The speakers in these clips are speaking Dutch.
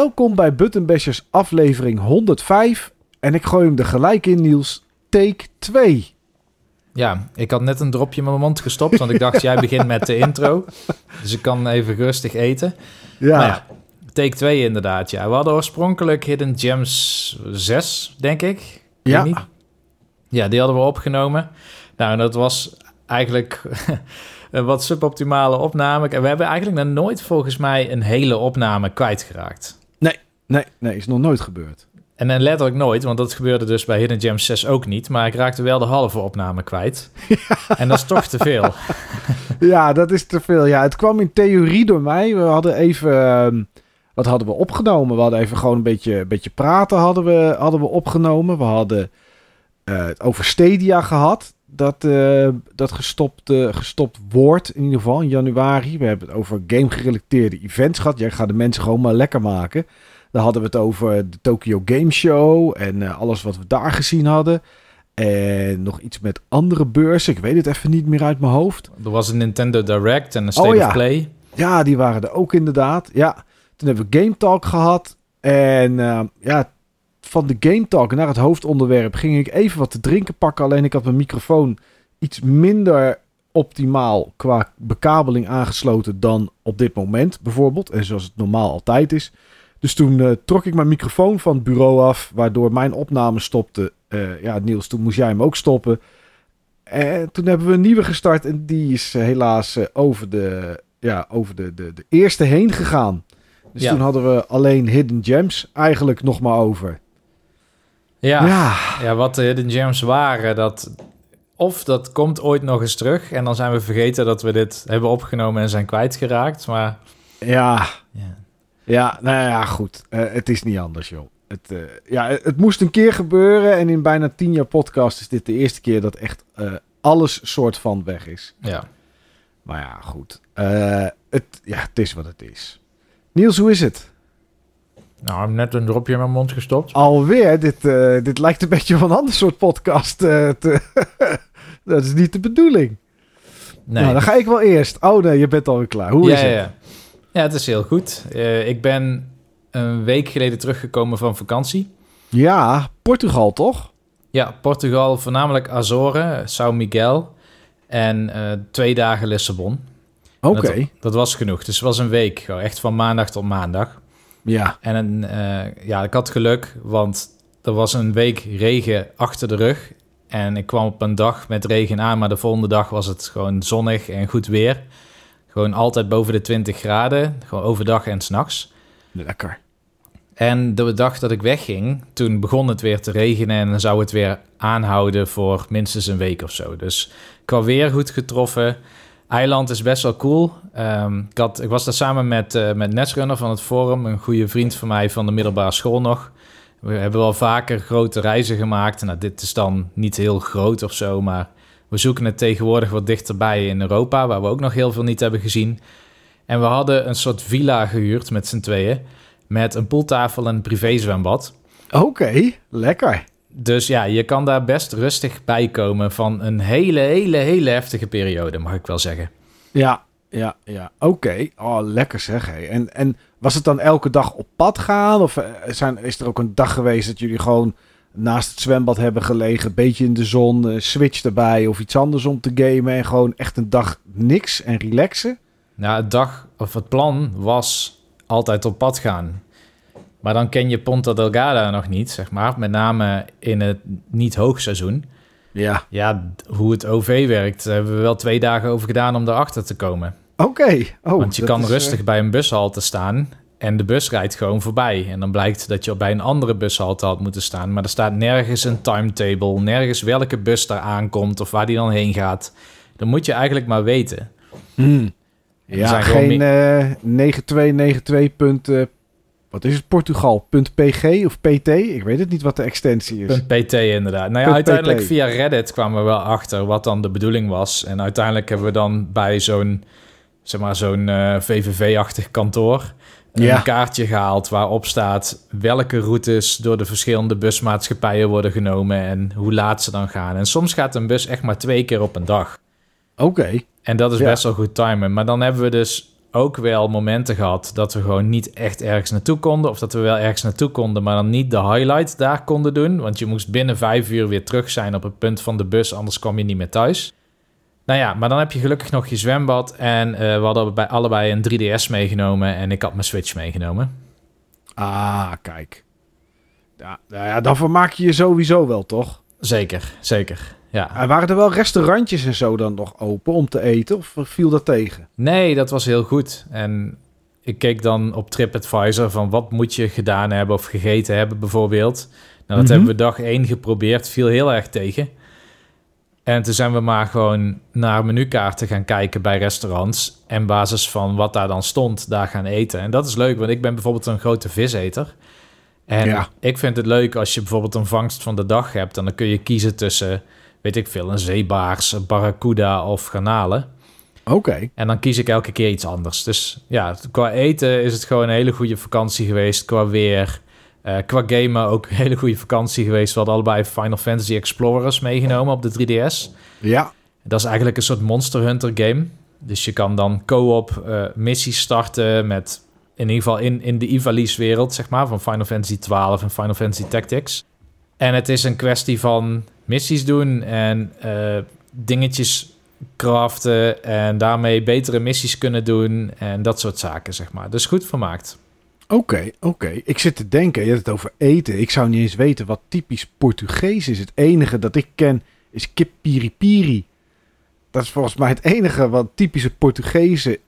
Welkom bij Button Bashers aflevering 105. En ik gooi hem er gelijk in, Niels. Take 2. Ja, ik had net een dropje in mijn mond gestopt, want ik dacht, jij begint met de intro. Dus ik kan even rustig eten. Ja, Maar ja, take 2 inderdaad, ja. We hadden oorspronkelijk Hidden Gems 6, denk ik. Ja. niet. Ja, die hadden we opgenomen. Nou, en dat was eigenlijk een wat suboptimale opname. En we hebben eigenlijk nog nooit volgens mij een hele opname kwijtgeraakt. Nee, nee, is nog nooit gebeurd. En dan letterlijk nooit, want dat gebeurde dus bij Hidden Gems 6 ook niet. Maar ik raakte wel de halve opname kwijt. En dat is toch te veel. Ja, dat is te veel. Ja, het kwam in theorie door mij. We hadden even... ehm, wat hadden we opgenomen? We hadden even gewoon een beetje, een beetje praten hadden we, hadden we opgenomen. We hadden eh, het over Stadia gehad. Dat, eh, dat gestopt, eh, gestopt wordt in ieder geval in januari. We hebben het over game-gerelateerde events gehad. Jij gaat de mensen gewoon maar lekker maken. Dan hadden we het over de Tokyo Game Show en eh, alles wat we daar gezien hadden. En nog iets met andere beurzen. Ik weet het even niet meer uit mijn hoofd. Er was een Nintendo Direct en een State Oh, ja. of Play. Ja, die waren er ook inderdaad. Ja, toen hebben we Game Talk gehad. En eh, ja, van de Game Talk naar het hoofdonderwerp ging ik even wat te drinken pakken. Alleen ik had mijn microfoon iets minder optimaal qua bekabeling aangesloten dan op dit moment bijvoorbeeld. En zoals het normaal altijd is. Dus toen eh, trok ik mijn microfoon van het bureau af, waardoor mijn opname stopte. Eh, ja, Niels, toen moest jij hem ook stoppen. En toen hebben we een nieuwe gestart en die is eh, helaas over de ja, over de, de, de eerste heen gegaan. Dus Ja. toen hadden we alleen Hidden Gems eigenlijk nog maar over. Ja, ja. Ja, wat de Hidden Gems waren, dat... Of dat komt ooit nog eens terug en dan zijn we vergeten dat we dit hebben opgenomen en zijn kwijtgeraakt. Maar ja, ja, ja, nou ja, goed. Eh, het is niet anders, joh. Het, eh, ja, het, moest een keer gebeuren en in bijna tien jaar podcast is dit de eerste keer dat echt eh, alles soort van weg is. ja. Maar ja, goed. Het, ja, het is wat het is. Niels, hoe is het? Nou, ik heb net een dropje in mijn mond gestopt. Alweer? Dit, dit lijkt een beetje op een ander soort podcast. te dat is niet de bedoeling. Nee. Nou, dan ga ik wel eerst. Oh nee, je bent alweer klaar. Hoe ja, is het? Ja, ja. Ja, het is heel goed. Eh, ik ben een week geleden teruggekomen van vakantie. Ja, Portugal toch? Ja, Portugal, voornamelijk Azoren, São Miguel en eh, twee dagen Lissabon. Oké. Dat, dat was genoeg. Dus het was een week, echt van maandag tot maandag. Ja. En eh, ja, ik had geluk, want er was een week regen achter de rug. En ik kwam op een dag met regen aan, maar de volgende dag was het gewoon zonnig en goed weer. Gewoon altijd boven de 20 graden, gewoon overdag en s'nachts. Lekker. En de dag dat ik wegging, toen begon het weer te regenen en dan zou het weer aanhouden voor minstens een week of zo. Dus qua weer goed getroffen. Eiland is best wel cool. Ehm, ik, had, ik was daar samen met, eh met Netrunner van het Forum, een goede vriend van mij van de middelbare school nog. We hebben wel vaker grote reizen gemaakt. Nou, dit is dan niet heel groot of zo, maar we zoeken het tegenwoordig wat dichterbij in Europa, waar we ook nog heel veel niet hebben gezien. En we hadden een soort villa gehuurd met z'n tweeën, met een pooltafel en een privézwembad. Oké, lekker. Dus ja, je kan daar best rustig bij komen van een hele, hele, hele heftige periode, mag ik wel zeggen. Ja, ja, ja. Oké. Oh, lekker zeg. Hé. En, en was het dan elke dag op pad gaan? Of eh, zijn, is er ook een dag geweest dat jullie gewoon naast het zwembad hebben gelegen, een beetje in de zon, eh, switch erbij of iets anders om te gamen en gewoon echt een dag niks en relaxen? Nou, het dag of het plan was altijd op pad gaan. Maar dan ken je Ponta Delgada nog niet, zeg maar. Met name in het niet hoogseizoen. Ja. Ja, hoe het OV werkt, daar hebben we wel twee dagen over gedaan om erachter te komen. Oké. Oh, Want je kan is, rustig eh, bij een bushalte staan en de bus rijdt gewoon voorbij. En dan blijkt dat je bij een andere bushalte had moeten staan. Maar er staat nergens een timetable, nergens welke bus daar aankomt of waar die dan heen gaat. Dan moet je eigenlijk maar weten. hmm. Ja, geen eh 9292. punt, eh, wat is het? Portugal. punt .pg of pt? Ik weet het niet wat de extensie is. Punt .pt inderdaad. Nou ja, uiteindelijk PT. via Reddit kwamen we wel achter wat dan de bedoeling was. En uiteindelijk hebben we dan bij zo'n, zeg maar, zo'n eh, VVV-achtig kantoor een Ja. kaartje gehaald waarop staat welke routes door de verschillende busmaatschappijen worden genomen en hoe laat ze dan gaan. En soms gaat een bus echt maar twee keer op een dag. Oké. En dat is Ja. best wel goed timen. Maar dan hebben we dus ook wel momenten gehad dat we gewoon niet echt ergens naartoe konden. Of dat we wel ergens naartoe konden, maar dan niet de highlight daar konden doen. Want je moest binnen vijf uur weer terug zijn op het punt van de bus, anders kwam je niet meer thuis. Nou ja, maar dan heb je gelukkig nog je zwembad. En eh, we hadden bij allebei een 3DS meegenomen en ik had mijn Switch meegenomen. Ah, kijk. Ja, nou ja, dan vermaak je je sowieso wel, toch? Zeker, zeker. Ja. En waren er wel restaurantjes en zo dan nog open om te eten? Of viel dat tegen? Nee, dat was heel goed. En ik keek dan op TripAdvisor van wat moet je gedaan hebben of gegeten hebben bijvoorbeeld. Nou, dat Mhm. hebben we dag één geprobeerd. Viel heel erg tegen. En toen zijn we maar gewoon naar menukaarten gaan kijken bij restaurants. En basis van wat daar dan stond, daar gaan eten. En dat is leuk, want ik ben bijvoorbeeld een grote viseter. En Ja. ik vind het leuk als je bijvoorbeeld een vangst van de dag hebt. En dan kun je kiezen tussen, weet ik veel, een zeebaars, een barracuda of garnalen. Oké. En dan kies ik elke keer iets anders. Dus ja, qua eten is het gewoon een hele goede vakantie geweest. Qua weer, eh, qua gamen ook een hele goede vakantie geweest. We hadden allebei Final Fantasy Explorers meegenomen op de 3DS. Ja. Dat is eigenlijk een soort Monster Hunter game. Dus je kan dan co-op eh, missies starten met... In ieder geval in, in de Ivalice-wereld, zeg maar, van Final Fantasy 12 en Final Fantasy Tactics. En het is een kwestie van missies doen en eh, dingetjes craften en daarmee betere missies kunnen doen en dat soort zaken, zeg maar. Dus goed vermaakt. Oké, oké. Ik zit te denken, je hebt het over eten. Ik zou niet eens weten wat typisch Portugees is. Het enige dat ik ken is kip piri-piri. Dat is volgens mij het enige wat typische Portugese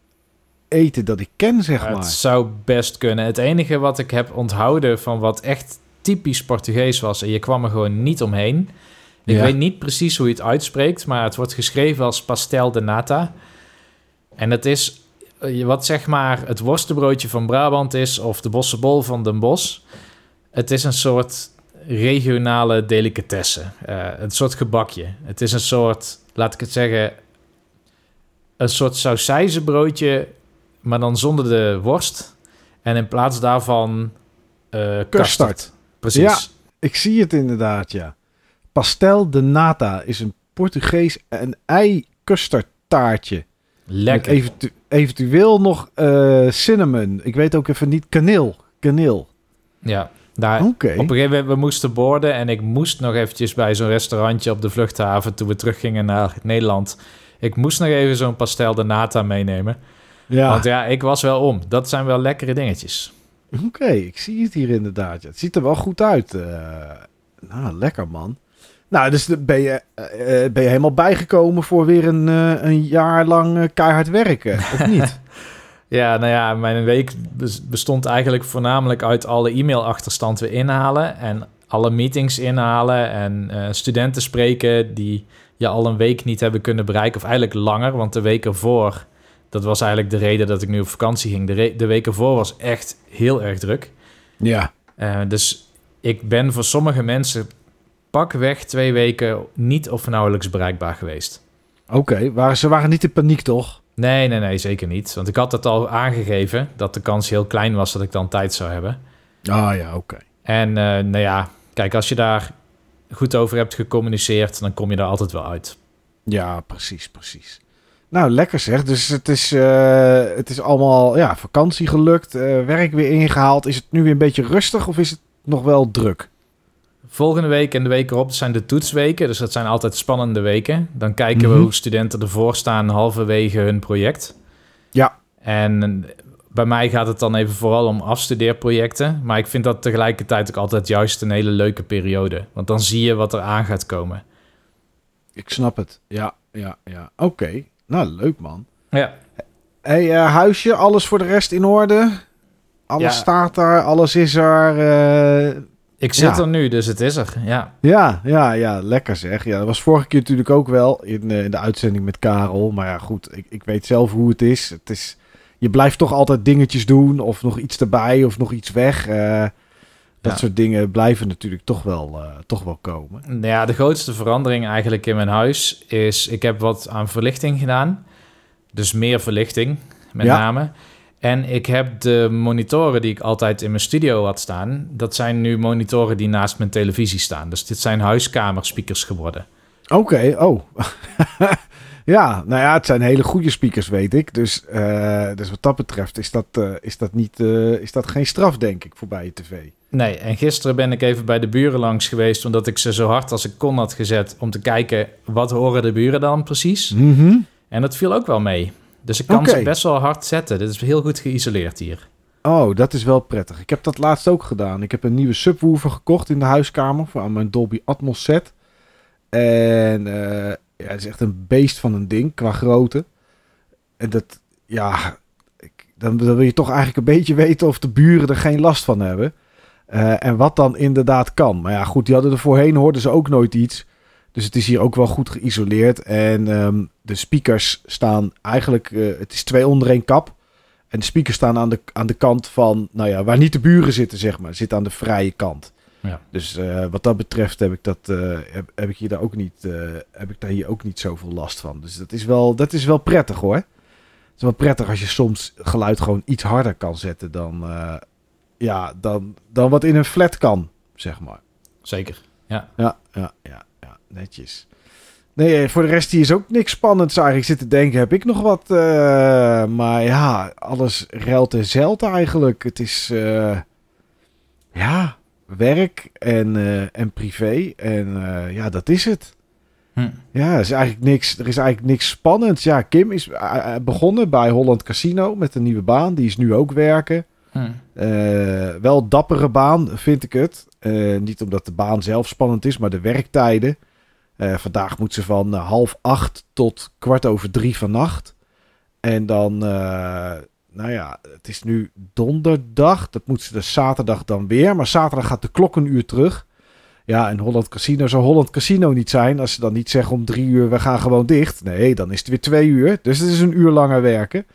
eten dat ik ken, zeg Het maar. zou best kunnen. Het enige wat ik heb onthouden van wat echt typisch Portugees was, en je kwam er gewoon niet omheen. Ik Ja. weet niet precies hoe je het uitspreekt, maar het wordt geschreven als pastel de nata. En het is wat zeg maar het worstenbroodje van Brabant is, of de bossenbol van Den Bosch. Het is een soort regionale delicatesse. eh, een soort gebakje. Het is een soort, laat ik het zeggen, een soort sausijzenbroodje, maar dan zonder de worst. En in plaats daarvan eh custard. Precies. Ja. Ik zie het inderdaad, ja. Pastel de nata is een Portugees een ei custardtaartje. Lekker. Met eventu- eventueel nog eh, cinnamon. Ik weet ook even niet, kaneel. Kaneel. Ja, daar, Oké. Op een gegeven moment, we moesten boorden en ik moest nog eventjes bij zo'n restaurantje op de vluchthaven toen we teruggingen naar Nederland. Ik moest nog even zo'n pastel de nata meenemen. Ja. Want ja, ik was wel om. Dat zijn wel lekkere dingetjes. Oké, ik zie het hier inderdaad. Het ziet er wel goed uit. eh. nou, lekker man. Nou, dus ben je, eh, eh, ben je helemaal bijgekomen voor weer een, eh, een jaar lang keihard werken, of niet? Ja, nou ja, mijn week bes- bestond eigenlijk voornamelijk uit alle e-mailachterstand weer inhalen en alle meetings inhalen en studenten spreken die je al een week niet hebben kunnen bereiken, of eigenlijk langer, want de week ervoor, dat was eigenlijk de reden dat ik nu op vakantie ging. De, de week ervoor was echt heel erg druk. ja. Dus ik ben voor sommige mensen pakweg twee weken niet of nauwelijks bereikbaar geweest. Oké, waren ze waren niet in paniek, toch? Nee, nee, nee, zeker niet. Want ik had het al aangegeven dat de kans heel klein was dat ik dan tijd zou hebben. Ah ja, oké. En eh, nou ja, kijk, als je daar goed over hebt gecommuniceerd, dan kom je er altijd wel uit. Ja, precies, precies. Nou, lekker zeg. Dus het is, eh, het is allemaal ja, vakantie gelukt, eh, werk weer ingehaald. Is het nu weer een beetje rustig of is het nog wel druk? Volgende week en de week erop zijn de toetsweken, dus dat zijn altijd spannende weken. Dan kijken we Mhm. hoe studenten ervoor staan halverwege hun project. Ja. En bij mij gaat het dan even vooral om afstudeerprojecten. Maar ik vind dat tegelijkertijd ook altijd juist een hele leuke periode. Want dan zie je wat er aan gaat komen. Ik snap het. Ja, ja, ja. Oké. Nou, leuk man. Ja, hey, eh, huisje, alles voor de rest in orde? Alles Ja. staat daar, alles is er. eh, ik zit Ja. er nu, dus het is er. Ja, ja, ja, ja, lekker zeg. Ja, dat was vorige keer natuurlijk ook wel in, eh, in de uitzending met Karel. Maar ja, goed, ik, ik weet zelf hoe het is. Het is. Je blijft toch altijd dingetjes doen, of nog iets erbij, of nog iets weg. eh, dat Ja. soort dingen blijven natuurlijk toch wel, eh, toch wel komen. Ja, de grootste verandering eigenlijk in mijn huis is... ik heb wat aan verlichting gedaan. Dus meer verlichting, met Ja. name. En ik heb de monitoren die ik altijd in mijn studio had staan... dat zijn nu monitoren die naast mijn televisie staan. Dus dit zijn huiskamerspeakers geworden. Oké, oh. Ja, nou ja, het zijn hele goede speakers, weet ik. Dus, uh, dus wat dat betreft is dat, uh, is, dat niet, uh, is dat geen straf, denk ik, voor bij je tv. Nee, en gisteren ben ik even bij de buren langs geweest... omdat ik ze zo hard als ik kon had gezet... om te kijken, wat horen de buren dan precies? Mm -hmm. En dat viel ook wel mee. Dus ik kan okay. ze best wel hard zetten. Dit is heel goed geïsoleerd hier. Oh, dat is wel prettig. Ik heb dat laatst ook gedaan. Ik heb een nieuwe subwoofer gekocht in de huiskamer... voor aan mijn Dolby Atmos set. En ja, het is echt een beest van een ding qua grootte. En dat, ja, ik, dan, dan, wil je toch eigenlijk een beetje weten of de buren er geen last van hebben. Uh, en wat dan inderdaad kan. Maar ja, goed, die hadden er voorheen, hoorden ze ook nooit iets. Dus het is hier ook wel goed geïsoleerd. En um, de speakers staan eigenlijk, uh, het is twee onder één kap. En de speakers staan aan de, aan de kant van, nou ja, waar niet de buren zitten, zeg maar. Zitten aan de vrije kant. Ja. Dus uh, wat dat betreft heb ik, dat, uh, heb, heb, ik hier daar ook niet, heb ik daar hier ook niet zoveel last van. Dus dat is wel, dat is wel prettig hoor. Het is wel prettig als je soms geluid gewoon iets harder kan zetten dan, ja, dan, dan wat in een flat kan, zeg maar. Zeker. Ja, ja, ja, ja netjes. Nee, voor de rest hier is ook niks spannends eigenlijk. Ik zit te denken, heb ik nog wat? maar ja, alles ruilt en zeilt eigenlijk. Het is, ja werk en, uh, en privé. En uh, ja, dat is het. Hm. Ja, er is, eigenlijk niks, er is eigenlijk niks spannends. Ja, Kim is uh, begonnen bij Holland Casino met een nieuwe baan. Die is nu ook werken. Hm. wel dappere baan, vind ik het. niet omdat de baan zelf spannend is, maar de werktijden. Vandaag moet ze van half acht tot kwart over drie vannacht. En dan nou ja, het is nu donderdag. Dat moet ze dus zaterdag dan weer. Maar zaterdag gaat de klok een uur terug. Ja, en Holland Casino zou Holland Casino niet zijn. Als ze dan niet zeggen om drie uur, we gaan gewoon dicht. Nee, dan is het weer twee uur. Dus het is een uur langer werken.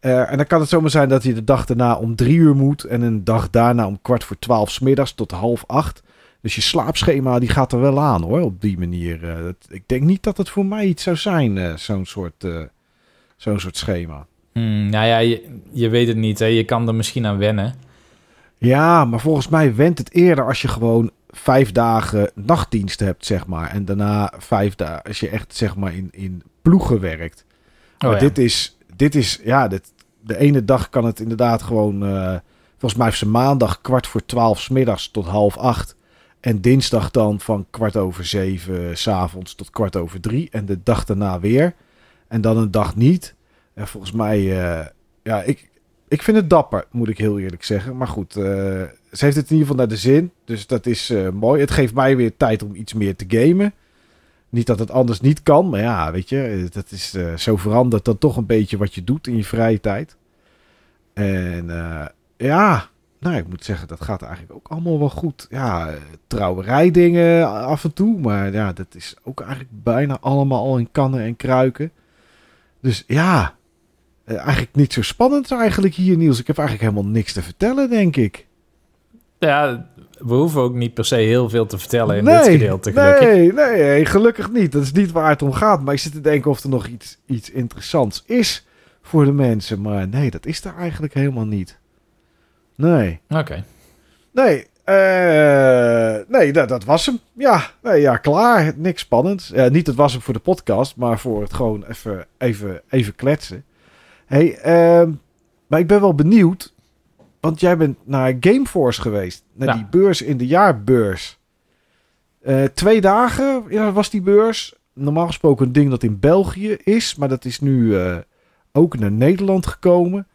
En dan kan het zomaar zijn dat je de dag daarna om drie uur moet. En een dag daarna om kwart voor twaalf smiddags tot half acht. Dus je slaapschema die gaat er wel aan hoor, op die manier. Uh, dat, ik denk niet dat het voor mij iets zou zijn, uh, zo'n soort, zo'n soort schema. Hmm, nou ja, je, je, weet het niet. Hè? Je kan er misschien aan wennen. Ja, maar volgens mij went het eerder als je gewoon vijf dagen nachtdienst hebt, zeg maar. En daarna vijf dagen, als je echt zeg maar in, in ploegen werkt. Oh, maar ja. dit is, dit is, ja, dit, de ene dag kan het inderdaad gewoon... Volgens mij heeft ze maandag kwart voor twaalf smiddags tot half acht. En dinsdag dan van kwart over zeven s'avonds tot kwart over drie. En de dag daarna weer. En dan een dag niet. En volgens mij, uh, ja, ik, ik vind het dapper, moet ik heel eerlijk zeggen. Maar goed, uh, ze heeft het in ieder geval naar de zin. Dus dat is mooi. Het geeft mij weer tijd om iets meer te gamen. Niet dat het anders niet kan, maar ja, weet je, dat is zo veranderd dan toch een beetje wat je doet in je vrije tijd. En ja, nou, ik moet zeggen, dat gaat eigenlijk ook allemaal wel goed. Ja, trouwerijdingen af en toe, maar ja, dat is ook eigenlijk bijna allemaal al in kannen en kruiken. Dus ja, uh, eigenlijk niet zo spannend eigenlijk hier, Niels. Ik heb eigenlijk helemaal niks te vertellen, denk ik. Ja, we hoeven ook niet per se heel veel te vertellen in nee, dit gedeelte, gelukkig. Nee, nee, gelukkig niet. Dat is niet waar het om gaat. Maar ik zit te denken of er nog iets, iets interessants is voor de mensen. Maar nee, dat is er eigenlijk helemaal niet. Nee. Oké. Okay. Nee, uh, nee, dat, dat, was hem. Ja, nee, ja, klaar. Niks spannends. Uh, niet het was hem voor de podcast, maar voor het gewoon even, even, even kletsen. hey, uh, maar ik ben wel benieuwd. Want jij bent naar Gameforce geweest. Naar Ja. die beurs in de jaarbeurs. Eh, twee dagen ja, was die beurs. Normaal gesproken een ding dat in België is. Maar dat is nu eh, ook naar Nederland gekomen.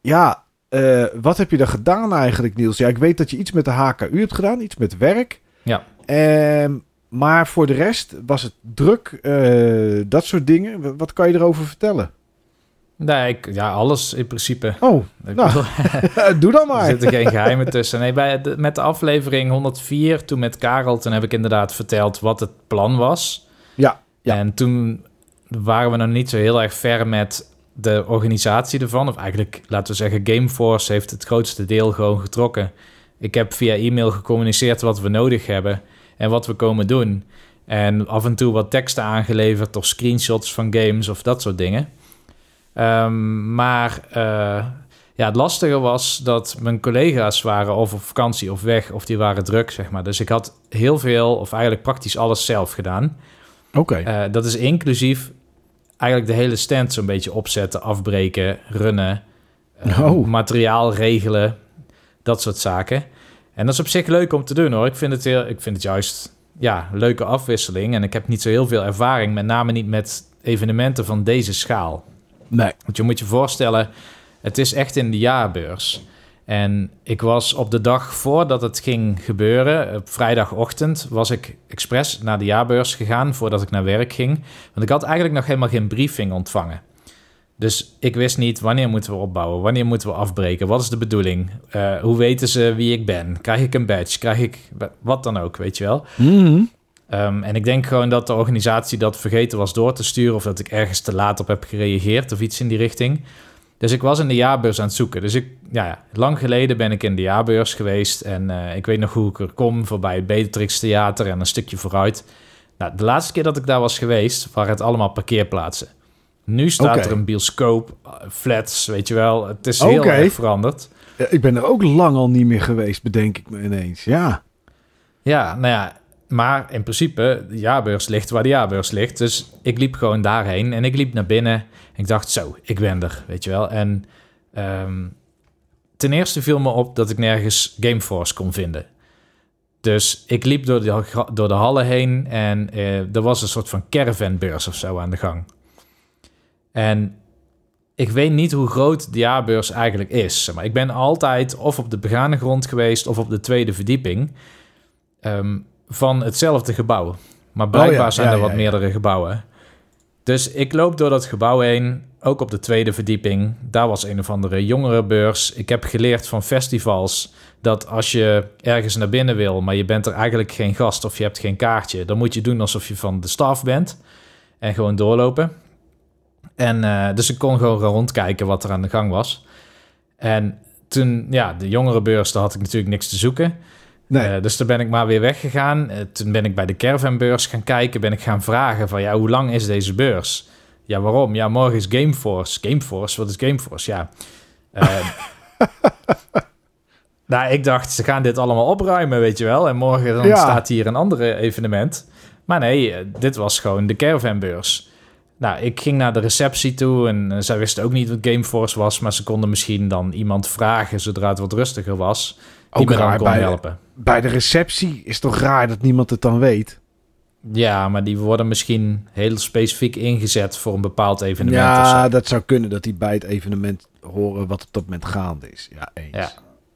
Ja, eh, wat heb je daar gedaan eigenlijk, Niels? Ja, ik weet dat je iets met de HKU hebt gedaan. Iets met werk. Ja. Ehm, maar voor de rest was het druk. eh, dat soort dingen. Wat kan je erover vertellen? Nee, ik, ja, alles in principe. Oh, Nou, bedoel, doe dan er maar. zitten geen geheimen tussen. Nee, bij de, met de aflevering 104, toen met Karel, toen heb ik inderdaad verteld wat het plan was. Ja, ja. En toen waren we nog niet zo heel erg ver met de organisatie ervan. Of eigenlijk, laten we zeggen, Gameforce heeft het grootste deel gewoon getrokken. Ik heb via e-mail gecommuniceerd wat we nodig hebben en wat we komen doen. En af en toe wat teksten aangeleverd of screenshots van games of dat soort dingen. Ehm, maar eh, ja, het lastige was dat mijn collega's waren of op vakantie of weg of die waren druk, zeg maar. Dus ik had heel veel of eigenlijk praktisch alles zelf gedaan. Oké. Eh, dat is inclusief eigenlijk de hele stand zo'n beetje opzetten, afbreken, runnen, eh, Oh. materiaal regelen, dat soort zaken. En dat is op zich leuk om te doen hoor. Ik vind het, heel, ik vind het juist ja, een leuke afwisseling. En ik heb niet zo heel veel ervaring, met name niet met evenementen van deze schaal. Nee. Want je moet je voorstellen, het is echt in de jaarbeurs. En ik was op de dag voordat het ging gebeuren, op vrijdagochtend, was ik expres naar de jaarbeurs gegaan voordat ik naar werk ging. Want ik had eigenlijk nog helemaal geen briefing ontvangen. Dus ik wist niet wanneer moeten we opbouwen, wanneer moeten we afbreken, wat is de bedoeling, Eh, hoe weten ze wie ik ben, krijg ik een badge, krijg ik wat dan ook, weet je wel. Mhm. Um, en ik denk gewoon dat de organisatie dat vergeten was door te sturen... of dat ik ergens te laat op heb gereageerd of iets in die richting. Dus ik was in de jaarbeurs aan het zoeken. Dus ik, ja, ja, lang geleden ben ik in de jaarbeurs geweest... en uh, ik weet nog hoe ik er kom, voorbij het Beatrix Theater en een stukje vooruit. Nou, de laatste keer dat ik daar was geweest, waren het allemaal parkeerplaatsen. Nu staat er een bioscoop, uh, flats, weet je wel. Het is heel erg veranderd. Ja, ik ben er ook lang al niet meer geweest, bedenk ik me ineens. Ja. Ja, nou ja, maar in principe, de jaarbeurs ligt waar de jaarbeurs ligt. Dus ik liep gewoon daarheen en ik liep naar binnen. Ik dacht, zo, ik ben er, weet je wel. En ehm, ten eerste viel me op dat ik nergens Gameforce kon vinden. Dus ik liep door de, door de hallen heen en eh, er was een soort van caravanbeurs of zo aan de gang. En ik weet niet hoe groot de jaarbeurs eigenlijk is. Maar ik ben altijd of op de begane grond geweest of op de tweede verdieping ehm, van hetzelfde gebouw. Maar blijkbaar Oh ja, zijn ja, er wat meerdere gebouwen. Dus ik loop door dat gebouw heen, ook op de tweede verdieping. Daar was een of andere jongerenbeurs. Ik heb geleerd van festivals dat als je ergens naar binnen wil, maar je bent er eigenlijk geen gast of je hebt geen kaartje, dan moet je doen alsof je van de staf bent en gewoon doorlopen. En eh, dus ik kon gewoon rondkijken wat er aan de gang was. En toen, ja, de jongerenbeurs, daar had ik natuurlijk niks te zoeken. Nee. Eh, dus toen ben ik maar weer weggegaan. Eh, toen ben ik bij de caravanbeurs gaan kijken. Ben ik gaan vragen van, ja, hoe lang is deze beurs? Ja, waarom? Ja, morgen is Gameforce. Gameforce? Wat is Gameforce? Ja. Eh, nou, ik dacht, ze gaan dit allemaal opruimen, weet je wel. En morgen dan Ja. staat hier een andere evenement. Maar nee, dit was gewoon de caravanbeurs. Nou, ik ging naar de receptie toe en zij wisten ook niet wat Gameforce was, maar ze konden misschien dan iemand vragen zodra het wat rustiger was, Ook raar bij, helpen. bij de receptie is toch raar dat niemand het dan weet? Ja, maar die worden misschien heel specifiek ingezet voor een bepaald evenement Ja, zo. dat zou kunnen dat die bij het evenement horen wat op dat moment gaande is. Ja, eens. Ja.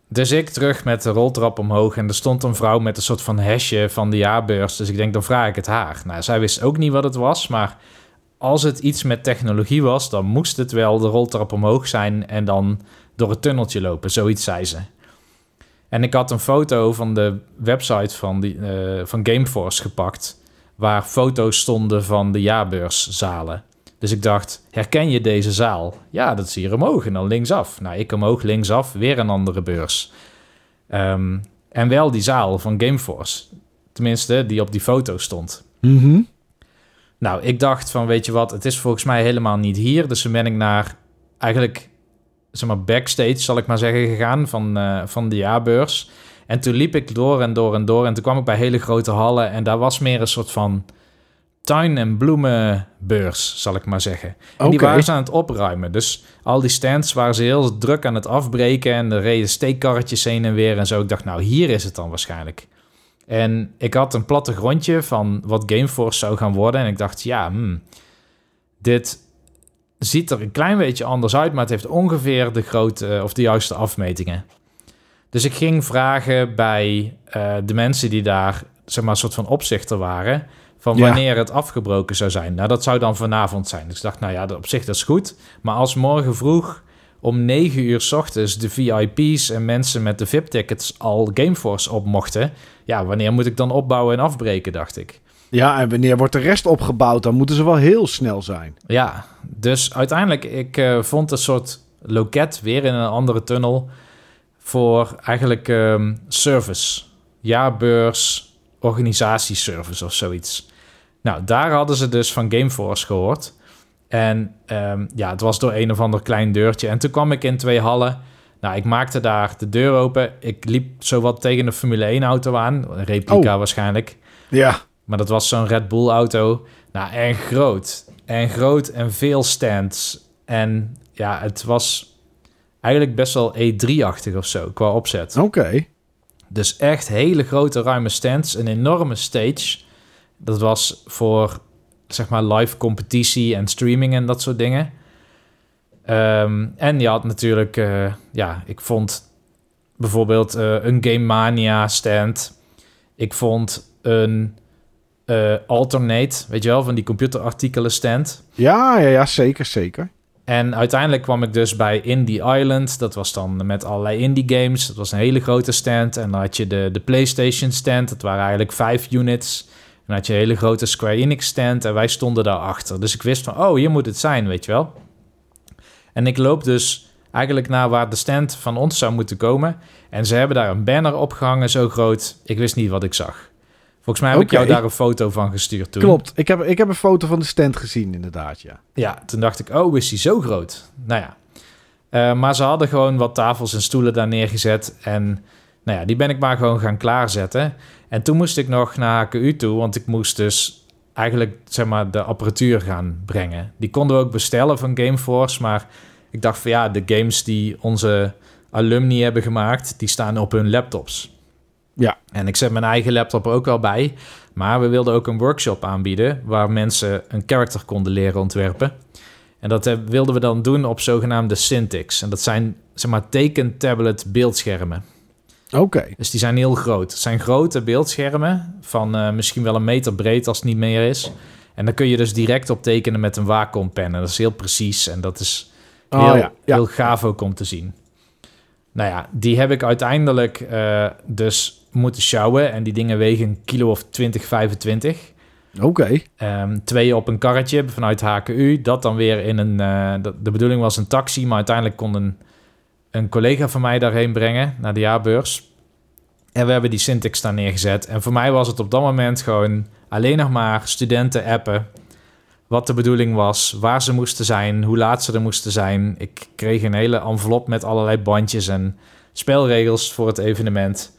Dus ik terug met de roltrap omhoog en er stond een vrouw met een soort van hesje van de jaarbeurs. Dus ik denk, dan vraag ik het haar. Nou, zij wist ook niet wat het was, maar als het iets met technologie was, dan moest het wel de roltrap omhoog zijn en dan door het tunneltje lopen. Zoiets zei ze. En ik had een foto van de website van, die, eh, van Gameforce gepakt, waar foto's stonden van de jaarbeurszalen. Dus ik dacht, herken je deze zaal? Ja, dat is hier omhoog en dan linksaf. Nou, ik omhoog, linksaf, weer een andere beurs. Ehm, en wel die zaal van Gameforce. Tenminste, die op die foto stond. Mhm. Nou, ik dacht van, weet je wat, het is volgens mij helemaal niet hier. Dus toen ben ik naar eigenlijk, zeg maar, backstage, zal ik maar zeggen, gegaan van, eh, van de jaarbeurs. En toen liep ik door en door en door. En toen kwam ik bij hele grote hallen. En daar was meer een soort van tuin- en bloemenbeurs, zal ik maar zeggen. En die waren ze aan het opruimen. Dus al die stands waren ze heel druk aan het afbreken. En er reden steekkarretjes heen en weer en zo. Ik dacht, nou, hier is het dan waarschijnlijk. En ik had een plattegrondje van wat Gameforce zou gaan worden. En ik dacht, ja, hmm, dit ziet er een klein beetje anders uit, maar het heeft ongeveer de grote of de juiste afmetingen. Dus ik ging vragen bij eh, de mensen die daar, zeg maar, een soort van opzichter waren, van Ja. wanneer het afgebroken zou zijn. Nou, dat zou dan vanavond zijn. Dus ik dacht, nou ja, op zich dat is goed. Maar als morgen vroeg om 9 uur 's ochtends de VIP's en mensen met de VIP-tickets al Gameforce op mochten, ja, wanneer moet ik dan opbouwen en afbreken, dacht ik. Ja, en wanneer wordt de rest opgebouwd? Dan moeten ze wel heel snel zijn. Ja, dus uiteindelijk, ik eh, vond een soort loket weer in een andere tunnel voor eigenlijk ehm, service. Jaarbeurs, organisatieservice of zoiets. Nou, daar hadden ze dus van Gameforce gehoord. En ehm, ja, het was door een of ander klein deurtje. En toen kwam ik in twee hallen. Nou, ik maakte daar de deur open. Ik liep zowat tegen een Formule 1 auto aan. Een replica Oh. waarschijnlijk. Ja, Maar dat was zo'n Red Bull auto. Nou, en groot. en groot en veel stands. En ja, het was eigenlijk best wel E3-achtig of zo qua opzet. Oké. Dus echt hele grote ruime stands, een enorme stage. Dat was voor zeg maar live competitie en streaming en dat soort dingen. Ehm, en je had natuurlijk, eh, ja, ik vond bijvoorbeeld eh, een Game Mania stand. Ik vond een eh, alternate, weet je wel, van die computerartikelen stand. Ja, ja, ja, zeker, zeker. En uiteindelijk kwam ik dus bij Indie Island. Dat was dan met allerlei indie games. Dat was een hele grote stand. En dan had je de, de PlayStation stand. Dat waren eigenlijk vijf units. En dan had je een hele grote Square Enix stand. En wij stonden daarachter. Dus ik wist van, oh, hier moet het zijn, weet je wel. En ik loop dus eigenlijk naar waar de stand van ons zou moeten komen. En ze hebben daar een banner opgehangen, zo groot. Ik wist niet wat ik zag. Volgens mij heb ik jou daar een foto van gestuurd toen. Klopt. Ik heb, ik heb een foto van de stand gezien, inderdaad, ja. Ja, toen dacht ik, oh, is die zo groot? Nou ja. Eh, maar ze hadden gewoon wat tafels en stoelen daar neergezet. En nou ja, die ben ik maar gewoon gaan klaarzetten. En toen moest ik nog naar HKU toe, want ik moest dus eigenlijk zeg maar de apparatuur gaan brengen. Die konden we ook bestellen van Gameforce, maar ik dacht van ja, de games die onze alumni hebben gemaakt, die staan op hun laptops. Ja. En ik zet mijn eigen laptop er ook wel bij. Maar we wilden ook een workshop aanbieden waar mensen een character konden leren ontwerpen. En dat eh, wilden we dan doen op zogenaamde Cintiqs. En dat zijn zeg maar tekentablet beeldschermen. Oké. Dus die zijn heel groot. Het zijn grote beeldschermen van eh, misschien wel een meter breed als het niet meer is. En dan kun je dus direct op tekenen met een Wacom-pen. En dat is heel precies en dat is heel, Oh, ja. ja. heel gaaf ook om te zien. Nou ja, die heb ik uiteindelijk eh, dus moeten sjouwen. En die dingen wegen een kilo of 20, 25. Oké. Ehm, twee op een karretje vanuit HKU. Dat dan weer in een... eh, de, bedoeling was een taxi, maar uiteindelijk kon een, een collega van mij daarheen brengen... naar de jaarbeurs. En we hebben die Syntax daar neergezet. En voor mij was het op dat moment gewoon alleen nog maar studenten appen... wat de bedoeling was, waar ze moesten zijn, hoe laat ze er moesten zijn. Ik kreeg een hele envelop met allerlei bandjes en spelregels voor het evenement...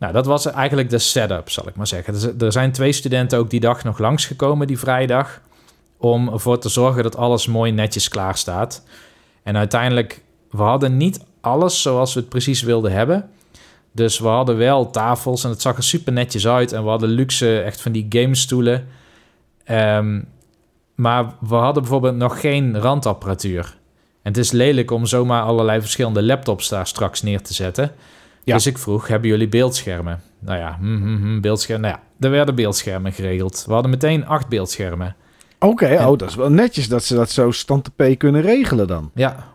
Nou, dat was eigenlijk de setup, zal ik maar zeggen. Dus Er zijn twee studenten ook die dag nog langsgekomen, die vrijdag, om ervoor te zorgen dat alles mooi netjes klaar staat. En uiteindelijk, we hadden niet alles zoals we het precies wilden hebben. Dus we hadden wel tafels en het zag er super netjes uit. En we hadden luxe, echt van die gamestoelen. Ehm, maar we hadden bijvoorbeeld nog geen randapparatuur. En het is lelijk om zomaar allerlei verschillende laptops daar straks neer te zetten. Ja. Dus ik vroeg, hebben jullie beeldschermen? Nou ja, hm, beeldschermen. Nou ja, er werden beeldschermen geregeld. We hadden meteen acht beeldschermen. Oké, En- oh, dat is wel netjes dat ze dat zo stand P kunnen regelen dan. Ja.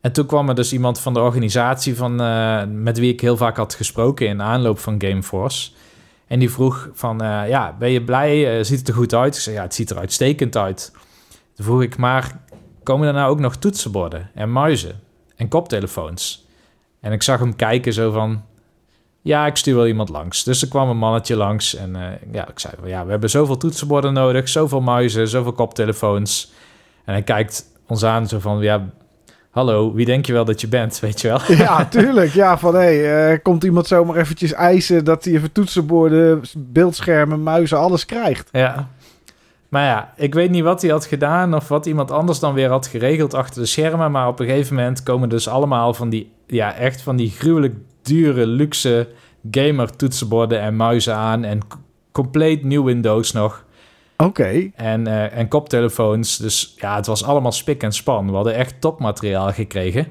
En toen kwam er dus iemand van de organisatie van, eh, met wie ik heel vaak had gesproken in aanloop van Gameforce. En die vroeg van, eh, ja, ben je blij? Eh, ziet het er goed uit? Ik zei, ja, het ziet er uitstekend uit. Toen vroeg ik, maar komen er nou ook nog toetsenborden en muizen en koptelefoons? En ik zag hem kijken zo van, ja, ik stuur wel iemand langs. Dus er kwam een mannetje langs en eh, ja, ik zei van, ja, we hebben zoveel toetsenborden nodig, zoveel muizen, zoveel koptelefoons. En hij kijkt ons aan zo van, ja, hallo, wie denk je wel dat je bent, weet je wel? Ja, tuurlijk. Ja, van hé, hey, komt iemand zomaar eventjes eisen dat hij even toetsenborden, beeldschermen, muizen, alles krijgt. Ja. Maar ja, ik weet niet wat hij had gedaan of wat iemand anders dan weer had geregeld achter de schermen. Maar op een gegeven moment komen dus allemaal van die, ja, echt van die gruwelijk dure, luxe gamer toetsenborden en muizen aan. En compleet nieuw Windows nog. Oké. En, eh, en koptelefoons. Dus ja, het was allemaal spik en span. We hadden echt topmateriaal gekregen.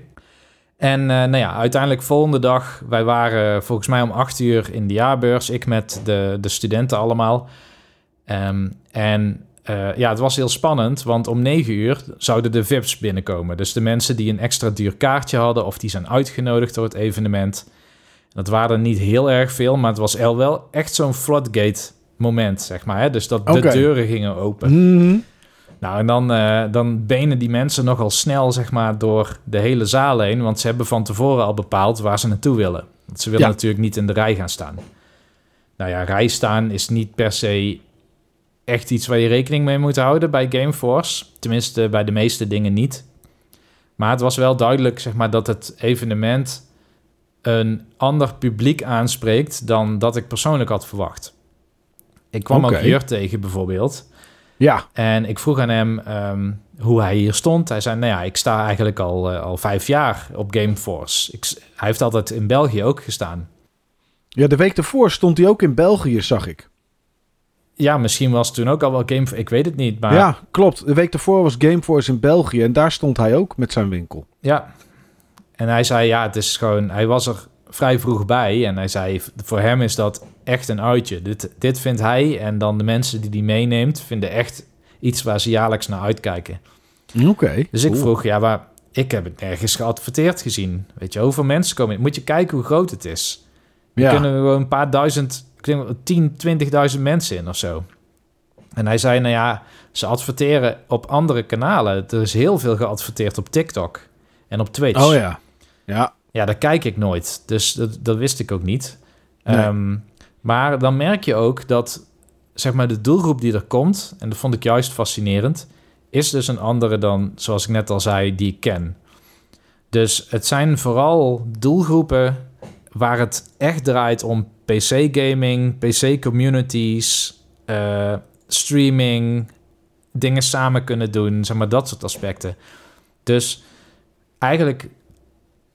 En eh, nou ja, uiteindelijk volgende dag, wij waren volgens mij om acht uur in de jaarbeurs. Ik met de, de studenten allemaal. Ehm, en eh, ja, het was heel spannend, want om negen uur zouden de VIP's binnenkomen. Dus de mensen die een extra duur kaartje hadden of die zijn uitgenodigd door het evenement. Dat waren er niet heel erg veel, maar het was el- wel echt zo'n floodgate moment, zeg maar. Hè? Dus dat de deuren gingen open. Mhm. Nou, en dan, eh, dan benen die mensen nogal snel, zeg maar, door de hele zaal heen. Want ze hebben van tevoren al bepaald waar ze naartoe willen. Want ze willen Ja. natuurlijk niet in de rij gaan staan. Nou ja, rij staan is niet per se echt iets waar je rekening mee moet houden bij Gameforce. Tenminste, bij de meeste dingen niet. Maar het was wel duidelijk, zeg maar, dat het evenement een ander publiek aanspreekt dan dat ik persoonlijk had verwacht. Ik kwam Oké. ook Jur tegen bijvoorbeeld. Ja, En ik vroeg aan hem ehm, hoe hij hier stond. Hij zei, nou ja, ik sta eigenlijk al, eh, al vijf jaar op Gameforce. Ik, hij heeft altijd in België ook gestaan. ja, de week daarvoor stond hij ook in België, zag ik. Ja, misschien was het toen ook al wel Game... Ik weet het niet, maar Ja, klopt. De week daarvoor was Gameforce in België en daar stond hij ook met zijn winkel. Ja. En hij zei, ja, het is gewoon... Hij was er vrij vroeg bij. En hij zei, voor hem is dat echt een uitje. Dit, dit vindt hij en dan de mensen die die meeneemt... vinden echt iets waar ze jaarlijks naar uitkijken. Oké. Dus ik cool. vroeg, ja, maar ik heb het nergens geadverteerd gezien. Weet je, hoeveel mensen komen? Moet je kijken hoe groot het is. Ja. kunnen gewoon een paar duizend, ik denk wel 10, 20.000 mensen in of zo. En hij zei, nou ja, ze adverteren op andere kanalen. Er is heel veel geadverteerd op TikTok en op Twitch. Oh ja. Ja. Ja, daar kijk ik nooit. Dus dat, dat wist ik ook niet. Nee. Ehm, maar dan merk je ook dat zeg maar, de doelgroep die er komt, en dat vond ik juist fascinerend, is dus een andere dan, zoals ik net al zei, die ik ken. Dus het zijn vooral doelgroepen waar het echt draait om PC-gaming, PC-communities, eh, streaming, dingen samen kunnen doen, zeg maar dat soort aspecten. Dus eigenlijk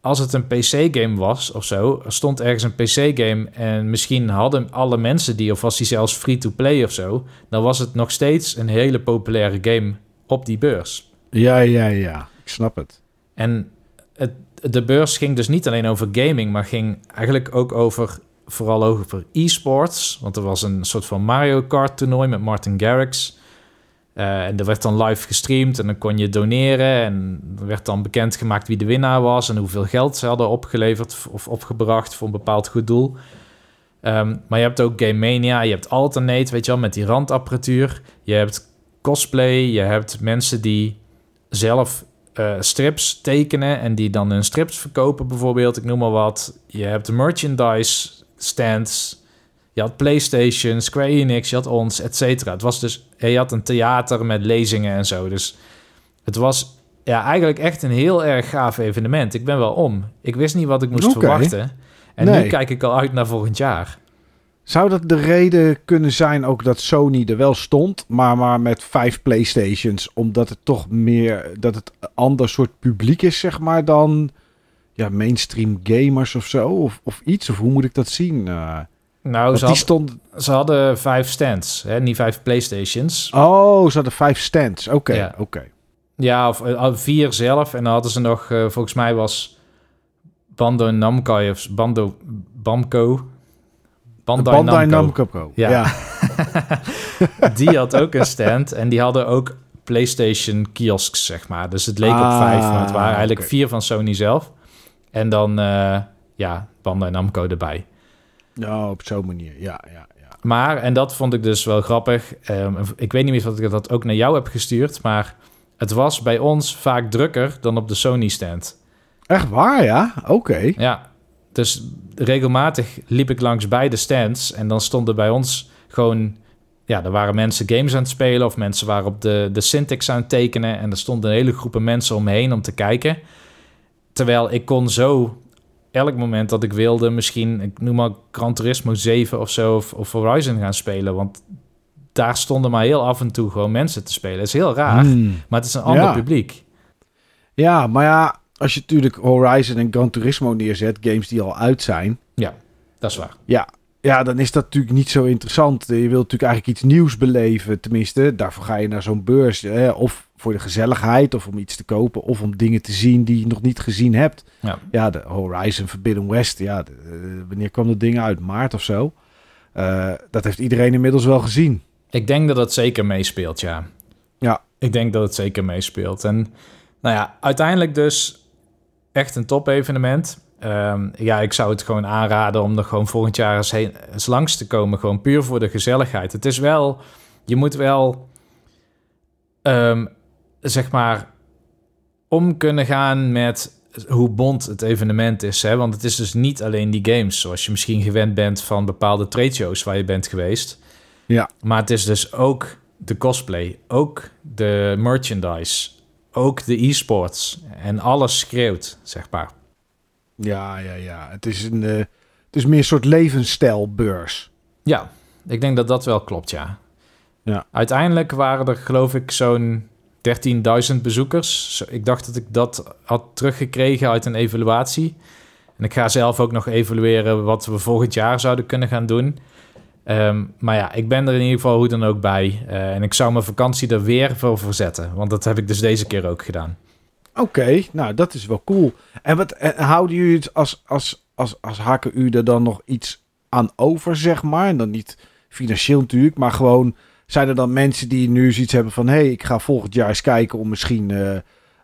als het een PC-game was of zo, er stond ergens een PC-game en misschien hadden alle mensen die, of was die zelfs free-to-play of zo, dan was het nog steeds een hele populaire game op die beurs. Ja, ja, ja. Ik snap het. En het, de beurs ging dus niet alleen over gaming, maar ging eigenlijk ook over, vooral over e-sports. Want er was een soort van Mario Kart toernooi met Martin Garrix. Eh, en er werd dan live gestreamd en dan kon je doneren. En er werd dan bekendgemaakt wie de winnaar was en hoeveel geld ze hadden opgeleverd of opgebracht voor een bepaald goed doel. Ehm, maar je hebt ook Game Mania, je hebt Alternate, weet je wel, met die randapparatuur. Je hebt cosplay, je hebt mensen die zelf eh, strips tekenen en die dan hun strips verkopen bijvoorbeeld, ik noem maar wat. Je hebt merchandise stands, je had PlayStation, Square Enix, je had ons, et cetera. Het was dus, je had een theater met lezingen en zo. Dus het was ja, eigenlijk echt een heel erg gaaf evenement. Ik ben wel om. Ik wist niet wat ik moest verwachten. En Nee. nu kijk ik al uit naar volgend jaar. Zou dat de reden kunnen zijn ook dat Sony er wel stond, maar, maar met vijf PlayStations, omdat het toch meer, dat het een ander soort publiek is, zeg maar, dan ja, mainstream gamers of zo, of, of iets? Of hoe moet ik dat zien? Eh, Nou, ze, die had- stond... ze hadden vijf stands, hè? niet vijf PlayStations. Oh, ze hadden vijf stands. Oké, Ja. oké. Ja, of eh, vier zelf. En dan hadden ze nog, eh, volgens mij was Bando Namco of Bando Bamco. Bandai, Bandai Namco. Namco. Ja. Ja. Die had ook een stand. En die hadden ook PlayStation kiosks, zeg maar. Dus het leek op Ah, vijf, maar het waren eigenlijk vier van Sony zelf. En dan, eh, ja, Bandai Namco erbij. Ja, op zo'n manier. Ja, ja, ja. Maar, en dat vond ik dus wel grappig. ehm, ik weet niet meer of ik dat ook naar jou heb gestuurd, maar het was bij ons vaak drukker dan op de Sony stand. Echt waar, ja? Oké. Ja, dus regelmatig liep ik langs beide stands en dan stonden bij ons gewoon... Ja, er waren mensen games aan het spelen of mensen waren op de, de Syntax aan het tekenen... en er stonden een hele groepen mensen om me heen om te kijken. Terwijl ik kon zo elk moment dat ik wilde misschien, ik noem maar Gran Turismo 7 of zo... of, of Horizon gaan spelen, want daar stonden maar heel af en toe gewoon mensen te spelen. Het is heel raar, Hmm. maar het is een ander Ja. publiek. Ja, maar ja, als je natuurlijk Horizon en Gran Turismo neerzet, games die al uit zijn, Dat is waar. ja, ja, dan is dat natuurlijk niet zo interessant. Je wilt natuurlijk eigenlijk iets nieuws beleven, tenminste. Daarvoor ga je naar zo'n beurs, eh, of voor de gezelligheid, of om iets te kopen, of om dingen te zien die je nog niet gezien hebt. Ja. Ja, de Horizon Forbidden West, ja, de- de- wanneer kwam dat ding uit? Maart of zo? Eh, dat heeft iedereen inmiddels wel gezien. Ik denk dat het zeker meespeelt, ja. Ja. Ik denk dat het zeker meespeelt. En nou ja, uiteindelijk dus echt een top-evenement. Ehm, ja, ik zou het gewoon aanraden om er gewoon volgend jaar eens, heen, eens langs te komen. Gewoon puur voor de gezelligheid. Het is wel, je moet wel, ehm, zeg maar, om kunnen gaan met hoe bond het evenement is. Hè? Want het is dus niet alleen die games, zoals je misschien gewend bent van bepaalde trade shows waar je bent geweest. Ja. Maar het is dus ook de cosplay, ook de merchandise, ook de e-sports. En alles schreeuwt, zeg maar. Ja, ja, ja. Het is, een, eh, het is meer een soort levensstijlbeurs. Ja, ik denk dat dat wel klopt, ja. Ja. Uiteindelijk waren er geloof ik zo'n 13.000 bezoekers. Zo- Ik dacht dat ik dat had teruggekregen uit een evaluatie. En ik ga zelf ook nog evalueren wat we volgend jaar zouden kunnen gaan doen. Ehm, maar ja, ik ben er in ieder geval hoe dan ook bij. Eh, en ik zou mijn vakantie er weer voor verzetten. Want dat heb ik dus deze keer ook gedaan. Oké, nou dat is wel cool. En wat en houden jullie het als, als, als, als HKU er dan nog iets aan over, zeg maar? En dan niet financieel natuurlijk, maar gewoon zijn er dan mensen die nu zoiets hebben van: hé, hey, ik ga volgend jaar eens kijken om misschien eh,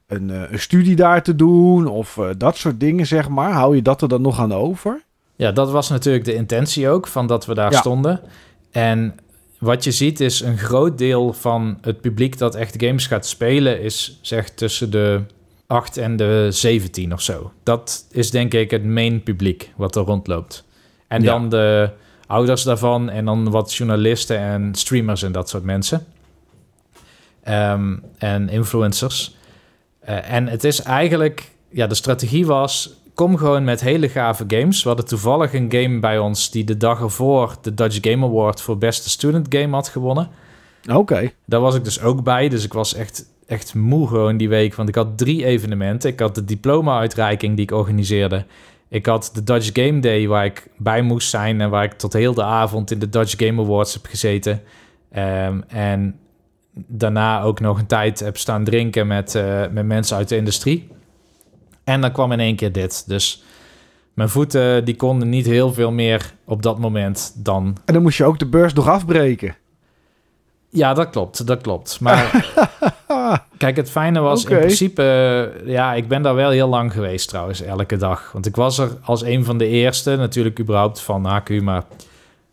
een, eh, een studie daar te doen of eh, dat soort dingen, zeg maar. Hou je dat er dan nog aan over? Ja, dat was natuurlijk de intentie ook, van dat we daar Ja. stonden. En wat je ziet is een groot deel van het publiek dat echt games gaat spelen... is zeg tussen de 8 en de 17 of zo. Dat is denk ik het main publiek wat er rondloopt. En Ja. dan de ouders daarvan en dan wat journalisten en streamers en dat soort mensen. Ehm, en influencers. Eh, en het is eigenlijk, ja, de strategie was: kom gewoon met hele gave games. We hadden toevallig een game bij ons die de dag ervoor de Dutch Game Award voor beste student game had gewonnen. Oké. Daar was ik dus ook bij, dus ik was echt, echt moe gewoon die week, want ik had drie evenementen. Ik had de diploma-uitreiking die ik organiseerde. Ik had de Dutch Game Day waar ik bij moest zijn en waar ik tot heel de avond in de Dutch Game Awards heb gezeten. Ehm, en daarna ook nog een tijd heb staan drinken met, eh, met mensen uit de industrie. En dan kwam in één keer dit. Dus mijn voeten die konden niet heel veel meer op dat moment dan En dan moest je ook de beurs nog afbreken. Ja, dat klopt, dat klopt. Maar kijk, het fijne was in principe... eh, Ja, ik ben daar wel heel lang geweest trouwens, elke dag. Want ik was er als een van de eerste, natuurlijk überhaupt van HQ, maar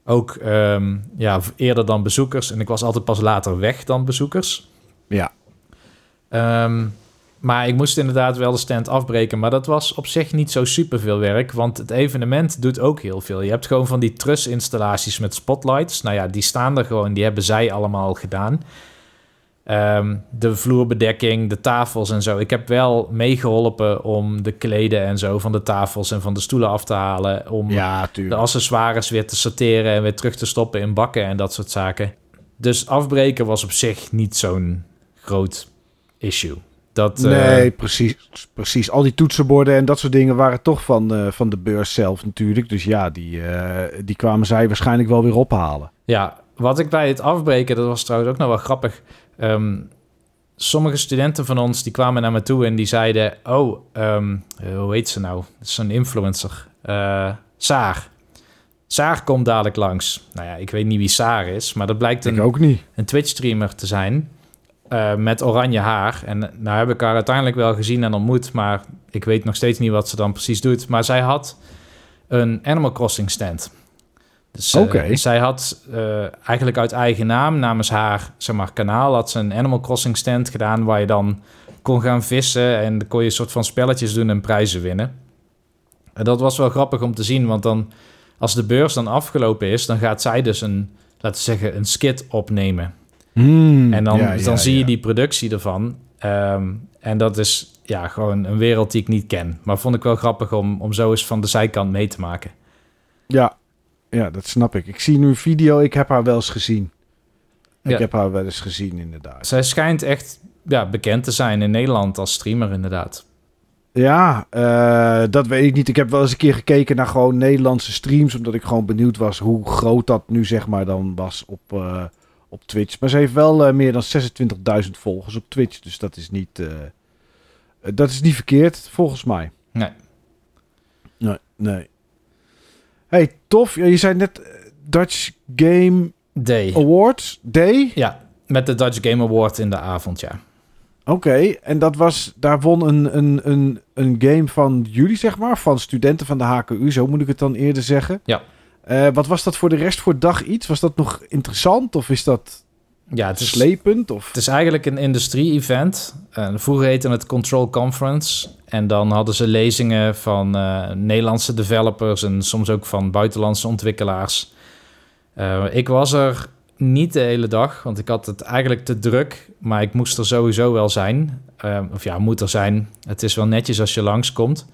ook ehm, ja, eerder dan bezoekers. En ik was altijd pas later weg dan bezoekers. Ja. Ehm, maar ik moest inderdaad wel de stand afbreken. Maar dat was op zich niet zo super veel werk. Want het evenement doet ook heel veel. Je hebt gewoon van die trusinstallaties met spotlights. Nou ja, die staan er gewoon. Die hebben zij allemaal gedaan. Ehm, de vloerbedekking, de tafels en zo. Ik heb wel meegeholpen om de kleden en zo van de tafels en van de stoelen af te halen. Om Ja, de accessoires weer te sorteren en weer terug te stoppen in bakken en dat soort zaken. Dus afbreken was op zich niet zo'n groot issue. Dat, eh, Nee, precies, precies. Al die toetsenborden en dat soort dingen waren toch van, eh, van de beurs zelf natuurlijk. Dus ja, die, eh, die kwamen zij waarschijnlijk wel weer ophalen. Ja, wat ik bij het afbreken, dat was trouwens ook nog wel grappig. Ehm, sommige studenten van ons die kwamen naar me toe en die zeiden: Oh, ehm, eh, hoe heet ze nou? Dat is zo'n influencer. Saar. Saar komt dadelijk langs. Nou ja, ik weet niet wie Saar is, maar dat blijkt Ik een, ook niet. een Twitch-streamer te zijn. Eh, met oranje haar. En nou heb ik haar uiteindelijk wel gezien en ontmoet, maar ik weet nog steeds niet wat ze dan precies doet. Maar zij had een Animal Crossing stand. Dus eh, zij had eh, eigenlijk uit eigen naam, namens haar zeg maar, kanaal, had ze een Animal Crossing stand gedaan waar je dan kon gaan vissen en dan kon je een soort van spelletjes doen en prijzen winnen. En dat was wel grappig om te zien, want dan als de beurs dan afgelopen is, dan gaat zij dus een, laten we zeggen, een skit opnemen. Hmm, En dan, ja, dan ja, zie je die productie ervan. Ehm, en dat is ja, gewoon een wereld die ik niet ken. Maar vond ik wel grappig om, om zo eens van de zijkant mee te maken. Ja, ja, dat snap ik. Ik zie nu een video, ik heb haar wel eens gezien. Ik heb haar wel eens gezien, inderdaad. Zij schijnt echt ja, bekend te zijn in Nederland als streamer, inderdaad. Ja, eh, dat weet ik niet. Ik heb wel eens een keer gekeken naar gewoon Nederlandse streams, omdat ik gewoon benieuwd was hoe groot dat nu zeg maar dan was op, eh, op Twitch. Maar ze heeft wel eh, meer dan 26.000 volgers op Twitch, dus dat is niet, eh, eh, dat is niet verkeerd volgens mij. Nee. Nee, nee. Hey, tof. Ja, je zei net Dutch Game Day. Awards Day. Ja, met de Dutch Game Award in de avond, ja. Oké, en dat was, daar won een, een, een, een game van jullie, zeg maar, van studenten van de HKU, zo moet ik het dan eerder zeggen. Ja. Eh, wat was dat voor de rest voor dag iets? Was dat nog interessant of is dat Ja, het is, slepend? Of? het is eigenlijk een industrie-event. Eh, vroeger heette het Control Conference. En dan hadden ze lezingen van eh, Nederlandse developers en soms ook van buitenlandse ontwikkelaars. Ik was er niet de hele dag, want ik had het eigenlijk te druk. Maar ik moest er sowieso wel zijn. Of ja, moet er zijn. Het is wel netjes als je langskomt.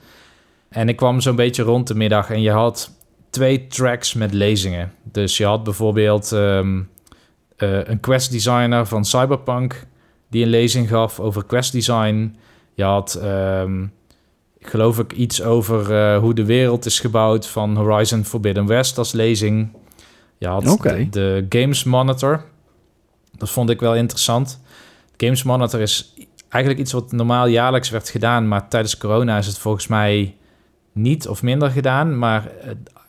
En ik kwam zo'n beetje rond de middag en je had twee tracks met lezingen. Dus je had bijvoorbeeld ehm, eh, een quest designer van Cyberpunk die een lezing gaf over quest design. Je had, ehm, geloof ik, iets over eh, hoe de wereld is gebouwd van Horizon Forbidden West als lezing. Je had de, de Games Monitor. Dat vond ik wel interessant. Games Monitor is eigenlijk iets wat normaal jaarlijks werd gedaan, maar tijdens corona is het volgens mij niet of minder gedaan. Maar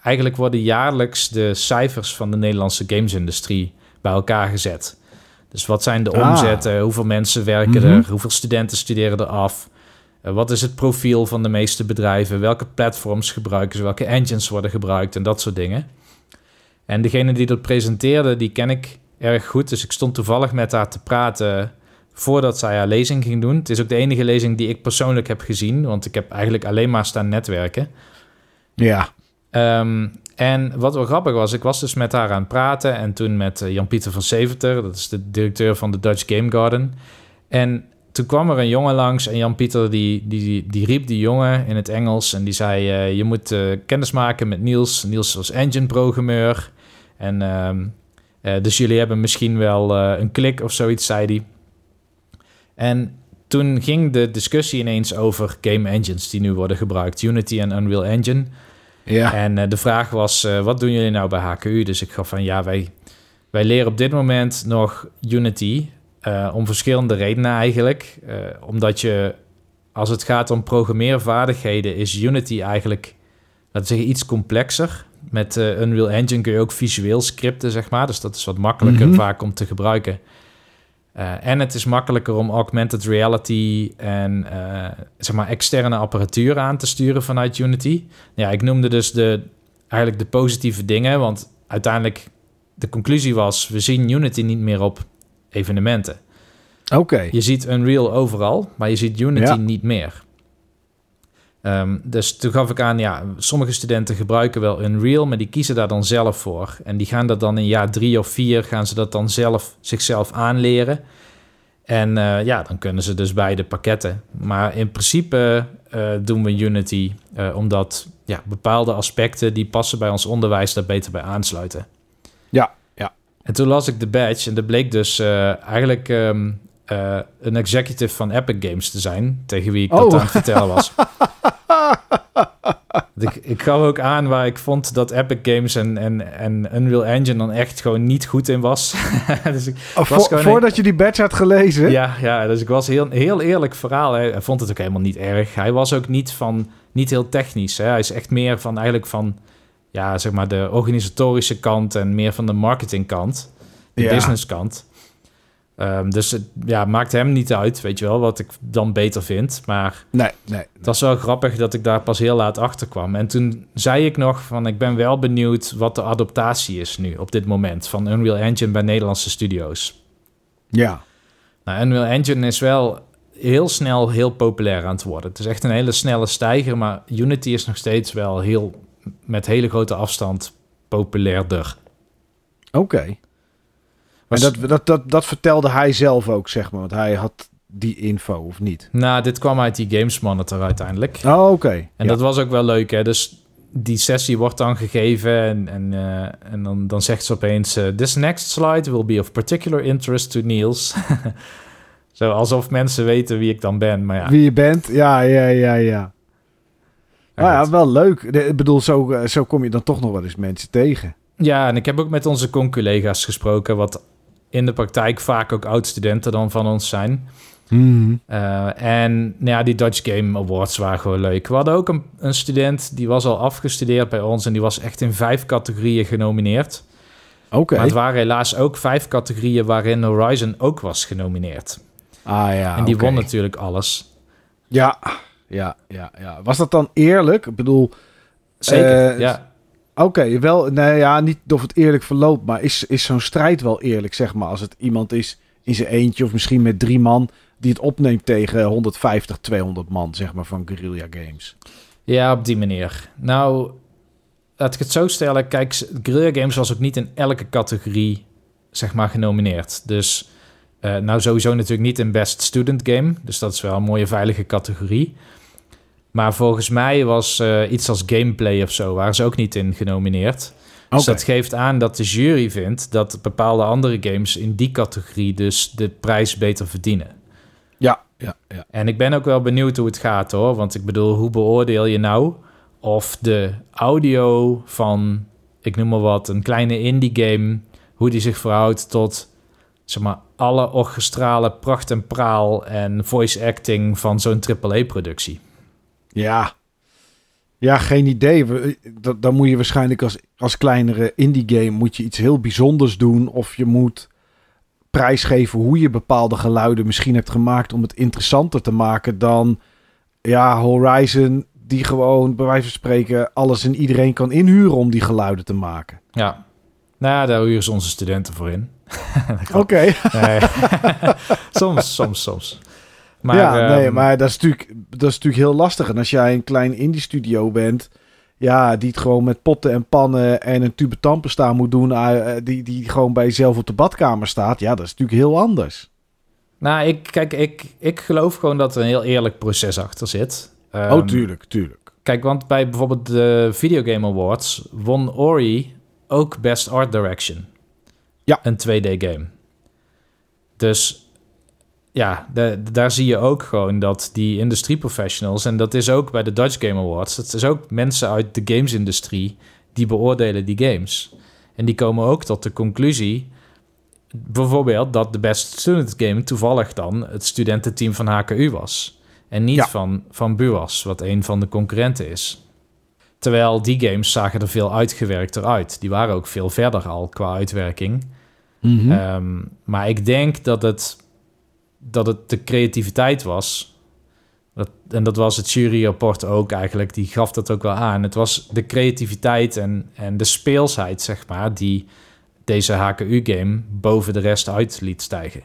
eigenlijk worden jaarlijks de cijfers van de Nederlandse gamesindustrie bij elkaar gezet. Dus wat zijn de Ah. omzetten? Hoeveel mensen werken Mhm. er? Hoeveel studenten studeren er af? Eh, wat is het profiel van de meeste bedrijven? Welke platforms gebruiken ze? Welke engines worden gebruikt? En dat soort dingen. En degene die dat presenteerde, die ken ik erg goed. Dus ik stond toevallig met haar te praten voordat zij haar lezing ging doen. Het is ook de enige lezing die ik persoonlijk heb gezien, want ik heb eigenlijk alleen maar staan netwerken. Ja. Ehm, en wat wel grappig was, ik was dus met haar aan het praten en toen met eh, Jan-Pieter van Seventer, dat is de directeur van de Dutch Game Garden. En toen kwam er een jongen langs en Jan-Pieter die, die, die riep die jongen in het Engels en die zei, eh, je moet eh, kennis maken met Niels. Niels was engine-programmeur en ehm, eh, dus jullie hebben misschien wel een klik of zoiets, zei hij. En toen ging de discussie ineens over game engines die nu worden gebruikt, Unity en Unreal Engine. Ja. En eh, de vraag was, eh, wat doen jullie nou bij HKU? Dus ik gaf van, ja, wij, wij leren op dit moment nog Unity. eh, om verschillende redenen eigenlijk. Omdat je, als het gaat om programmeervaardigheden, is Unity eigenlijk, laten we zeggen, iets complexer. Met eh, Unreal Engine kun je ook visueel scripten, zeg maar. Dus dat is wat makkelijker Mhm. vaak om te gebruiken. Eh, en het is makkelijker om augmented reality en eh, zeg maar externe apparatuur aan te sturen vanuit Unity. Ja, ik noemde dus de, eigenlijk de positieve dingen, want uiteindelijk de conclusie was, we zien Unity niet meer op evenementen. Oké. Je ziet Unreal overal, maar je ziet Unity Ja. niet meer. Ehm, dus toen gaf ik aan, ja, sommige studenten gebruiken wel Unreal, maar die kiezen daar dan zelf voor. En die gaan dat dan in jaar drie of vier, gaan ze dat dan zelf zichzelf aanleren. En eh, ja, dan kunnen ze dus beide pakketten. Maar in principe eh, doen we Unity, eh, omdat ja, bepaalde aspecten die passen bij ons onderwijs daar beter bij aansluiten. Ja, ja. En toen las ik de badge en er bleek dus eigenlijk ehm, eh, een executive van Epic Games te zijn, tegen wie ik dat Oh. aan het vertellen was. ik, ik gaf ook aan waar ik vond dat Epic Games en, en, en Unreal Engine dan echt gewoon niet goed in was. dus ik, Oh, was voordat je die badge had gelezen? ja, ja, dus ik was heel, heel eerlijk verhaal. Hij, hij vond het ook helemaal niet erg. Hij was ook niet van niet heel technisch. Hè. Hij is echt meer van eigenlijk van ja, zeg maar de organisatorische kant en meer van de marketingkant, de Ja. businesskant. Ehm, dus het ja, maakt hem niet uit, weet je wel, wat ik dan beter vind. Maar Nee, nee. het was wel grappig dat ik daar pas heel laat achter kwam. En toen zei ik nog van ik ben wel benieuwd wat de adaptatie is nu op dit moment van Unreal Engine bij Nederlandse studio's. Ja. Nou, Unreal Engine is wel heel snel heel populair aan het worden. Het is echt een hele snelle stijger, maar Unity is nog steeds wel heel met hele grote afstand populairder. Oké. Was- dat, dat, dat, dat vertelde hij zelf ook, zeg maar. Want hij had die info, of niet? Nou, dit kwam uit die Games Monitor uiteindelijk. Oh, oké. En Ja. dat was ook wel leuk, hè? Dus die sessie wordt dan gegeven en, en, eh, en dan, dan zegt ze opeens... eh, This next slide will be of particular interest to Niels. Zo, alsof mensen weten wie ik dan ben, maar ja. Wie je bent? Ja, ja, ja, ja. Nou ja, wel leuk. Ik bedoel, zo, eh, zo kom je dan toch nog wel eens mensen tegen. Ja, en ik heb ook met onze conculega's gesproken... wat in de praktijk vaak ook oud-studenten dan van ons zijn... Eh, en nou ja, die Dutch Game Awards waren gewoon leuk. We hadden ook een, een student die was al afgestudeerd bij ons en die was echt in vijf categorieën genomineerd. Oké. Maar het waren helaas ook vijf categorieën waarin Horizon ook was genomineerd. Ah ja, en die won natuurlijk alles. Ja, ja, ja, ja. Was dat dan eerlijk? Ik bedoel, Zeker, Eh, ja. Oké, wel, nee, ja, niet of het eerlijk verloopt, maar is, is zo'n strijd wel eerlijk, zeg maar, als het iemand is in zijn eentje of misschien met drie man die het opneemt tegen 150, 200 man, zeg maar, van Guerrilla Games. Ja, op die manier. Nou, laat ik het zo stellen. Kijk, Guerrilla Games was ook niet in elke categorie, zeg maar, genomineerd. Dus, eh, nou sowieso natuurlijk niet in Best Student Game. Dus dat is wel een mooie veilige categorie. Maar volgens mij was eh, iets als gameplay of zo, waren ze ook niet in genomineerd. Dus Oké. dat geeft aan dat de jury vindt dat bepaalde andere games in die categorie dus de prijs beter verdienen. Ja, ja, ja. En ik ben ook wel benieuwd hoe het gaat hoor. Want ik bedoel, hoe beoordeel je nou of de audio van, ik noem maar wat, een kleine indie game, hoe die zich verhoudt tot, zeg maar, alle orchestrale pracht en praal en voice acting van zo'n AAA-productie. Ja. Ja, geen idee. We- dat- Dan moet je waarschijnlijk als, als kleinere indie game moet je iets heel bijzonders doen. Of je moet prijsgeven hoe je bepaalde geluiden misschien hebt gemaakt om het interessanter te maken dan ja, Horizon, die gewoon bij wijze van spreken alles en iedereen kan inhuren om die geluiden te maken. Ja. Nou ja, daar huren ze onze studenten voor in. Oké. Soms, soms, soms. Maar, ja, nee, ehm, maar dat is, natuurlijk, dat is natuurlijk heel lastig. En als jij een klein indie studio bent, ja, die het gewoon met potten en pannen en een tube tandpasta moet doen, eh, die, die gewoon bij jezelf op de badkamer staat, ja, dat is natuurlijk heel anders. Nou, ik, kijk, ik, ik geloof gewoon dat er een heel eerlijk proces achter zit. Ehm, oh, tuurlijk, tuurlijk. Kijk, want bij bijvoorbeeld de Video Game Awards won Ori ook Best Art Direction. Ja. Een 2D-game. Dus ja, de- daar zie je ook gewoon dat die industrieprofessionals... en dat is ook bij de Dutch Game Awards... dat is ook mensen uit de gamesindustrie die beoordelen die games. En die komen ook tot de conclusie... bijvoorbeeld dat de Best Student Game toevallig dan... het studententeam van HKU was... En niet Ja. van, van Buas, wat een van de concurrenten is. Terwijl die games zagen er veel uitgewerkter uit. Die waren ook veel verder al qua uitwerking. Mhm. Ehm, maar ik denk dat het, dat het de creativiteit was. Dat, en dat was het juryrapport ook eigenlijk. Die gaf dat ook wel aan. Het was de creativiteit en, en de speelsheid, zeg maar, die deze HKU-game boven de rest uit liet stijgen.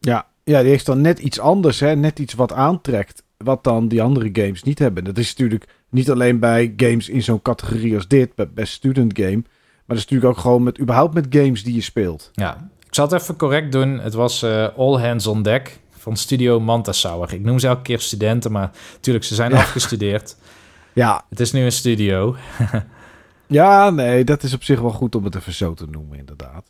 ja. ja, die heeft dan net iets anders, hè? net iets wat aantrekt, wat dan die andere games niet hebben. Dat is natuurlijk niet alleen bij games in zo'n categorie als dit, bij Best Student Game, maar dat is natuurlijk ook gewoon met, überhaupt met games die je speelt. Ja, ik zal het even correct doen. Het was eh, All Hands on Deck van Studio Mantasauer. Ik noem ze elke keer studenten, maar natuurlijk, ze zijn Ja. afgestudeerd. Ja, Het is nu een studio. Ja, nee, dat is op zich wel goed om het even zo te noemen, inderdaad.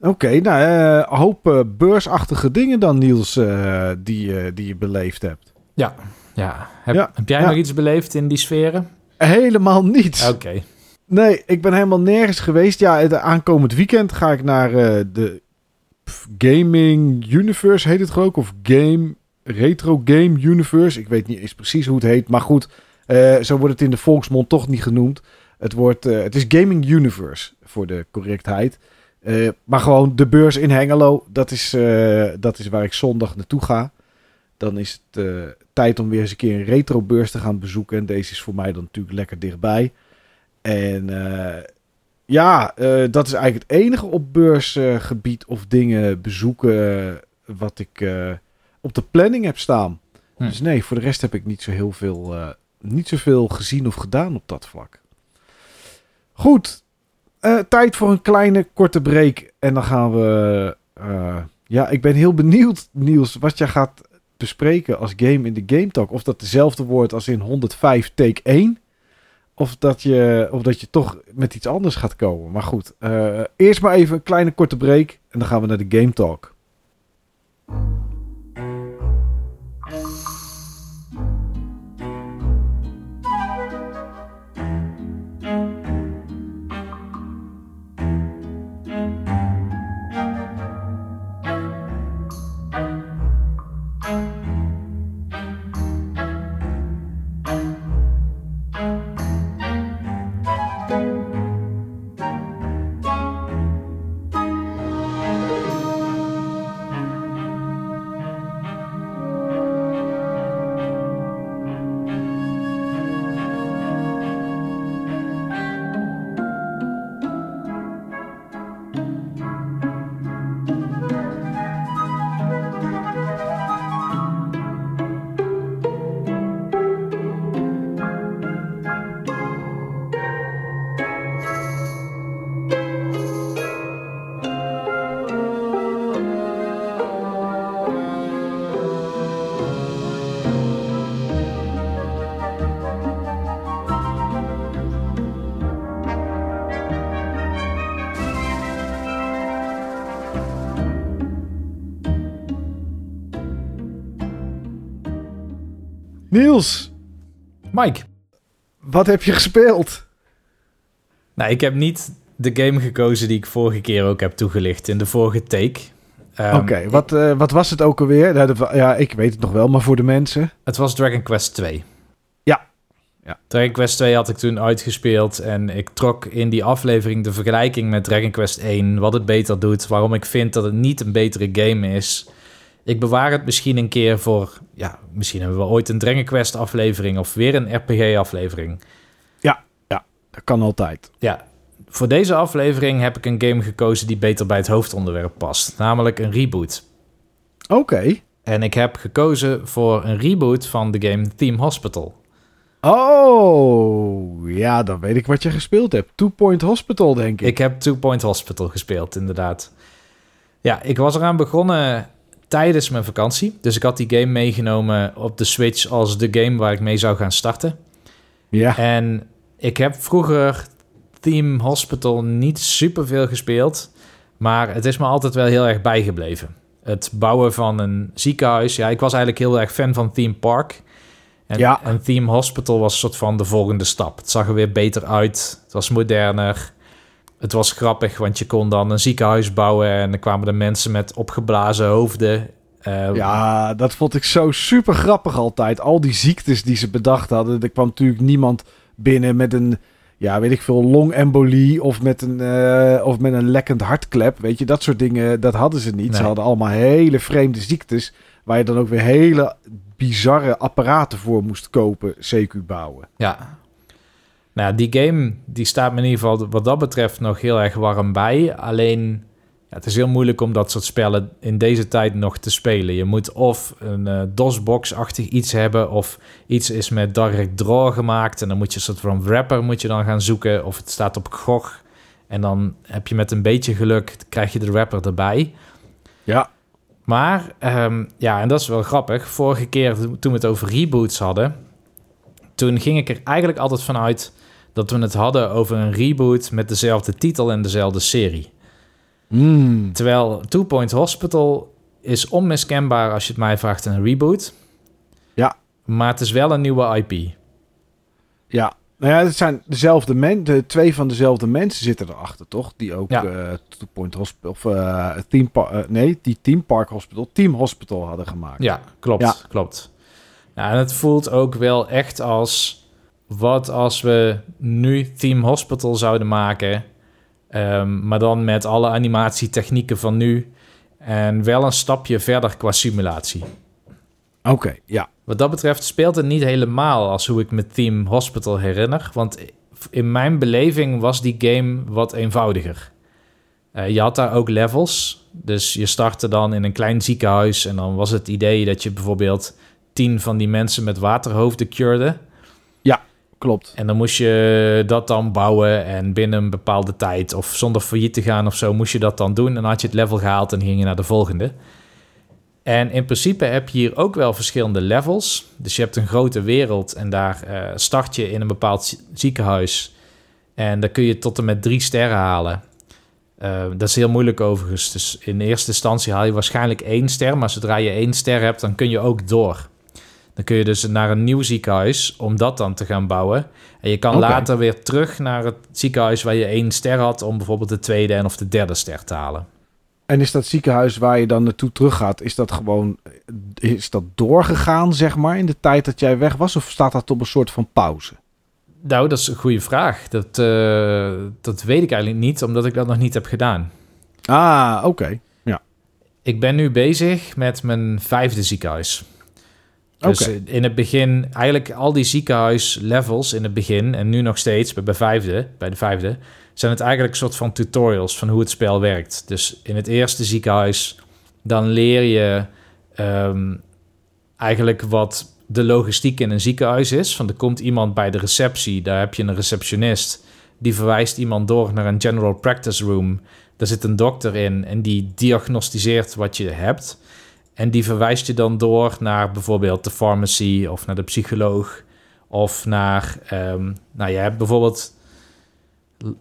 Oké, nou, eh, een hoop eh, beursachtige dingen dan, Niels, die, die je beleefd hebt. Ja, ja. Heb, Ja, heb jij ja. nog iets beleefd in die sferen? Helemaal niets. Oké. Nee, ik ben helemaal nergens geweest. Ja, het aankomend weekend ga ik naar eh, de Gaming Universe, heet het geloof of Game, Retro Game Universe. Ik weet niet eens precies hoe het heet, maar goed, eh, zo wordt het in de volksmond toch niet genoemd. Het, wordt, eh, het is Gaming Universe, voor de correctheid. Maar gewoon de beurs in Hengelo, dat is, dat is waar ik zondag naartoe ga. Dan is het tijd om weer eens een keer een retrobeurs te gaan bezoeken. En deze is voor mij dan natuurlijk lekker dichtbij. En eh, ja, eh, dat is eigenlijk het enige op beursgebied of dingen bezoeken eh, wat ik eh, op de planning heb staan. Hm. Dus nee, voor de rest heb ik niet zo heel veel, eh, niet zoveel gezien of gedaan op dat vlak. Goed, eh, tijd voor een kleine korte break. En dan gaan we. eh, ja, ik ben heel benieuwd, Niels, wat jij gaat bespreken als game in de Game Talk. Of dat dezelfde wordt als in 105 take 1. Of dat je, of dat je toch met iets anders gaat komen. Maar goed, eh, eerst maar even een kleine korte break. En dan gaan we naar de Game Talk. Niels, Mike. wat heb je gespeeld? Nou, ik heb niet de game gekozen die ik vorige keer ook heb toegelicht in de vorige take. Ehm, Oké, wat, eh, wat was het ook alweer? Ja, dat- Ja, ik weet het nog wel, maar voor de mensen. Het was Dragon Quest 2. Ja. Ja. Dragon Quest 2 had ik toen uitgespeeld en ik trok in die aflevering de vergelijking met Dragon Quest 1, wat het beter doet, waarom ik vind dat het niet een betere game is. Ik bewaar het misschien een keer voor, ja, misschien hebben we ooit een Dragon Quest aflevering of weer een RPG aflevering. Dat kan altijd. Ja, voor deze aflevering heb ik een game gekozen die beter bij het hoofdonderwerp past, namelijk een reboot. Oké. En ik heb gekozen voor een reboot van de game Theme Hospital. Oh, ja, dan weet ik wat je gespeeld hebt. Two Point Hospital, denk ik. Ik heb Two Point Hospital gespeeld, inderdaad. Ja, ik was eraan begonnen tijdens mijn vakantie. Dus ik had die game meegenomen op de Switch als de game waar ik mee zou gaan starten. Ja. En ik heb vroeger Theme Hospital niet superveel gespeeld. Maar het is me altijd wel heel erg bijgebleven. Het bouwen van een ziekenhuis. Ja, ik was eigenlijk heel erg fan van Theme Park. En, Ja. en Theme Hospital was een soort van de volgende stap. Het zag er weer beter uit. Het was moderner. Het was grappig, want je kon dan een ziekenhuis bouwen... en dan kwamen er mensen met opgeblazen hoofden. Eh, Ja, dat vond ik zo super grappig altijd. Al die ziektes die ze bedacht hadden. Er kwam natuurlijk niemand binnen met een, ja, weet ik veel, longembolie of met een, eh, of met een lekkend hartklep. Weet je, dat soort dingen, dat hadden ze niet. Ze hadden allemaal hele vreemde ziektes. Waar je dan ook weer hele bizarre apparaten voor moest kopen, CQ bouwen. Ja. Nou, die game die staat me in ieder geval wat dat betreft nog heel erg warm bij. Alleen, ja, het is heel moeilijk om dat soort spellen in deze tijd nog te spelen. Je moet of een eh, DOS-box-achtig iets hebben... of iets is met direct draw gemaakt... en dan moet je een soort van wrapper moet je dan gaan zoeken... of het staat op GOG... en dan heb je met een beetje geluk... krijg je de wrapper erbij... Ja, Maar, ehm, ja, en dat is wel grappig. Vorige keer toen we het over reboots hadden... toen ging ik er eigenlijk altijd vanuit... dat we het hadden over een reboot met dezelfde titel en dezelfde serie. Mm. Terwijl Two Point Hospital is onmiskenbaar als je het mij vraagt een reboot. Ja. Maar het is wel een nieuwe IP. ja. Nou ja, het zijn dezelfde mensen. De twee van dezelfde mensen zitten erachter, toch? Die ook Ja. eh Two Point Hospital of eh, Park, eh, nee, die Theme Park Hospital, Team Hospital hadden gemaakt. Ja, klopt, Ja. klopt. Nou, en het voelt ook wel echt als... wat als we nu Team Hospital zouden maken... ehm, maar dan met alle animatietechnieken van nu... en wel een stapje verder qua simulatie. Oké, ja. Wat dat betreft speelt het niet helemaal als hoe ik me Team Hospital herinner. Want in mijn beleving was die game wat eenvoudiger. Eh, je had daar ook levels. Dus je startte dan in een klein ziekenhuis. En dan was het idee dat je bijvoorbeeld tien van die mensen met waterhoofden curde. Klopt. En dan moest je dat dan bouwen. En binnen een bepaalde tijd of zonder failliet te gaan of zo, moest je dat dan doen. En dan had je het level gehaald en ging je naar de volgende. En in principe heb je hier ook wel verschillende levels. Dus je hebt een grote wereld en daar eh, start je in een bepaald zie- ziekenhuis. En daar kun je tot en met drie sterren halen. Eh, dat is heel moeilijk overigens. Dus in eerste instantie haal je waarschijnlijk één ster. Maar zodra je één ster hebt, dan kun je ook door. Dan kun je dus naar een nieuw ziekenhuis om dat dan te gaan bouwen. En je kan later weer terug naar het ziekenhuis waar je één ster had... om bijvoorbeeld de tweede en of de derde ster te halen. En is dat ziekenhuis waar je dan naartoe teruggaat, is dat gewoon, is dat doorgegaan, zeg maar, in de tijd dat jij weg was? Of staat dat op een soort van pauze? Nou, dat is een goede vraag. Dat, eh, dat weet ik eigenlijk niet, omdat ik dat nog niet heb gedaan. Ah, oké. Ik ben nu bezig met mijn vijfde ziekenhuis. Dus in het begin, eigenlijk al die ziekenhuislevels in het begin... en nu nog steeds bij, bij, vijfde, bij de vijfde... zijn het eigenlijk een soort van tutorials van hoe het spel werkt. Dus in het eerste ziekenhuis, dan leer je ehm, eigenlijk wat de logistiek in een ziekenhuis is. Van er komt iemand bij de receptie, daar heb je een receptionist... die verwijst iemand door naar een general practice room... Daar zit een dokter in en die diagnosticeert wat je hebt. En die verwijst je dan door naar bijvoorbeeld de pharmacy of naar de psycholoog. Of naar, ehm, nou je hebt bijvoorbeeld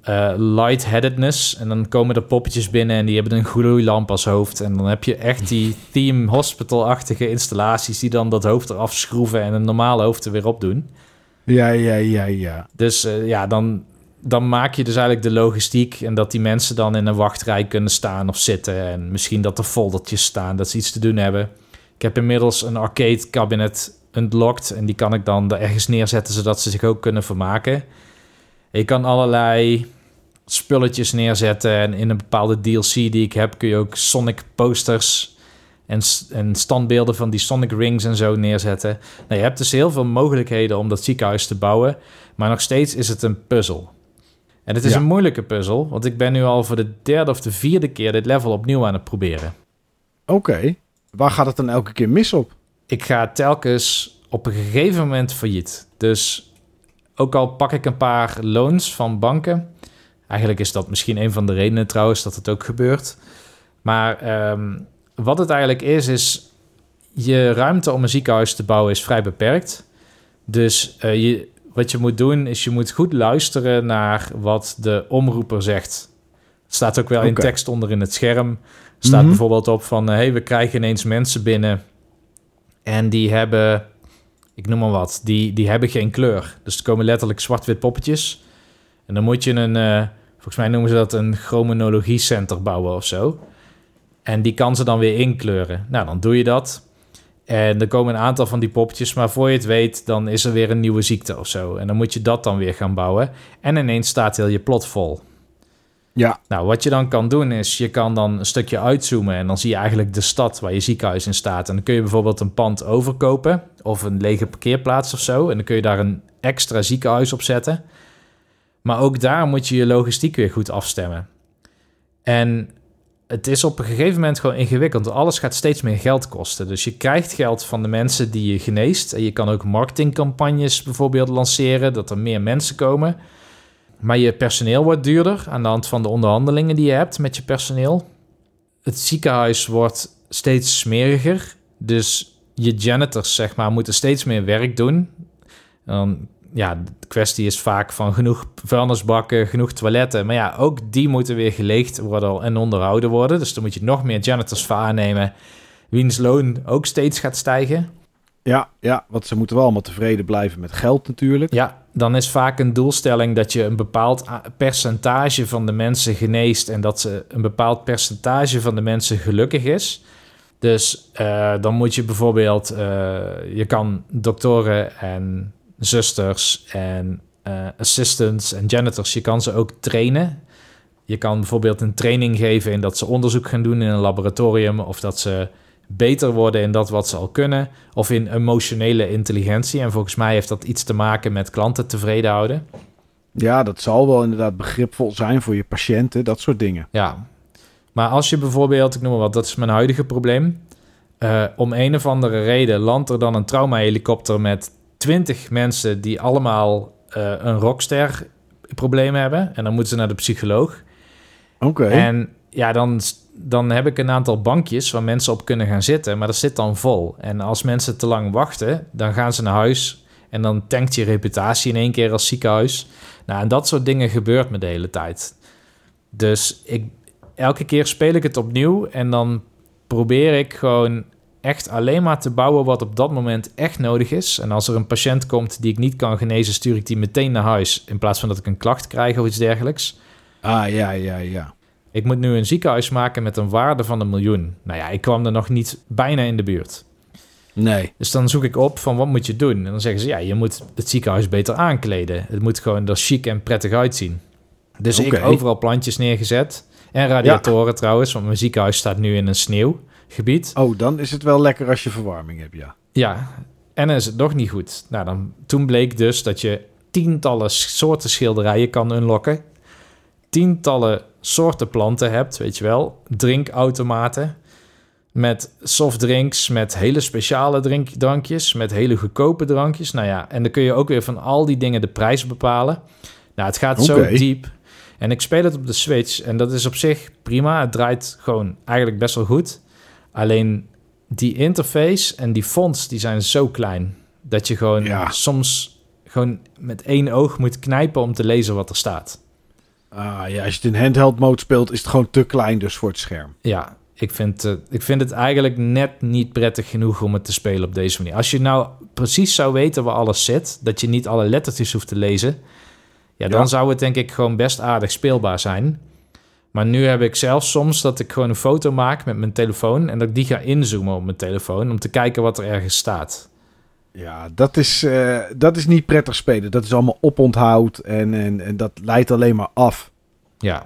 uh, lightheadedness. En dan komen er poppetjes binnen en die hebben een gloeilamp als hoofd. En dan heb je echt die theme hospital-achtige installaties die dan dat hoofd eraf schroeven en een normale hoofd er weer op doen. Ja, ja, ja, ja. Dus uh, ja, dan, dan maak je dus eigenlijk de logistiek en dat die mensen dan in een wachtrij kunnen staan of zitten. En misschien dat er foldertjes staan, dat ze iets te doen hebben. Ik heb inmiddels een arcade cabinet unlocked en die kan ik dan er ergens neerzetten zodat ze zich ook kunnen vermaken. Je kan allerlei spulletjes neerzetten. En in een bepaalde DLC die ik heb, kun je ook Sonic posters en, en standbeelden van die Sonic Rings en zo neerzetten. Nou, je hebt dus heel veel mogelijkheden om dat ziekenhuis te bouwen. Maar nog steeds is het een puzzel. En het is een moeilijke puzzel, want ik ben nu al voor de derde of de vierde keer dit level opnieuw aan het proberen. Oké, waar gaat het dan elke keer mis op? Ik ga telkens op een gegeven moment failliet. Dus ook al pak ik een paar loans van banken. Eigenlijk is dat misschien een van de redenen trouwens dat het ook gebeurt. Maar ehm, wat het eigenlijk is, is je ruimte om een ziekenhuis te bouwen is vrij beperkt. Dus uh, je, wat je moet doen, is je moet goed luisteren naar wat de omroeper zegt. Het staat ook wel in tekst onder in het scherm. Er staat mhm. bijvoorbeeld op van... hé, hey, we krijgen ineens mensen binnen... en die hebben ik noem maar wat, die, die hebben geen kleur. Dus er komen letterlijk zwart-wit poppetjes. En dan moet je een, uh, volgens mij noemen ze dat een chromonologie center bouwen of zo. En die kan ze dan weer inkleuren. Nou, dan doe je dat. En er komen een aantal van die poppetjes, maar voor je het weet, dan is er weer een nieuwe ziekte of zo. En dan moet je dat dan weer gaan bouwen. En ineens staat heel je plot vol. Ja. Nou, wat je dan kan doen is, je kan dan een stukje uitzoomen en dan zie je eigenlijk de stad waar je ziekenhuis in staat. En dan kun je bijvoorbeeld een pand overkopen of een lege parkeerplaats of zo. En dan kun je daar een extra ziekenhuis op zetten. Maar ook daar moet je je logistiek weer goed afstemmen. En het is op een gegeven moment gewoon ingewikkeld. Alles gaat steeds meer geld kosten. Dus je krijgt geld van de mensen die je geneest. En je kan ook marketingcampagnes bijvoorbeeld lanceren, dat er meer mensen komen. Maar je personeel wordt duurder aan de hand van de onderhandelingen die je hebt met je personeel. Het ziekenhuis wordt steeds smeriger. Dus je janitors, zeg maar, moeten steeds meer werk doen. dan, ja, de kwestie is vaak van genoeg vuilnisbakken, genoeg toiletten. Maar ja, ook die moeten weer geleegd worden en onderhouden worden. Dus dan moet je nog meer janitors voor aannemen, wiens loon ook steeds gaat stijgen. Ja, ja, want ze moeten wel allemaal tevreden blijven met geld natuurlijk. Ja, dan is vaak een doelstelling dat je een bepaald percentage van de mensen geneest en dat ze een bepaald percentage van de mensen gelukkig is. Dus uh, dan moet je bijvoorbeeld, uh, je kan doktoren en zusters en uh, assistants en janitors, je kan ze ook trainen. Je kan bijvoorbeeld een training geven in dat ze onderzoek gaan doen in een laboratorium of dat ze beter worden in dat wat ze al kunnen, of in emotionele intelligentie. En volgens mij heeft dat iets te maken met klanten tevreden houden. Ja, dat zal wel inderdaad begripvol zijn voor je patiënten, dat soort dingen. Ja, maar als je bijvoorbeeld, ik noem maar wat, dat is mijn huidige probleem. Uh, om een of andere reden landt er dan een traumahelikopter met twintig mensen die allemaal uh, een rockster probleem hebben. En dan moeten ze naar de psycholoog. Oké. En ja, dan dan heb ik een aantal bankjes waar mensen op kunnen gaan zitten, maar dat zit dan vol. En als mensen te lang wachten, dan gaan ze naar huis en dan tankt je reputatie in één keer als ziekenhuis. Nou, en dat soort dingen gebeurt me de hele tijd. Dus ik, elke keer speel ik het opnieuw en dan probeer ik gewoon echt alleen maar te bouwen wat op dat moment echt nodig is. En als er een patiënt komt die ik niet kan genezen, stuur ik die meteen naar huis in plaats van dat ik een klacht krijg of iets dergelijks. Ah, ja, ja, ja. Ik moet nu een ziekenhuis maken met een waarde van een miljoen. Nou ja, ik kwam er nog niet bijna in de buurt. Nee. Dus dan zoek ik op van wat moet je doen? En dan zeggen ze, ja, je moet het ziekenhuis beter aankleden. Het moet gewoon er chic en prettig uitzien. Dus ik ik overal plantjes neergezet. En radiatoren trouwens, want mijn ziekenhuis staat nu in een sneeuwgebied. Oh, dan is het wel lekker als je verwarming hebt, ja. Ja, en dan is het nog niet goed. Nou, dan, toen bleek dus dat je tientallen soorten schilderijen kan unlocken. Tientallen soorten planten hebt, weet je wel. Drinkautomaten met softdrinks, met hele speciale drinkdrankjes, met hele goedkope drankjes. Nou ja, en dan kun je ook weer van al die dingen de prijs bepalen. Nou, het gaat zo diep. En ik speel het op de Switch en dat is op zich prima. Het draait gewoon eigenlijk best wel goed. Alleen die interface en die fonts, die zijn zo klein dat je gewoon soms gewoon met één oog moet knijpen om te lezen wat er staat. Ah, ja, als je het in handheld mode speelt, is het gewoon te klein dus voor het scherm. Ja, ik vind, uh, ik vind het eigenlijk net niet prettig genoeg om het te spelen op deze manier. Als je nou precies zou weten waar alles zit, dat je niet alle lettertjes hoeft te lezen, ja, dan zou het denk ik gewoon best aardig speelbaar zijn. Maar nu heb ik zelfs soms dat ik gewoon een foto maak met mijn telefoon en dat ik die ga inzoomen op mijn telefoon om te kijken wat er ergens staat. Ja, dat is, uh, dat is niet prettig spelen. Dat is allemaal oponthoud en, en, en dat leidt alleen maar af. Ja.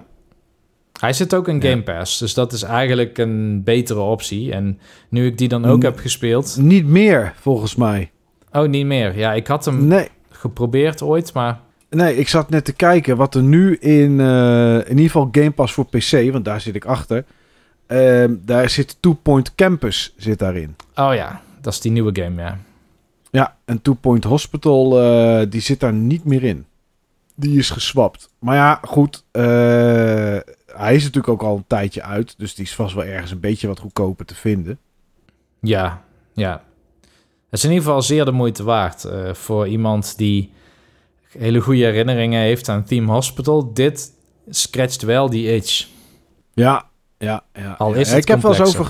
Hij zit ook in Game Pass, dus dat is eigenlijk een betere optie. En nu ik die dan ook heb gespeeld... Niet meer, volgens mij. Oh, niet meer. Ja, ik had hem nee. geprobeerd ooit, maar... Nee, ik zat net te kijken wat er nu in, uh, in ieder geval Game Pass voor PC, want daar zit ik achter. Uh, daar zit Two Point Campus zit daarin. Oh ja, dat is die nieuwe game, ja. Ja, en Two Point Hospital, uh, die zit daar niet meer in. Die is geswapt. Maar ja, goed. Uh, hij is natuurlijk ook al een tijdje uit. Dus die is vast wel ergens een beetje wat goedkoper te vinden. Ja, ja. Het is in ieder geval zeer de moeite waard. Voor iemand die hele goede herinneringen heeft aan Team Hospital. Dit scratcht wel die itch. Ja, ja, ja. Al is ja, het ik heb, wel eens over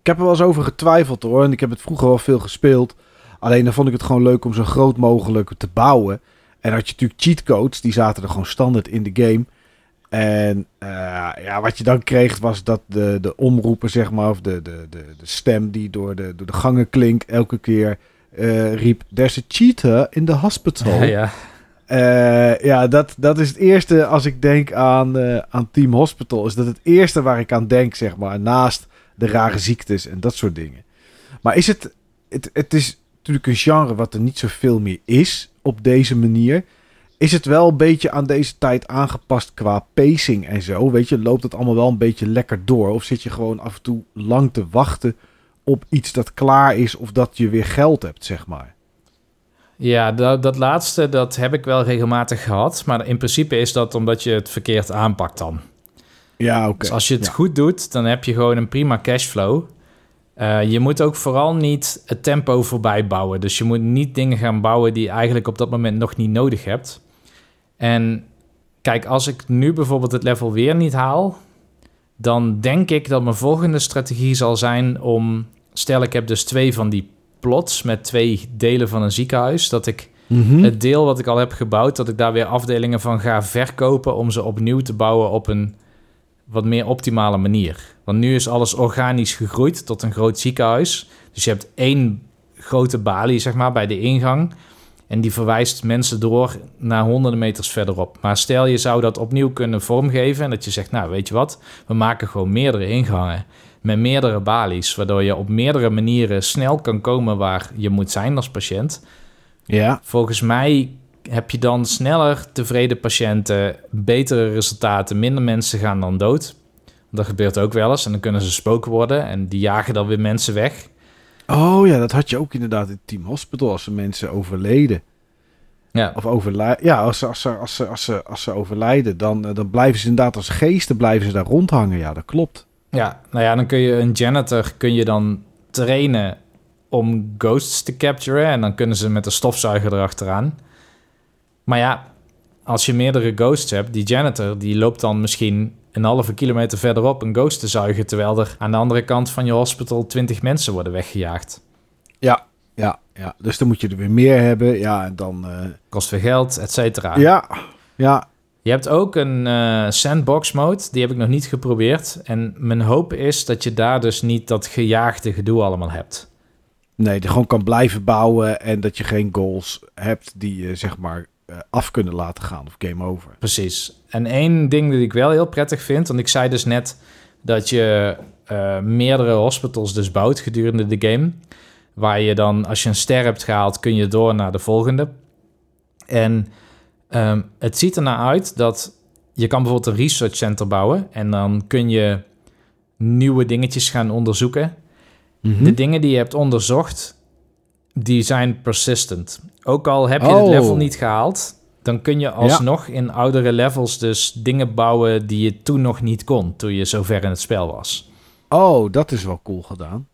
ik heb er wel eens over getwijfeld hoor. En ik heb het vroeger wel veel gespeeld. Alleen dan vond ik het gewoon leuk om zo groot mogelijk te bouwen. En had je natuurlijk cheatcodes, die zaten er gewoon standaard in de game. En uh, ja, wat je dan kreeg was dat de, de omroepen, zeg maar, of de, de, de, de stem die door de, door de gangen klinkt, elke keer uh, riep: There's a cheater in the hospital. Ja, ja. Uh, ja, dat, dat is het eerste als ik denk aan, uh, aan Team Hospital. Is dat het eerste waar ik aan denk, zeg maar. Naast de rare ziektes en dat soort dingen. Maar is het. Het, het is natuurlijk een genre wat er niet zoveel meer is op deze manier. Is het wel een beetje aan deze tijd aangepast qua pacing en zo? Weet je, loopt het allemaal wel een beetje lekker door? Of zit je gewoon af en toe lang te wachten op iets dat klaar is of dat je weer geld hebt, zeg maar? Ja, dat, dat laatste, dat heb ik wel regelmatig gehad. Maar in principe is dat omdat je het verkeerd aanpakt dan. Ja, oké. Okay. Dus als je het ja. goed doet, dan heb je gewoon een prima cashflow. Uh, je moet ook vooral niet het tempo voorbij bouwen. Dus je moet niet dingen gaan bouwen die je eigenlijk op dat moment nog niet nodig hebt. En kijk, als ik nu bijvoorbeeld het level weer niet haal, dan denk ik dat mijn volgende strategie zal zijn om. Stel, ik heb dus twee van die plots met twee delen van een ziekenhuis. Dat ik Mhm. mm -hmm. het deel wat ik al heb gebouwd, dat ik daar weer afdelingen van ga verkopen om ze opnieuw te bouwen op een wat meer optimale manier. Want nu is alles organisch gegroeid tot een groot ziekenhuis. Dus je hebt één grote balie, zeg maar, bij de ingang. En die verwijst mensen door naar honderden meters verderop. Maar stel je zou dat opnieuw kunnen vormgeven en dat je zegt, nou weet je wat, we maken gewoon meerdere ingangen met meerdere balies, waardoor je op meerdere manieren snel kan komen waar je moet zijn als patiënt. Ja. Volgens mij heb je dan sneller tevreden patiënten, betere resultaten, minder mensen gaan dan dood. Dat gebeurt ook wel eens en dan kunnen ze spoken worden en die jagen dan weer mensen weg. Oh ja, dat had je ook inderdaad in Team Hospital als er mensen overleden. Ja. Of overlijden. Ja, als ze, als, ze, als, ze, als, ze, als ze overlijden, dan, dan blijven ze inderdaad als geesten blijven ze daar rondhangen. Ja, dat klopt. Ja, nou ja, dan kun je een janitor kun je dan trainen om ghosts te capturen. En dan kunnen ze met de stofzuiger erachteraan. Maar ja, als je meerdere ghosts hebt, die janitor die loopt dan misschien een halve kilometer verderop een ghost te zuigen. Terwijl er aan de andere kant van je hospital 20 mensen worden weggejaagd. Ja, ja, ja. Dus dan moet je er weer meer hebben. Ja, en dan. Uh... Kost weer geld, et cetera. Ja, ja. Je hebt ook een uh, sandbox mode, die heb ik nog niet geprobeerd. En mijn hoop is dat je daar dus niet dat gejaagde gedoe allemaal hebt. Nee, je gewoon kan blijven bouwen en dat je geen goals hebt die je zeg maar uh, af kunnen laten gaan of game over. Precies. En één ding dat ik wel heel prettig vind, want ik zei dus net dat je uh, meerdere hospitals dus bouwt gedurende de game. Waar je dan, als je een ster hebt gehaald, kun je door naar de volgende. En um, het ziet er naar uit dat je kan bijvoorbeeld een research center bouwen en dan kun je nieuwe dingetjes gaan onderzoeken. Mhm. De dingen die je hebt onderzocht, die zijn persistent. Ook al heb je oh. het level niet gehaald, dan kun je alsnog ja. in oudere levels dus dingen bouwen die je toen nog niet kon, toen je zo ver in het spel was. Oh, dat is wel cool gedaan.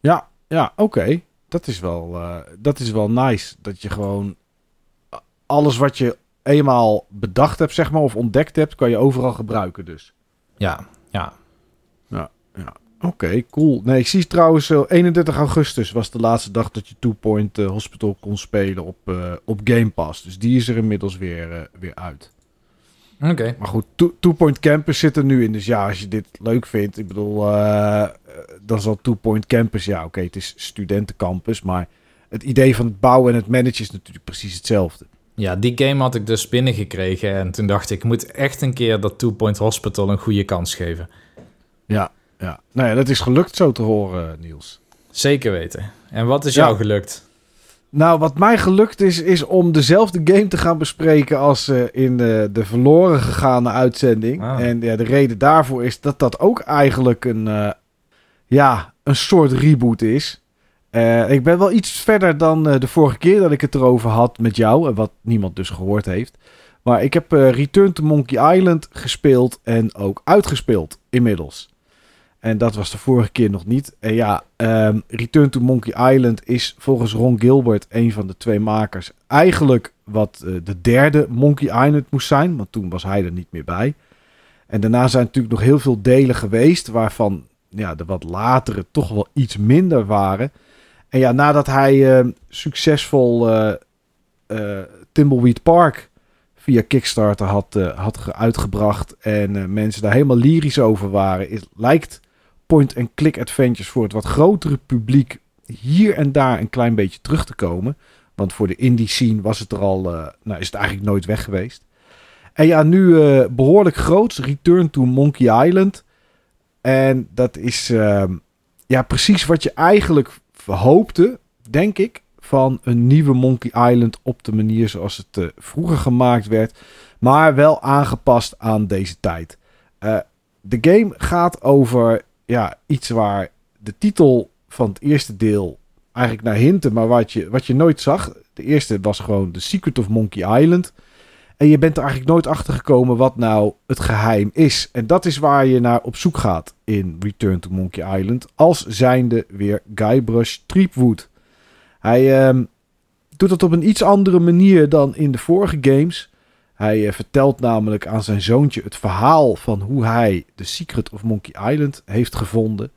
Ja, ja, oké. Okay. Dat is wel, uh, dat is wel nice. Dat je gewoon alles wat je eenmaal bedacht hebt, zeg maar, of ontdekt hebt, kan je overal gebruiken dus. Ja, ja. Oké, cool. Nee, ik zie trouwens, eh, 31 augustus was de laatste dag dat je Two Point eh, Hospital kon spelen op, eh, op Game Pass. Dus die is er inmiddels weer, eh, weer uit. Oké. Maar goed, Two, Two Point Campus zit er nu in. Dus ja, als je dit leuk vindt, ik bedoel, eh, eh, dan zal Two Point Campus, ja, oké, het is studentencampus, maar het idee van het bouwen en het managen is natuurlijk precies hetzelfde. Ja, die game had ik dus binnengekregen. En toen dacht ik, ik moet echt een keer dat Two Point Hospital een goede kans geven. Ja, ja. Nou ja, dat is gelukt zo te horen, Niels. Zeker weten. En wat is Ja. jou gelukt? Nou, wat mij gelukt is, is om dezelfde game te gaan bespreken als eh, in de, de verloren gegane uitzending. Ah. En ja, de reden daarvoor is dat dat ook eigenlijk een, eh, ja, een soort reboot is. Eh, ik ben wel iets verder dan eh, de vorige keer dat ik het erover had met jou, en wat niemand dus gehoord heeft. Maar ik heb eh, Return to Monkey Island gespeeld en ook uitgespeeld inmiddels. En dat was de vorige keer nog niet. En ja, ehm, Return to Monkey Island is volgens Ron Gilbert, een van de twee makers, eigenlijk wat eh, de derde Monkey Island moest zijn. Want toen was hij er niet meer bij. En daarna zijn natuurlijk nog heel veel delen geweest, waarvan ja, de wat latere toch wel iets minder waren. En ja, nadat hij eh, succesvol eh eh, Thimbleweed Park via Kickstarter had, eh, had ge- uitgebracht en mensen daar helemaal lyrisch over waren, is, lijkt point-and-click adventures voor het wat grotere publiek hier en daar een klein beetje terug te komen. Want voor de indie scene was het er al, nou is het eigenlijk nooit weg geweest. En ja, nu eh, behoorlijk groots, Return to Monkey Island. En dat is ehm, ja, precies wat je eigenlijk hoopte, denk ik, van een nieuwe Monkey Island op de manier zoals het eh, vroeger gemaakt werd. Maar wel aangepast aan deze tijd. Eh, de game gaat over ja, iets waar de titel van het eerste deel eigenlijk naar hinten, maar wat je, wat je nooit zag. De eerste was gewoon The Secret of Monkey Island. En je bent er eigenlijk nooit achter gekomen wat nou het geheim is. En dat is waar je naar op zoek gaat in Return to Monkey Island. Als zijnde weer Guybrush Threepwood. Hij ehm, doet dat op een iets andere manier dan in de vorige games. Hij eh, vertelt namelijk aan zijn zoontje het verhaal van hoe hij The Secret of Monkey Island heeft gevonden.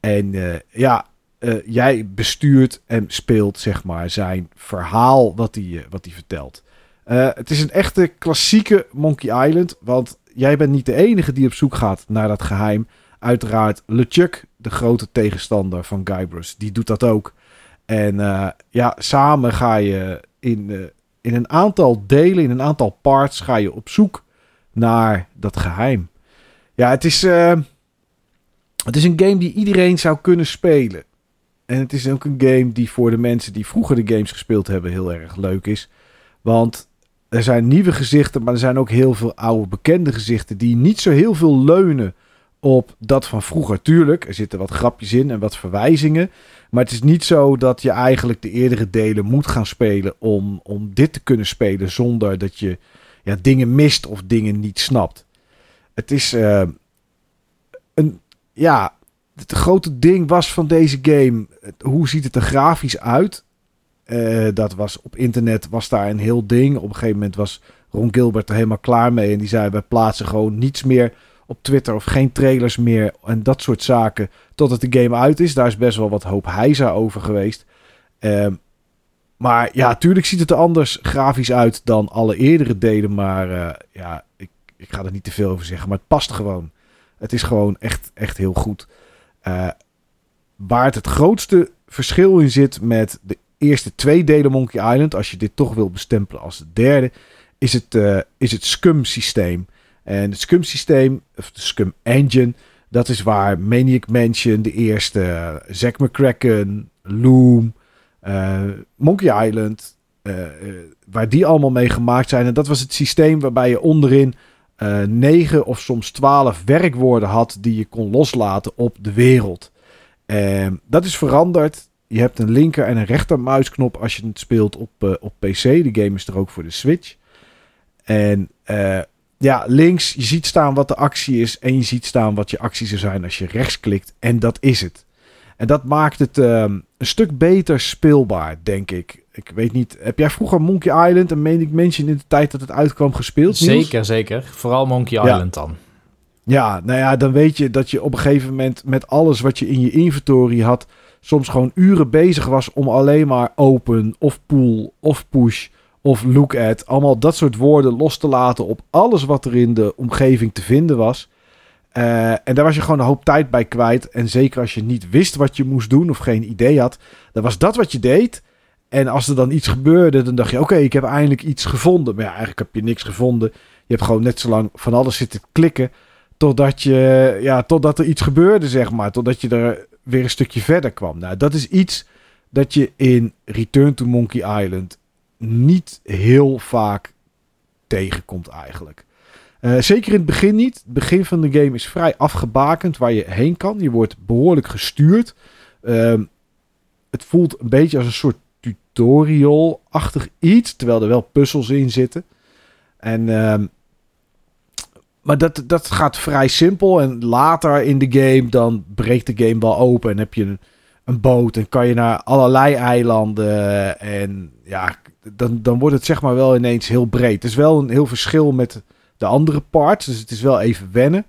En eh, ja, eh, jij bestuurt en speelt zeg maar zijn verhaal wat hij, wat hij vertelt. Eh, het is een echte klassieke Monkey Island, want jij bent niet de enige die op zoek gaat naar dat geheim. Uiteraard LeChuck, de grote tegenstander van Guybrush, die doet dat ook. En eh, ja, samen ga je in, eh, in een aantal delen, in een aantal parts, ga je op zoek naar dat geheim. Ja, het is, het is een game die iedereen zou kunnen spelen. En het is ook een game die voor de mensen die vroeger de games gespeeld hebben heel erg leuk is. Want er zijn nieuwe gezichten, maar er zijn ook heel veel oude bekende gezichten die niet zo heel veel leunen op dat van vroeger. Tuurlijk, er zitten wat grapjes in en wat verwijzingen. Maar het is niet zo dat je eigenlijk de eerdere delen moet gaan spelen om, om dit te kunnen spelen zonder dat je ja, dingen mist of dingen niet snapt. Het is eh, een, ja, het grote ding was van deze game, hoe ziet het er grafisch uit? Eh, dat was op internet was daar een heel ding. Op een gegeven moment was Ron Gilbert er helemaal klaar mee en die zei: wij plaatsen gewoon niets meer op Twitter of geen trailers meer en dat soort zaken totdat de game uit is. Daar is best wel wat hoop hijza over geweest. Ehm, maar ja, tuurlijk ziet het er anders grafisch uit dan alle eerdere delen. Maar eh, ja, ik, ik ga er niet te veel over zeggen. Maar het past gewoon. Het is gewoon echt, echt heel goed. Eh, waar het het grootste verschil in zit met de eerste twee delen Monkey Island, als je dit toch wil bestempelen als de derde, is het, eh, is het Scum systeem. En het Scum systeem, of de Scum engine, dat is waar Maniac Mansion, de eerste, eh, Zack McCracken, Loom, eh, Monkey Island, waar die allemaal mee gemaakt zijn. En dat was het systeem waarbij je onderin negen of soms twaalf werkwoorden had die je kon loslaten op de wereld. Dat is veranderd. Je hebt een linker en een rechter muisknop als je het speelt op, eh, op PC. De game is er ook voor de Switch. En eh, ja, links, je ziet staan wat de actie is. En je ziet staan wat je actie zou zijn als je rechts klikt. En dat is het. En dat maakt het ehm, een stuk beter speelbaar, denk ik. ik weet niet, heb jij vroeger Monkey Island en Manic Mansion in de tijd dat het uitkwam gespeeld? Niels? Zeker, zeker. Vooral Monkey Island dan. Ja, nou ja, dan weet je dat je op een gegeven moment met alles wat je in je inventory had, soms gewoon uren bezig was om alleen maar open of pool of push of look at, allemaal dat soort woorden los te laten op alles wat er in de omgeving te vinden was. Eh, en daar was je gewoon een hoop tijd bij kwijt. En zeker als je niet wist wat je moest doen of geen idee had, dan was dat wat je deed. En als er dan iets gebeurde, dan dacht je: oké, ik heb eindelijk iets gevonden. Maar ja, eigenlijk heb je niks gevonden. Je hebt gewoon net zo lang van alles zitten klikken. Totdat, je, ja, totdat er iets gebeurde, zeg maar. Totdat je er weer een stukje verder kwam. Nou, dat is iets dat je in Return to Monkey Island niet heel vaak tegenkomt eigenlijk. Uh, zeker in het begin niet. Het begin van de game is vrij afgebakend waar je heen kan. Je wordt behoorlijk gestuurd. Uh, het voelt een beetje als een soort tutorial-achtig iets. Terwijl er wel puzzels in zitten. En, uh, maar dat, dat gaat vrij simpel. En later in de game dan breekt de game wel open. En heb je een, een boot. En kan je naar allerlei eilanden. En ja, dan, dan wordt het zeg maar wel ineens heel breed. Het is wel een heel verschil met de andere parts. Dus het is wel even wennen.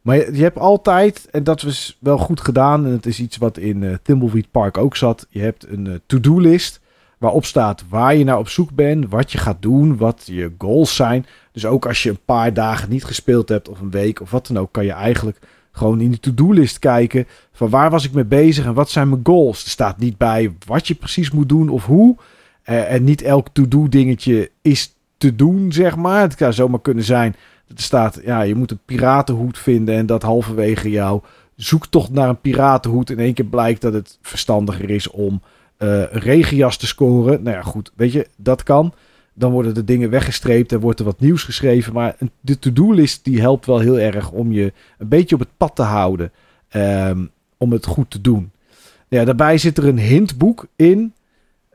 Maar je, hebt altijd, en dat was wel goed gedaan. En het is iets wat in uh, Park ook zat. Je hebt een uh, to-do-list. Waarop staat waar je naar op zoek bent. Wat je gaat doen. Wat je goals zijn. Dus ook als je een paar dagen niet gespeeld hebt. Of een week of wat dan ook. Kan je eigenlijk gewoon in de to-do-list kijken. Van waar was ik mee bezig en wat zijn mijn goals. Er staat niet bij wat je precies moet doen of hoe. Uh, en niet elk to-do dingetje is te doen, zeg maar. Het kan zomaar kunnen zijn dat er staat, ja, je moet een piratenhoed vinden en dat halverwege jou zoektocht naar een piratenhoed in één keer blijkt dat het verstandiger is om uh, een regenjas te scoren. Nou ja, goed, weet je, dat kan. Dan worden de dingen weggestreept en wordt er wat nieuws geschreven. Maar de to-do-list die helpt wel heel erg om je een beetje op het pad te houden. Um, om het goed te doen. Ja, daarbij zit er een hintboek in.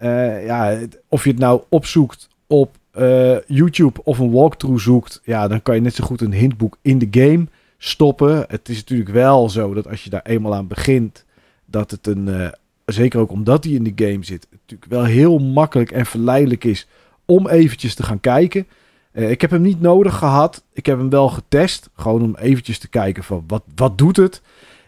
Uh, ja, of je het nou opzoekt op uh, YouTube of een walkthrough zoekt, ja, dan kan je net zo goed een hintboek in de game stoppen. Het is natuurlijk wel zo dat als je daar eenmaal aan begint, dat het een, uh, zeker ook omdat hij in de game zit, natuurlijk wel heel makkelijk en verleidelijk is om eventjes te gaan kijken. Uh, ik heb hem niet nodig gehad. Ik heb hem wel getest. Gewoon om eventjes te kijken van wat, wat doet het.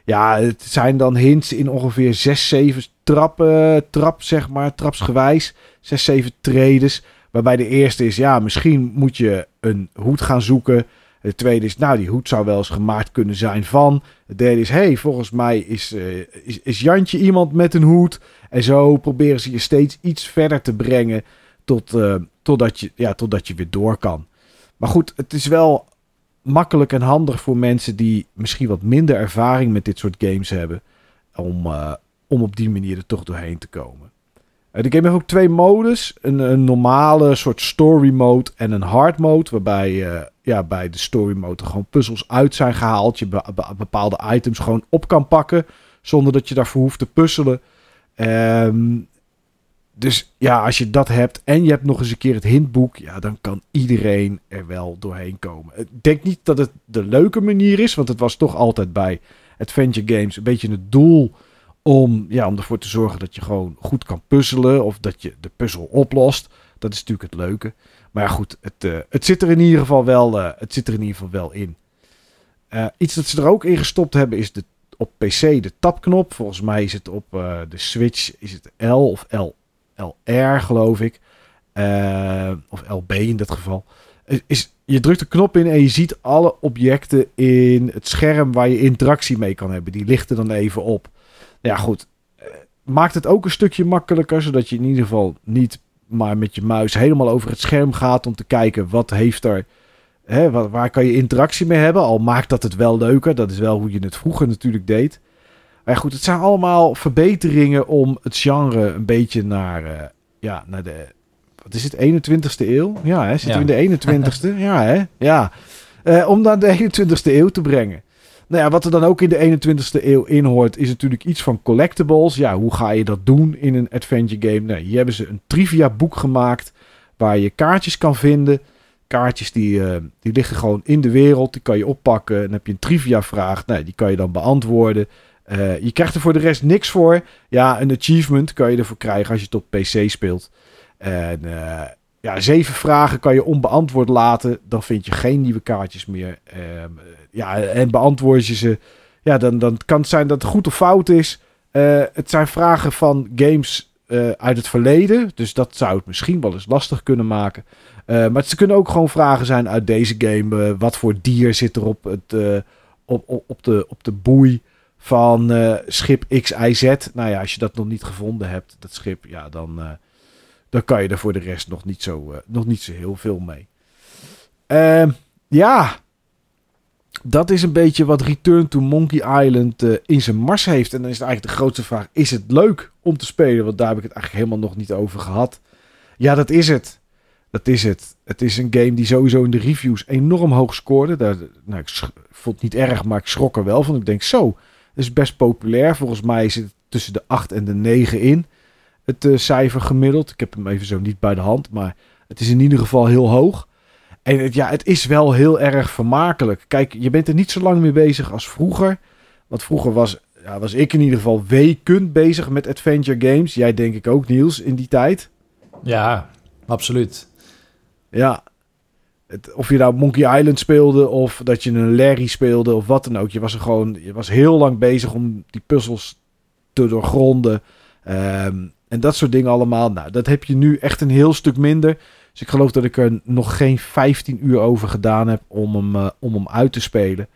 Ja, het zijn dan hints in ongeveer 6, 7 trappen, trap zeg maar, trapsgewijs. 6, 7 tredes. Waarbij de eerste is, ja, misschien moet je een hoed gaan zoeken. De tweede is, nou, die hoed zou wel eens gemaakt kunnen zijn van. De derde is, hey, volgens mij is, uh, is, is Jantje iemand met een hoed. En zo proberen ze je steeds iets verder te brengen tot, uh, totdat, je, ja, totdat je weer door kan. Maar goed, het is wel makkelijk en handig voor mensen die misschien wat minder ervaring met dit soort games hebben. Om, uh, om op die manier er toch doorheen te komen. Uh, de game heeft ook twee modes. Een, een, normale soort story mode en een hard mode. Waarbij ja, bij de story mode gewoon puzzels uit zijn gehaald. Je be be bepaalde items gewoon op kan pakken. Zonder dat je daarvoor hoeft te puzzelen. Um, dus ja, als je dat hebt en je hebt nog eens een keer het hintboek, ja, dan kan iedereen er wel doorheen komen. Ik denk niet dat het de leuke manier is, want het was toch altijd bij adventure games een beetje het doel om, ja, om ervoor te zorgen dat je gewoon goed kan puzzelen of dat je de puzzel oplost. Dat is natuurlijk het leuke. Maar goed, het, uh, het, zit, er in ieder geval wel, uh, het zit er in ieder geval wel in. Iets dat ze er ook in gestopt hebben is de, op PC de tapknop. Volgens mij is het op de Switch is het L of L, LR, geloof ik. of LB in dit geval. Is, je drukt de knop in en je ziet alle objecten in het scherm waar je interactie mee kan hebben. Die lichten dan even op. Ja, goed. Uh, maakt het ook een stukje makkelijker, zodat je in ieder geval niet maar met je muis helemaal over het scherm gaat om te kijken wat heeft er. Hè, waar kan je interactie mee hebben? Al maakt dat het wel leuker. Dat is wel hoe je het vroeger natuurlijk deed. Maar goed, het zijn allemaal verbeteringen om het genre een beetje naar, uh, ja, naar de. Wat is het, 21ste eeuw? Ja, hè? Zitten ja. we in de 21ste? ja, hè? Ja. Uh, om naar de 21ste eeuw te brengen. Nou ja, wat er dan ook in de 21ste eeuw in hoort, is natuurlijk iets van collectibles. Ja, hoe ga je dat doen in een adventure game? Nou, hier hebben ze een trivia boek gemaakt waar je kaartjes kan vinden. Kaartjes die, uh, die liggen gewoon in de wereld, die kan je oppakken. En dan heb je een trivia vraag, nou, die kan je dan beantwoorden. Eh, je krijgt er voor de rest niks voor. Ja, een achievement kan je ervoor krijgen als je het op PC speelt. En uh, ja, zeven vragen kan je onbeantwoord laten. Dan vind je geen nieuwe kaartjes meer. Ehm, ja, en beantwoord je ze. Ja, dan, dan kan het zijn dat het goed of fout is. Uh, het zijn vragen van games uit het verleden. Dus dat zou het misschien wel eens lastig kunnen maken. Maar ze kunnen ook gewoon vragen zijn uit deze game. wat voor dier zit er op, het, op, op, de, op de boei van schip XIZ? Nou ja, als je dat nog niet gevonden hebt, dat schip, ja, dan dan kan je er voor de rest nog niet zo, uh, nog niet zo heel veel mee. Uh, ja, dat is een beetje wat Return to Monkey Island in zijn mars heeft. En dan is het eigenlijk de grootste vraag: is het leuk om te spelen? Want daar heb ik het eigenlijk helemaal nog niet over gehad. Ja, dat is het. Dat is het. Het is een game die sowieso in de reviews enorm hoog scoorde. Daar, nou, ik vond het niet erg, maar ik schrok er wel van. Ik denk zo, is best populair. Volgens mij zit het tussen de 8 en de 9 in het uh, cijfer gemiddeld. Ik heb hem even zo niet bij de hand, maar het is in ieder geval heel hoog. En het, ja, het is wel heel erg vermakelijk. Kijk, je bent er niet zo lang mee bezig als vroeger. Want vroeger was, ja, was ik in ieder geval weken bezig met adventure games. Jij denk ik ook, Niels, in die tijd. Ja, absoluut. Ja. Of je nou Monkey Island speelde of dat je een Larry speelde of wat dan ook. Je was er gewoon, je was heel lang bezig om die puzzels te doorgronden. Um, en dat soort dingen allemaal. Nou, dat heb je nu echt een heel stuk minder. Dus ik geloof dat ik er nog geen 15 uur over gedaan heb om hem, uh, om hem uit te spelen.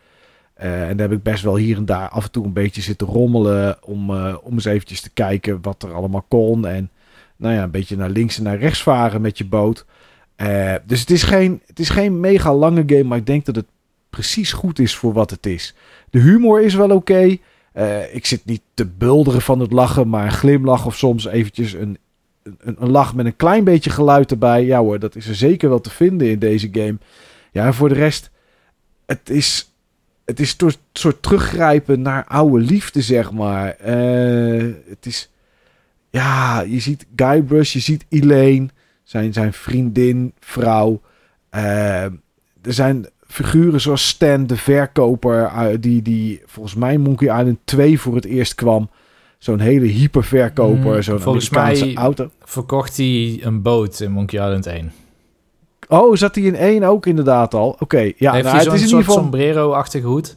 Uh, en daar heb ik best wel hier en daar af en toe een beetje zitten rommelen. Om, uh, om eens eventjes te kijken wat er allemaal kon. En nou ja, een beetje naar links en naar rechts varen met je boot. Dus het is, geen, het is geen mega lange game. Maar ik denk dat het precies goed is voor wat het is. De humor is wel oké. Uh, ik zit niet te bulderen van het lachen, maar een glimlach of soms eventjes een, een, een, lach met een klein beetje geluid erbij. Ja hoor, dat is er zeker wel te vinden in deze game. Ja, en voor de rest, het is, het is een soort teruggrijpen naar oude liefde, zeg maar. Uh, het is, ja, je ziet Guybrush, je ziet Elaine, zijn, zijn vriendin, vrouw. Uh, er zijn figuren zoals Stan, de verkoper, uh, die, die volgens mij Monkey Island 2 voor het eerst kwam. Zo'n hele hyperverkoper, mm, zo'n Amerikaanse mij auto. verkocht hij een boot in Monkey Island 1. Oh, zat hij in 1 ook inderdaad al? Oké, okay, ja. Heeft nou, hij zo'n het is in soort geval sombrero-achtige hoed?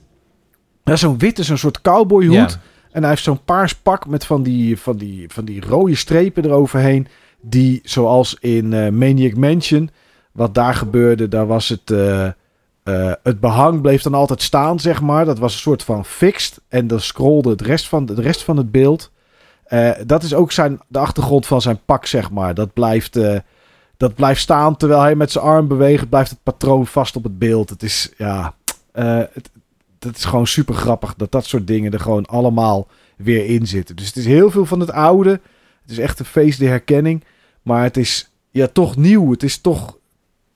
Ja, zo'n witte, zo'n soort cowboyhoed. Ja. En hij heeft zo'n paars pak met van die, van, die, van die rode strepen eroverheen. Die, zoals in uh, Maniac Mansion, wat daar gebeurde, daar was het... Uh, uh, het behang bleef dan altijd staan, zeg maar. Dat was een soort van fixed. En dan scrolde het rest van, de rest van het beeld. Dat is ook zijn, de achtergrond van zijn pak, zeg maar. Dat blijft, dat blijft staan terwijl hij met zijn arm beweegt. Blijft het patroon vast op het beeld. Het is, ja... Het, dat is gewoon super grappig dat dat soort dingen er gewoon allemaal weer in zitten. Dus het is heel veel van het oude. Het is echt een feest de herkenning. Maar het is ja, toch nieuw. Het is toch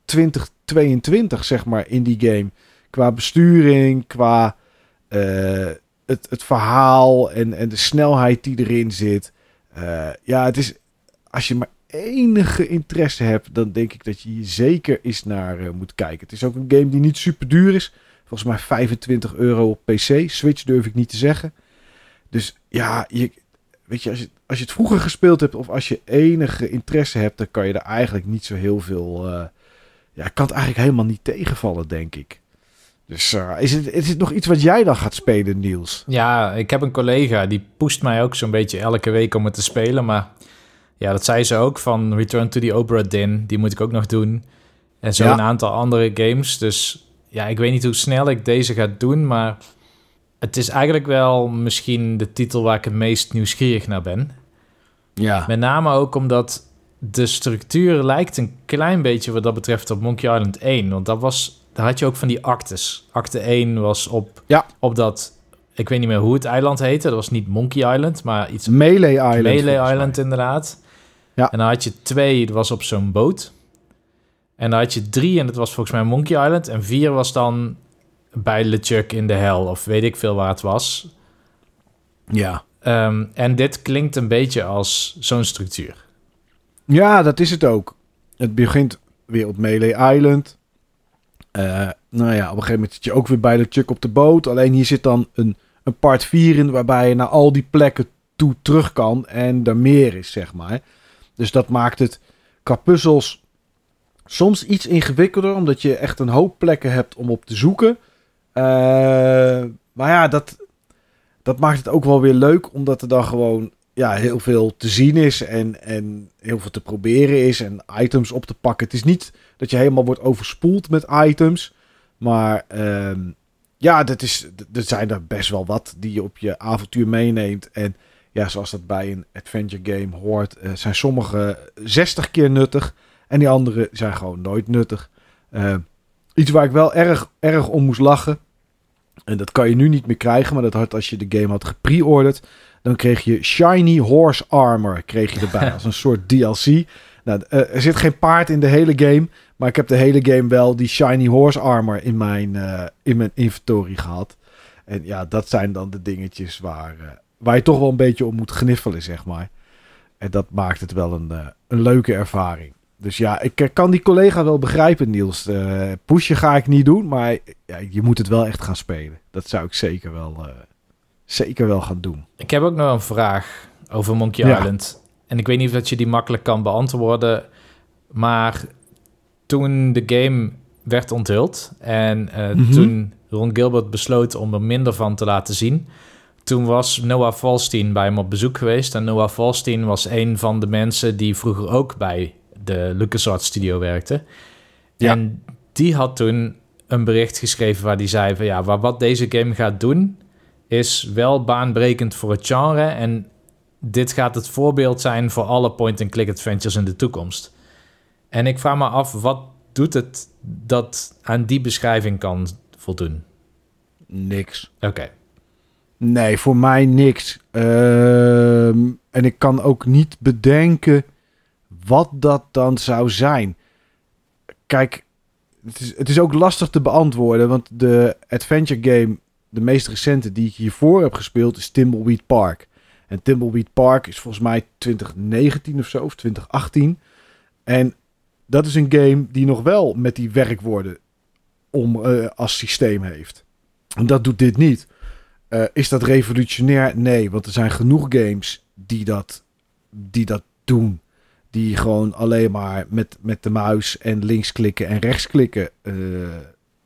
2022, zeg maar, in die game. Qua besturing, qua uh, het, het verhaal en, en de snelheid die erin zit. Uh, ja, het is. Als je maar enige interesse hebt, dan denk ik dat je hier zeker eens naar uh, moet kijken. Het is ook een game die niet super duur is. Volgens mij 25 euro op PC. Switch durf ik niet te zeggen. Dus ja, je, weet je, als je, als je het vroeger gespeeld hebt of als je enige interesse hebt, dan kan je er eigenlijk niet zo heel veel uh, ja, kan het eigenlijk helemaal niet tegenvallen, denk ik. Dus uh, is, het, is het nog iets wat jij dan gaat spelen, Niels? Ja, ik heb een collega die poest mij ook zo'n beetje elke week om het te spelen. Maar ja, dat zei ze ook van Return to the Obra Dinn. Die moet ik ook nog doen. En zo Ja. een aantal andere games. Dus ja, ik weet niet hoe snel ik deze ga doen. Maar het is eigenlijk wel misschien de titel waar ik het meest nieuwsgierig naar ben. Ja. Met name ook omdat de structuur lijkt een klein beetje wat dat betreft op Monkey Island 1. Want dat was, daar had je ook van die actes. Acte 1 was op, Ja. op dat, ik weet niet meer hoe het eiland heette. Dat was niet Monkey Island, maar iets Melee Island. Melee. Island inderdaad. Ja. En dan had je 2, dat was op zo'n boot. En dan had je 3 en dat was volgens mij Monkey Island. En 4 was dan bij LeChuck in de hel, of weet ik veel waar het was. Ja. Ehm, en dit klinkt een beetje als zo'n structuur. Ja, dat is het ook. Het begint weer op Melee Island. Eh, nou ja, op een gegeven moment zit je ook weer bij de Chuck op de boot. Alleen hier zit dan een, een part 4 in waarbij je naar al die plekken toe terug kan en er meer is, zeg maar. Dus dat maakt het qua soms iets ingewikkelder, omdat je echt een hoop plekken hebt om op te zoeken. Uh, maar ja, dat, dat maakt het ook wel weer leuk, omdat er dan gewoon ja, heel veel te zien is en, en heel veel te proberen is en items op te pakken. Het is niet dat je helemaal wordt overspoeld met items, maar uh, ja, dat is, er zijn er best wel wat die je op je avontuur meeneemt. En ja, zoals dat bij een adventure game hoort, uh, zijn sommige 60 keer nuttig en die andere zijn gewoon nooit nuttig. Uh, iets waar ik wel erg, erg om moest lachen. En dat kan je nu niet meer krijgen, maar dat had als je de game had gepreorderd. Dan kreeg je Shiny Horse Armor kreeg je erbij als een soort DLC. Nou, uh, er zit geen paard in de hele game, maar ik heb de hele game wel die Shiny Horse Armor in mijn, uh, in mijn inventory gehad. En ja, dat zijn dan de dingetjes waar, uh, waar je toch wel een beetje om moet gniffelen, zeg maar. En dat maakt het wel een, een leuke ervaring. Dus ja, ik kan die collega wel begrijpen, Niels. Uh, pushen ga ik niet doen, maar ja, je moet het wel echt gaan spelen. Dat zou ik zeker wel, uh, zeker wel gaan doen. Ik heb ook nog een vraag over Monkey ja. Island. En ik weet niet of dat je die makkelijk kan beantwoorden. Maar toen de game werd onthuld en uh, mm -hmm. toen Ron Gilbert besloot om er minder van te laten zien... Toen was Noah Falstein bij hem op bezoek geweest. En Noah Falstein was een van de mensen die vroeger ook bij de LucasArts studio werkte. Ja. En die had toen een bericht geschreven waar die zei van ja, wat deze game gaat doen is wel baanbrekend voor het genre en dit gaat het voorbeeld zijn voor alle point-and-click adventures in de toekomst. En ik vraag me af, wat doet het dat aan die beschrijving kan voldoen? Niks. Oké. Nee, voor mij niks. Uh, en ik kan ook niet bedenken wat dat dan zou zijn. Kijk, het is, het is ook lastig te beantwoorden, want de adventure game, de meest recente die ik hiervoor heb gespeeld, is Timbleweed Park. En Timbleweed Park is volgens mij 2019 of zo, of 2018. En dat is een game die nog wel met die werkwoorden om, uh, als systeem heeft. En dat doet dit niet. Uh, is dat revolutionair? Nee, want er zijn genoeg games die dat, die dat doen. Die gewoon alleen maar met, met de muis en links klikken en rechts klikken uh,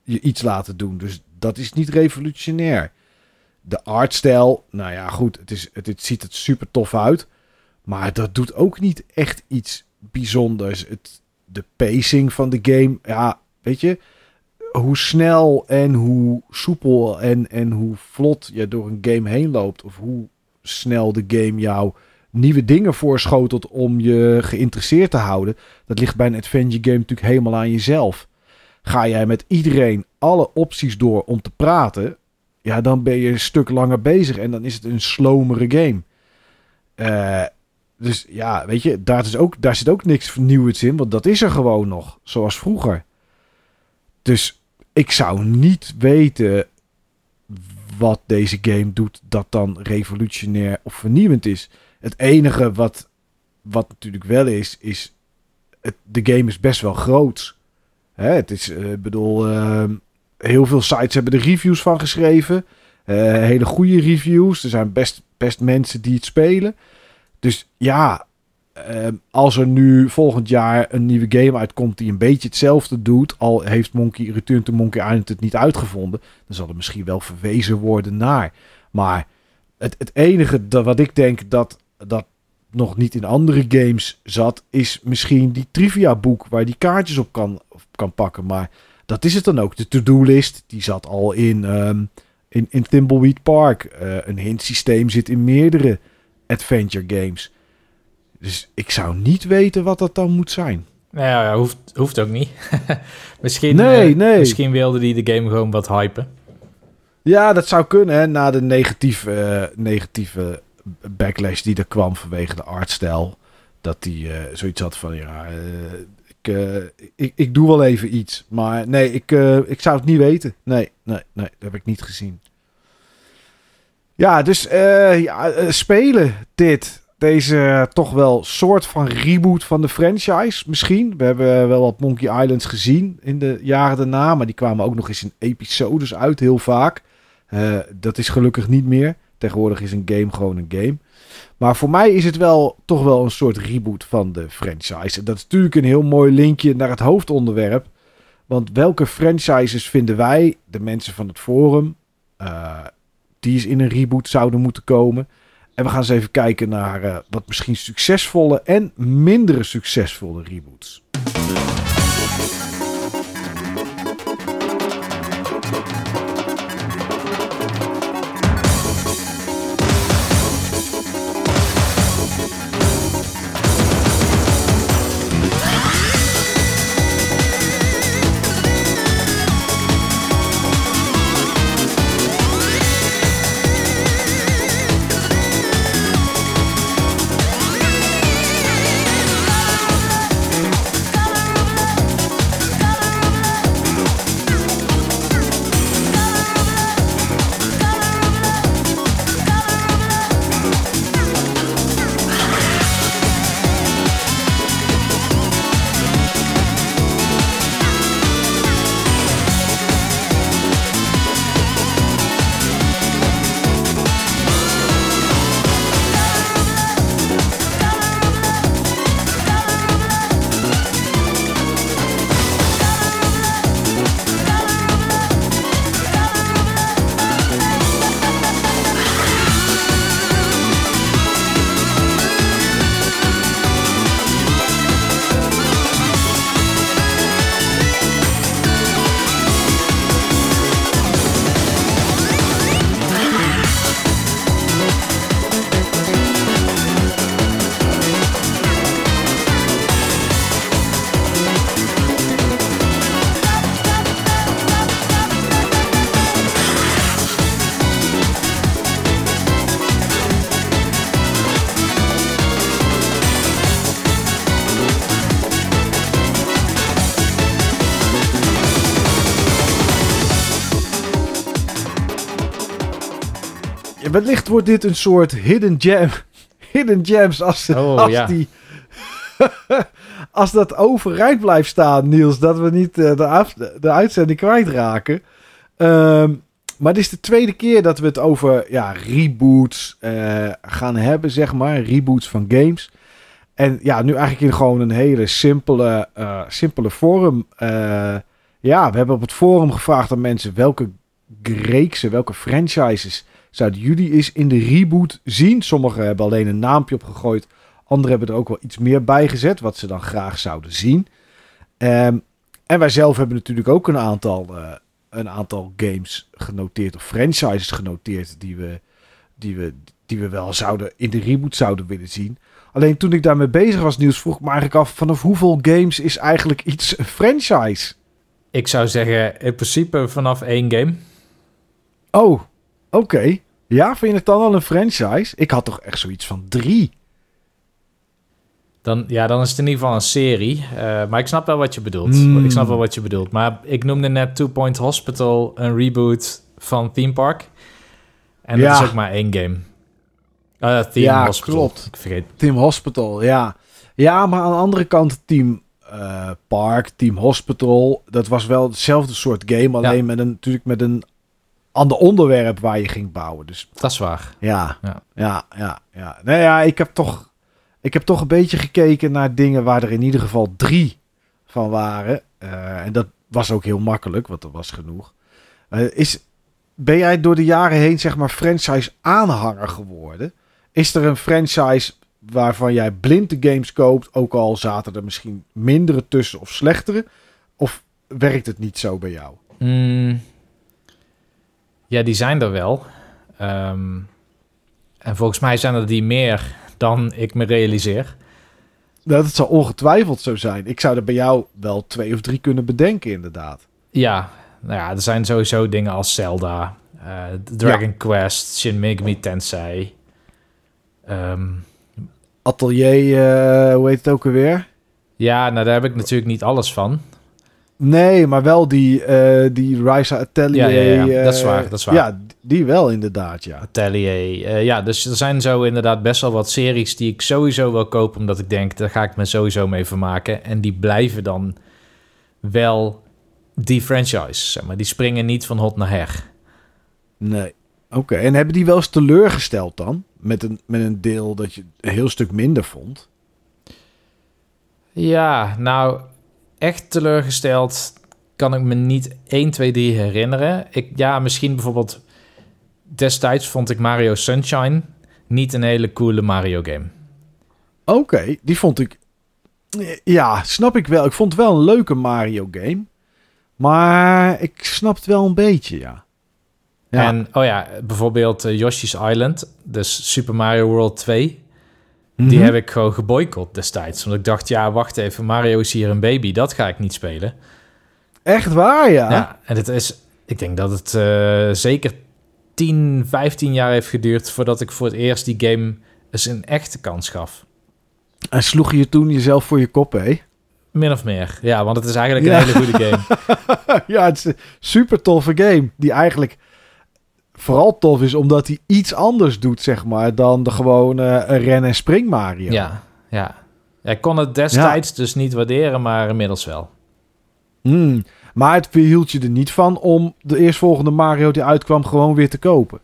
je iets laten doen. Dus dat is niet revolutionair. De artstijl, nou ja, goed, het, is, het, het ziet er super tof uit. Maar dat doet ook niet echt iets bijzonders. Het, de pacing van de game, ja, weet je, hoe snel en hoe soepel en, en hoe vlot je door een game heen loopt. Of hoe snel de game jou nieuwe dingen voorschotelt om je geïnteresseerd te houden. Dat ligt bij een adventure game natuurlijk helemaal aan jezelf. Ga jij met iedereen alle opties door om te praten, ja, dan ben je een stuk langer bezig en dan is het een slomere game. Uh, dus ja, weet je, daar, is ook, daar zit ook niks vernieuwends in, want dat is er gewoon nog, zoals vroeger. Dus ik zou niet weten wat deze game doet dat dan revolutionair of vernieuwend is. Het enige wat, wat natuurlijk wel is, is het, de game is best wel groot. Hè, het is, ik uh, bedoel, uh, heel veel sites hebben er reviews van geschreven. Uh, hele goede reviews. Er zijn best, best mensen die het spelen. Dus ja, als er nu volgend jaar een nieuwe game uitkomt die een beetje hetzelfde doet, al heeft Monkey Return to Monkey Island het niet uitgevonden, dan zal er misschien wel verwezen worden naar. Maar het, het enige dat, wat ik denk dat dat nog niet in andere games zat, is misschien die trivia boek waar die kaartjes op kan, kan pakken. Maar dat is het dan ook. De to-do-list, die zat al in, um, in, in Thimbleweed Park. Uh, een hint systeem zit in meerdere adventure games. Dus ik zou niet weten wat dat dan moet zijn. Nou ja, hoeft, hoeft ook niet. misschien, nee, uh, nee. misschien wilde die de game gewoon wat hypen. Ja, dat zou kunnen, hè, na de negatieve, uh, negatieve backlash die er kwam vanwege de artstijl. Dat hij uh, zoiets had van, ja, uh, ik, uh, ik, ik doe wel even iets. Maar nee, ik, ik zou het niet weten. Nee, nee, nee, dat heb ik niet gezien. Ja, dus ja, spelen dit. Deze toch wel soort van reboot van de franchise misschien. We hebben wel wat Monkey Islands gezien in de jaren daarna. Maar die kwamen ook nog eens in episodes uit heel vaak. Eh, dat is gelukkig niet meer. Tegenwoordig is een game gewoon een game. Maar voor mij is het wel toch wel een soort reboot van de franchise. En dat is natuurlijk een heel mooi linkje naar het hoofdonderwerp. Want welke franchises vinden wij, de mensen van het forum, uh, die eens in een reboot zouden moeten komen? En we gaan eens even kijken naar uh, wat misschien succesvolle en mindere succesvolle reboots. Wellicht wordt dit een soort hidden gem. Hidden gems als, oh, als ja. die... als dat overeind blijft staan, Niels. Dat we niet uh, de, de uitzending kwijtraken. Um, maar het is de tweede keer dat we het over ja, reboots uh, gaan hebben, zeg maar. Reboots van games. En ja, nu eigenlijk in gewoon een hele simpele, uh, simpele forum. ja, we hebben op het forum gevraagd aan mensen welke reeksen, welke franchises zouden jullie eens in de reboot zien? Sommigen hebben alleen een naampje opgegooid. Anderen hebben er ook wel iets meer bij gezet, wat ze dan graag zouden zien. Um, en wij zelf hebben natuurlijk ook een aantal, uh, een aantal games genoteerd, of franchises genoteerd, die we, die, we, die we wel zouden in de reboot zouden willen zien. Alleen toen ik daarmee bezig was, Nieuws, vroeg ik me eigenlijk af: vanaf hoeveel games is eigenlijk iets een franchise? Ik zou zeggen, in principe vanaf één game. Oh, oké. Ja, vind je het dan al een franchise? Ik had toch echt zoiets van drie. Dan, ja, dan is het in ieder geval een serie. Uh, maar ik snap wel wat je bedoelt. Hmm. Ik snap wel wat je bedoelt. Maar ik noemde net Two Point Hospital een reboot van Theme Park. En dat is ook maar één game. Uh, Theme ja, Hospital. klopt. Ik vergeet. Team Hospital, ja. Ja, maar aan de andere kant Team uh, Park, Team Hospital... dat was wel hetzelfde soort game... alleen met een, natuurlijk met een ander onderwerp waar je ging bouwen. Dus, dat is waar. Ja, ja, ja, ja. ja. Nou ja, ik heb toch, ik heb toch een beetje gekeken naar dingen waar er in ieder geval drie van waren. Uh, en dat was ook heel makkelijk, want er was genoeg. Uh, is, ben jij door de jaren heen, zeg maar, franchise aanhanger geworden? Is er een franchise waarvan jij blind de games koopt, ook al zaten er misschien mindere tussen of slechtere? Of werkt het niet zo bij jou? Mm, ja, die zijn er wel. Ehm, en volgens mij zijn er die meer dan ik me realiseer. Dat het zal ongetwijfeld zo zijn. Ik zou er bij jou wel twee of drie kunnen bedenken, inderdaad. Ja, nou ja, er zijn sowieso dingen als Zelda, uh, Dragon Quest, Shin Megami Tensei. Um, Atelier, uh, hoe heet het ook alweer? Ja, nou daar heb ik natuurlijk niet alles van. Nee, maar wel die, uh, die Ryza Atelier. Ja, ja, ja. dat is waar. Dat is waar. Ja, die wel inderdaad, ja. Atelier. Uh, ja, dus er zijn zo inderdaad best wel wat series die ik sowieso wil kopen, omdat ik denk, daar ga ik me sowieso mee vermaken. En die blijven dan wel die franchise, zeg maar. Die springen niet van hot naar her. Nee. Oké, en hebben die wel eens teleurgesteld dan? Met een, met een deel dat je een heel stuk minder vond? Ja, nou, echt teleurgesteld kan ik me niet 1, 2, 3 herinneren. Ik, ja, misschien bijvoorbeeld destijds vond ik Mario Sunshine niet een hele coole Mario game. Oké, die vond ik... Ja, snap ik wel. Ik vond het wel een leuke Mario game. Maar ik snap het wel een beetje, ja. ja. En, oh ja, bijvoorbeeld uh, Yoshi's Island, dus Super Mario World 2. Die Mhm. heb ik gewoon geboycott destijds. Want ik dacht, ja, wacht even, Mario is hier een baby. Dat ga ik niet spelen. Echt waar, ja? Ja, en het is... Ik denk dat het eh, zeker 10, 15 jaar heeft geduurd... voordat ik voor het eerst die game eens een echte kans gaf. En sloeg je toen jezelf voor je kop, hè? Min of meer. Ja, want het is eigenlijk Ja. een hele goede game. ja, het is een super toffe game. Die eigenlijk vooral tof is omdat hij iets anders doet, zeg maar, dan de gewone eh, ren- en spring Mario. Ja, ja. Ik kon het destijds dus niet waarderen, maar inmiddels wel. Hmm. Maar het hield je er niet van om de eerstvolgende Mario die uitkwam gewoon weer te kopen.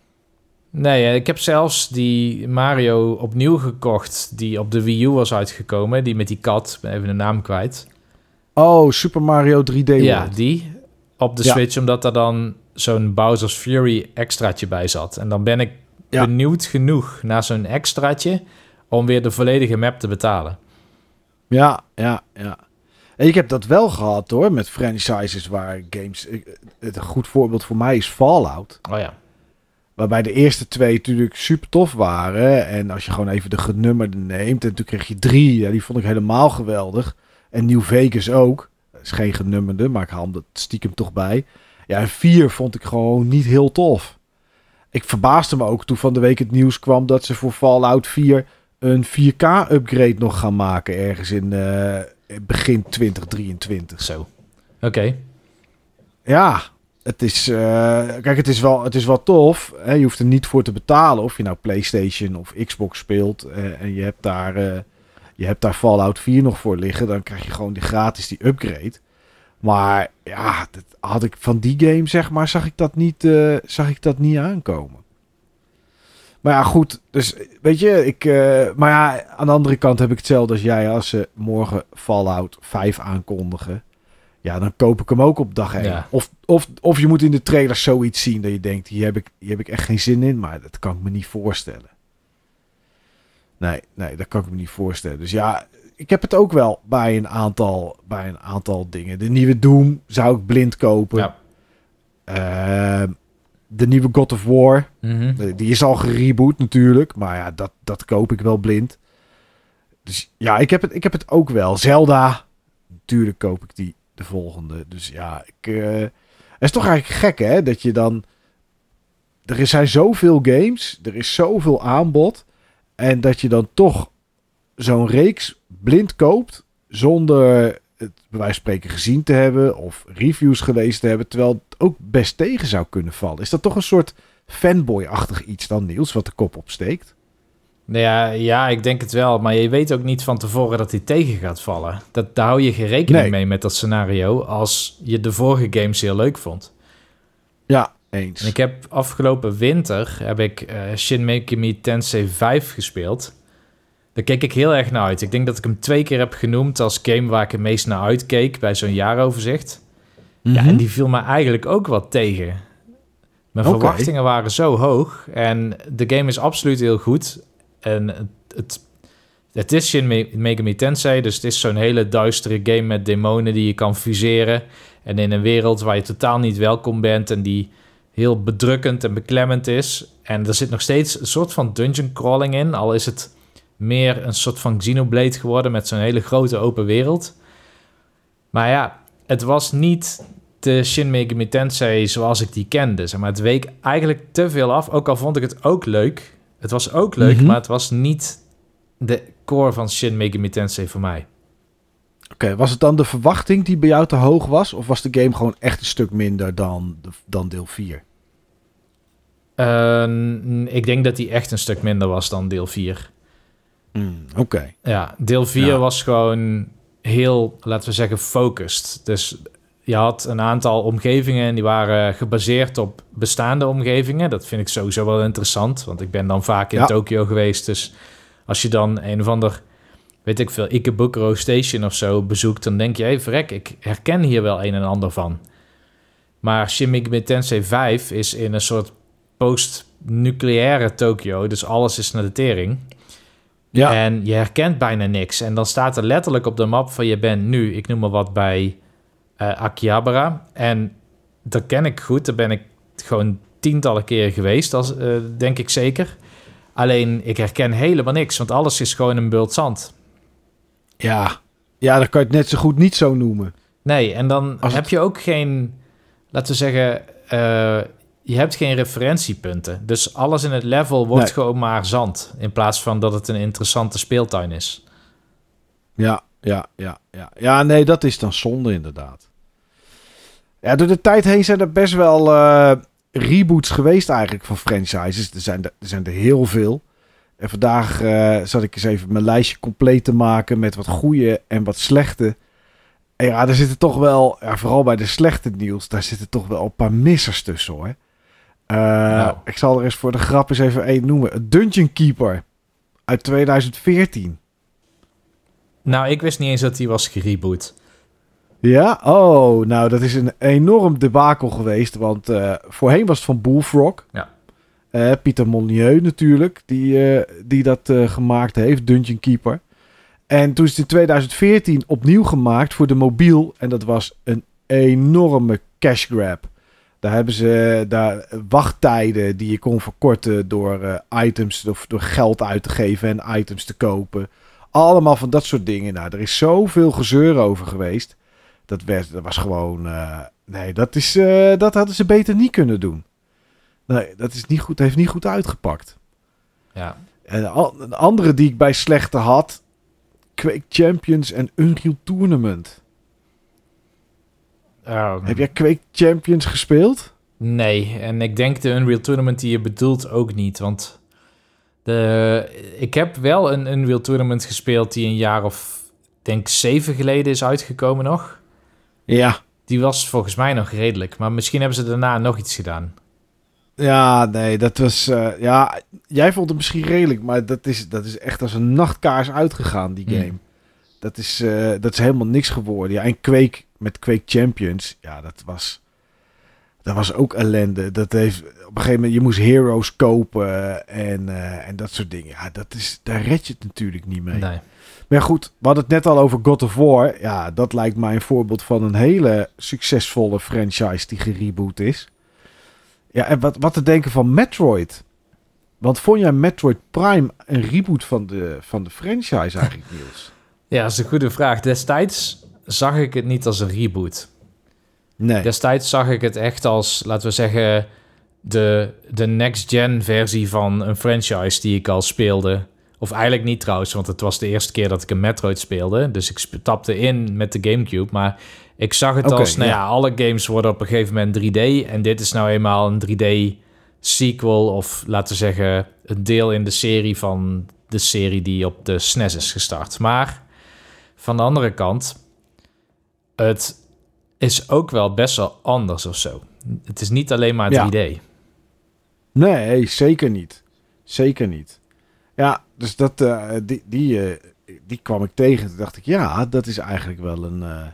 Nee, eh, ik heb zelfs die Mario opnieuw gekocht... die op de Wii U was uitgekomen. Die met die kat, even de naam kwijt. Oh, Super Mario 3D World. Ja, die op de Ja. Switch, omdat er dan zo'n Bowser's Fury extraatje bij zat. En dan ben ik Ja. benieuwd genoeg naar zo'n extraatje om weer de volledige map te betalen. Ja, ja, ja. En ik heb dat wel gehad hoor, met franchises waar games... Het een goed voorbeeld voor mij is Fallout. Oh ja. Waarbij de eerste twee natuurlijk super tof waren. En als je gewoon even de genummerde neemt. En toen kreeg je drie. Ja, die vond ik helemaal geweldig. En New Vegas ook. Dat is geen genummerde, maar ik haal hem dat stiekem toch bij. Ja, en vier vond ik gewoon niet heel tof. Ik verbaasde me ook toen van de week het nieuws kwam dat ze voor Fallout 4 een 4K-upgrade nog gaan maken. Ergens in eh, begin 2023. Zo. Oké. Ja, het is, eh, kijk, het is wel, het is wel tof. Hè? Je hoeft er niet voor te betalen of je nou PlayStation of Xbox speelt eh, en je hebt daar, je hebt daar Fallout 4 nog voor liggen, dan krijg je gewoon die gratis die upgrade. Maar ja, dat had ik van die game zeg maar, zag ik dat niet, eh, zag ik dat niet aankomen. Maar ja, goed. Dus weet je, ik. eh, maar ja, aan de andere kant heb ik hetzelfde als jij. Als ze morgen Fallout 5 aankondigen. Ja, dan koop ik hem ook op dag 1. Ja. Of, of, of je moet in de trailer zoiets zien dat je denkt: hier heb, ik, hier heb ik echt geen zin in. Maar dat kan ik me niet voorstellen. Nee, nee, dat kan ik me niet voorstellen. Dus ja, ik heb het ook wel bij een aantal, bij een aantal dingen. De nieuwe Doom zou ik blind kopen. Ja. Ehm, de nieuwe God of War. Mhm. Die is al gereboot natuurlijk. Maar ja, dat, dat koop ik wel blind. Dus ja, ik heb het, ik heb het ook wel. Zelda. Natuurlijk koop ik die de volgende. Dus ja, ik, eh, het is toch eigenlijk gek hè. Dat je dan... Er zijn zoveel games. Er is zoveel aanbod. En dat je dan toch zo'n reeks blind koopt. Zonder het bij wijze van spreken gezien te hebben. Of reviews gelezen te hebben. Terwijl het ook best tegen zou kunnen vallen. Is dat toch een soort fanboy-achtig iets dan, Niels, wat de kop opsteekt? Nou ja, ja, ik denk het wel. Maar je weet ook niet van tevoren dat hij tegen gaat vallen. Dat, daar hou je geen rekening Nee. mee met dat scenario als je de vorige games heel leuk vond. Ja, eens. En ik heb afgelopen winter heb ik eh, Shin Megami Tensei 5 gespeeld. Daar keek ik heel erg naar uit. Ik denk dat ik hem twee keer heb genoemd als game waar ik het meest naar uitkeek bij zo'n jaaroverzicht. Ja, Mhm. en die viel me eigenlijk ook wat tegen. Mijn verwachtingen waren zo hoog. En de game is absoluut heel goed. En het, het, het is Shin Me- Megami Tensei, dus het is zo'n hele duistere game met demonen die je kan fuseren. En in een wereld waar je totaal niet welkom bent en die heel bedrukkend en beklemmend is. En er zit nog steeds een soort van dungeon crawling in, al is het meer een soort van Xenoblade geworden met zo'n hele grote open wereld. Maar ja, het was niet de Shin Megami Tensei zoals ik die kende. Zeg maar, het week eigenlijk te veel af, ook al vond ik het ook leuk. Het was ook leuk, Mhm. maar het was niet de core van Shin Megami Tensei voor mij. Oké, was het dan de verwachting die bij jou te hoog was? Of was de game gewoon echt een stuk minder dan, dan deel 4? Eh, ik denk dat die echt een stuk minder was dan deel 4. Hmm, Oké. Ja, deel 4 Ja. was gewoon heel, laten we zeggen, focused. Dus je had een aantal omgevingen en die waren gebaseerd op bestaande omgevingen. Dat vind ik sowieso wel interessant, want ik ben dan vaak in Ja. Tokio geweest. Dus als je dan een of ander, weet ik veel, Ikebukuro Station of zo bezoekt, dan denk je, hé, verrek, ik herken hier wel een en ander van. Maar Shin Megami Tensei 5 is in een soort post-nucleaire Tokio, dus alles is naar de tering. Ja, En je herkent bijna niks. En dan staat er letterlijk op de map van je bent nu, ik noem maar wat, bij eh, Akihabara. En dat ken ik goed. Daar ben ik gewoon tientallen keren geweest, als, eh, denk ik zeker. Alleen, ik herken helemaal niks, want alles is gewoon een bult zand. ja. ja, dan kan je het net zo goed niet zo noemen. Nee, en dan Als heb het- je ook geen, laten we zeggen, eh, je hebt geen referentiepunten. Dus alles in het level wordt Nee. gewoon maar zand, in plaats van dat het een interessante speeltuin is. Ja, ja, ja, ja. Ja, nee, dat is dan zonde inderdaad. Ja, door de tijd heen zijn er best wel eh, reboots geweest eigenlijk van franchises. Er zijn er, er zijn er heel veel. En vandaag eh, zat ik eens even mijn lijstje compleet te maken met wat goede en wat slechte. En ja, er zitten toch wel, ja, vooral bij de slechte nieuws, daar zitten toch wel een paar missers tussen hoor. Eh, Nou. Ik zal er eens voor de grap eens even één noemen. Dungeon Keeper uit 2014. Nou, ik wist niet eens dat die was gereboot. Ja? Oh, nou dat is een enorm debakel geweest. Want eh, voorheen was het van Bullfrog. Ja. Eh, Pieter Molyneux natuurlijk, die, die dat gemaakt heeft, Dungeon Keeper. En toen is het in 2014 opnieuw gemaakt voor de mobiel. En dat was een enorme cash grab. Daar hebben ze daar wachttijden die je kon verkorten door eh, items of door geld uit te geven en items te kopen. Allemaal van dat soort dingen. Nou, er is zoveel gezeur over geweest. Dat, werd, dat was gewoon. eh, nee, dat, is, eh, dat hadden ze beter niet kunnen doen. Nee, dat is niet goed, heeft niet goed uitgepakt. Ja. En een andere die ik bij slechte had: Quake Champions en Unreal Tournament. Ehm, Heb jij Quake Champions gespeeld? Nee, en ik denk de Unreal Tournament die je bedoelt ook niet. Want de, ik heb wel een Unreal Tournament gespeeld die een jaar of, denk zeven geleden is uitgekomen nog. Ja. Die was volgens mij nog redelijk. Maar misschien hebben ze daarna nog iets gedaan. Ja, nee, dat was. eh, ja, jij vond het misschien redelijk, maar dat is, dat is echt als een nachtkaars uitgegaan, die Hmm. game. Dat, is, eh, dat is helemaal niks geworden. Ja, en Quake met Quake Champions, ja, dat was. Dat was ook ellende. Dat heeft, op een gegeven moment, je moest heroes kopen en, eh, en dat soort dingen. Ja, dat is, daar red je het natuurlijk niet mee. Nee. Maar goed, we hadden het net al over God of War. Ja, dat lijkt mij een voorbeeld van een hele succesvolle franchise die gereboot is. Ja, en wat, wat te denken van Metroid? Want vond jij Metroid Prime een reboot van de, van de franchise eigenlijk, Niels? Ja, dat is een goede vraag. Destijds zag ik het niet als een reboot. Nee. Destijds zag ik het echt als, laten we zeggen, de, de next-gen versie van een franchise die ik al speelde. Of eigenlijk niet trouwens, want het was de eerste keer dat ik een Metroid speelde. Dus ik stapte in met de Gamecube. Maar ik zag het als, nou ja. ja. alle games worden op een gegeven moment 3D. En dit is nou eenmaal een 3D sequel. Of laten we zeggen, een deel in de serie van de serie die op de SNES is gestart. Maar van de andere kant, het is ook wel best wel anders of zo. Het is niet alleen maar 3D. Ja. Nee, zeker niet. Zeker niet. Ja, dus dat, eh, die, die, eh, die kwam ik tegen. Toen dacht ik, ja, dat is eigenlijk wel een, eh,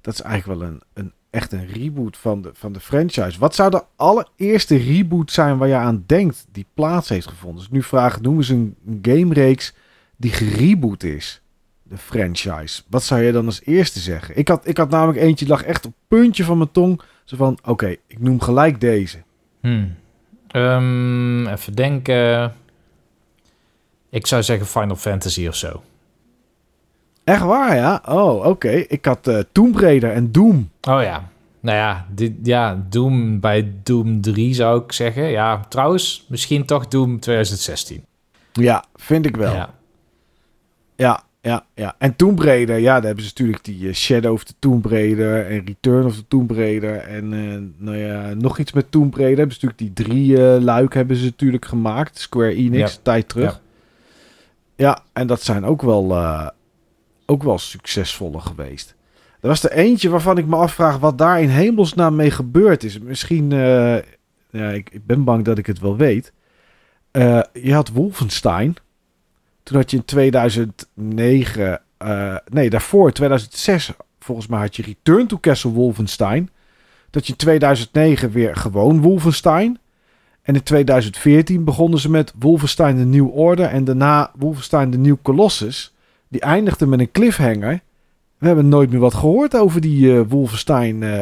dat is eigenlijk wel een, een echt een reboot van de, van de franchise. Wat zou de allereerste reboot zijn waar je aan denkt die plaats heeft gevonden? Dus ik nu vraag, noem eens een, een gamereeks die gereboot is. De franchise. Wat zou je dan als eerste zeggen? Ik had, ik had namelijk eentje, lag echt op het puntje van mijn tong. Zo van, oké, ik noem gelijk deze. Hmm. Ehm, even denken. Ik zou zeggen Final Fantasy of zo. Echt waar, ja? Oh, oké. Ik had eh Tomb Raider en Doom. Oh ja. Nou ja, dit, ja, Doom bij Doom 3 zou ik zeggen. Ja, trouwens, misschien toch Doom 2016. Ja, vind ik wel. Ja, Ja. Ja, ja. En Tomb Raider, ja, daar hebben ze natuurlijk die eh, Shadow of the Tomb Raider en Return of the Tomb Raider. En eh, nou ja, nog iets met Tomb Raider. Hebben ze natuurlijk die drie eh, luik hebben ze natuurlijk gemaakt. Square Enix, Ja. tijd terug. Ja. Ja. en dat zijn ook wel, ook wel succesvolle geweest. Er was er eentje waarvan ik me afvraag wat daar in hemelsnaam mee gebeurd is. Misschien, ja, ik, ik ben bang dat ik het wel weet. Je had Wolfenstein. Toen had je in 2009, eh, nee, daarvoor 2006, volgens mij had je Return to Castle Wolfenstein. Dat je in 2009 weer gewoon Wolfenstein. En in 2014 begonnen ze met Wolfenstein de New Order en daarna Wolfenstein de New Colossus. Die eindigde met een cliffhanger. We hebben nooit meer wat gehoord over die uh, Wolfenstein, uh,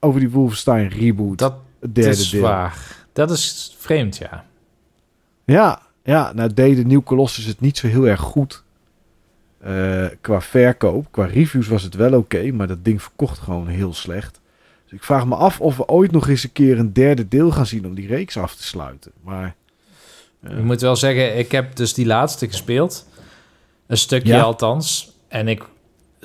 over die Wolfenstein reboot. Dat derde is deel. waar. Dat is vreemd, ja. Ja, ja. Nou deed de New Colossus het niet zo heel erg goed. Uh, qua verkoop, qua reviews was het wel oké, okay, maar dat ding verkocht gewoon heel slecht. Dus ik vraag me af of we ooit nog eens een keer een derde deel gaan zien om die reeks af te sluiten. Maar. Uh. Ik moet wel zeggen, ik heb dus die laatste gespeeld. Een stukje ja. althans. En ik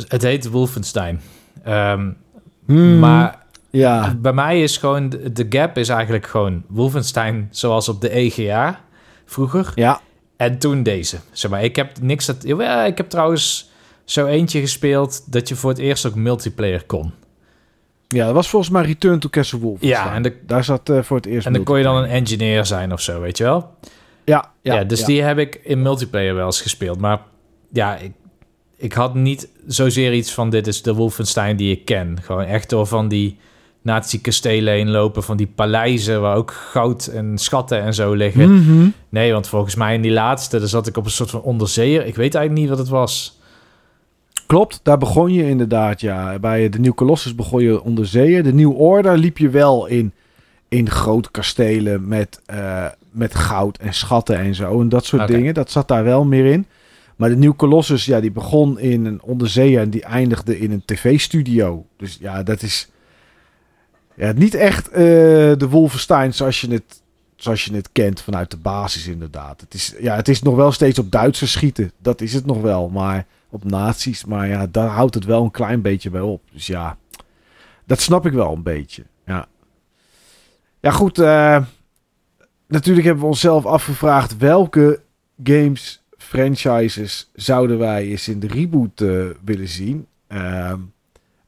het heet Wolfenstein. Um, hmm, maar ja. bij mij is gewoon... De gap is eigenlijk gewoon Wolfenstein zoals op de EGA vroeger. Ja. En toen deze. Zeg maar, ik heb niks... Dat, ja, ik heb trouwens zo eentje gespeeld... dat je voor het eerst ook multiplayer kon. Ja, dat was volgens mij Return to Castle Wolfenstein. Ja, en de, daar zat uh, voor het eerst En dan kon je dan een engineer zijn of zo, weet je wel? Ja, ja, ja dus die heb ik in multiplayer wel eens gespeeld. Maar ja, ik, ik had niet zozeer iets van dit is de Wolfenstein die ik ken. Gewoon echt door van die nazi-kastelen heen lopen, van die paleizen waar ook goud en schatten en zo liggen. Mhm. Nee, want volgens mij in die laatste, daar zat ik op een soort van onderzeeër. Ik weet eigenlijk niet wat het was. Klopt, daar begon je inderdaad, ja. Bij de Nieuw Colossus begon je onderzeeër. De Nieuw Order liep je wel in, in grote kastelen met, uh, met goud en schatten en zo. En dat soort dingen, dat zat daar wel meer in. Maar de Nieuw Colossus, ja, die begon in een onderzeeër en die eindigde in een tv-studio. Dus ja, dat is ja, niet echt uh, de Wolfenstein zoals je, het, zoals je het kent vanuit de basis inderdaad. Het is, ja, het is nog wel steeds op Duitsers schieten. Dat is het nog wel, maar op nazi's. Maar ja, daar houdt het wel een klein beetje bij op. Dus ja, dat snap ik wel een beetje. Ja, ja goed. Uh, natuurlijk hebben we onszelf afgevraagd welke games franchises zouden wij eens in de reboot uh, willen zien. Uh,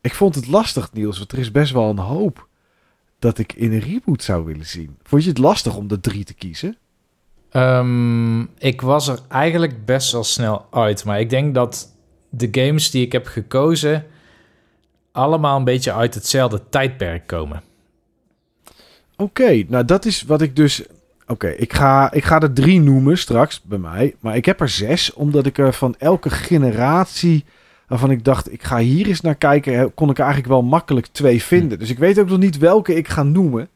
ik vond het lastig, Niels, want er is best wel een hoop dat ik in een reboot zou willen zien. Vond je het lastig om de drie te kiezen? Um, ik was er eigenlijk best wel snel uit. Maar ik denk dat de games die ik heb gekozen... allemaal een beetje uit hetzelfde tijdperk komen. Oké, okay, nou dat is wat ik dus Oké, ik, ga, ik ga er drie noemen straks bij mij. Maar ik heb er zes, omdat ik er van elke generatie waarvan ik dacht, ik ga hier eens naar kijken, kon ik eigenlijk wel makkelijk twee vinden. Dus ik weet ook nog niet welke ik ga noemen.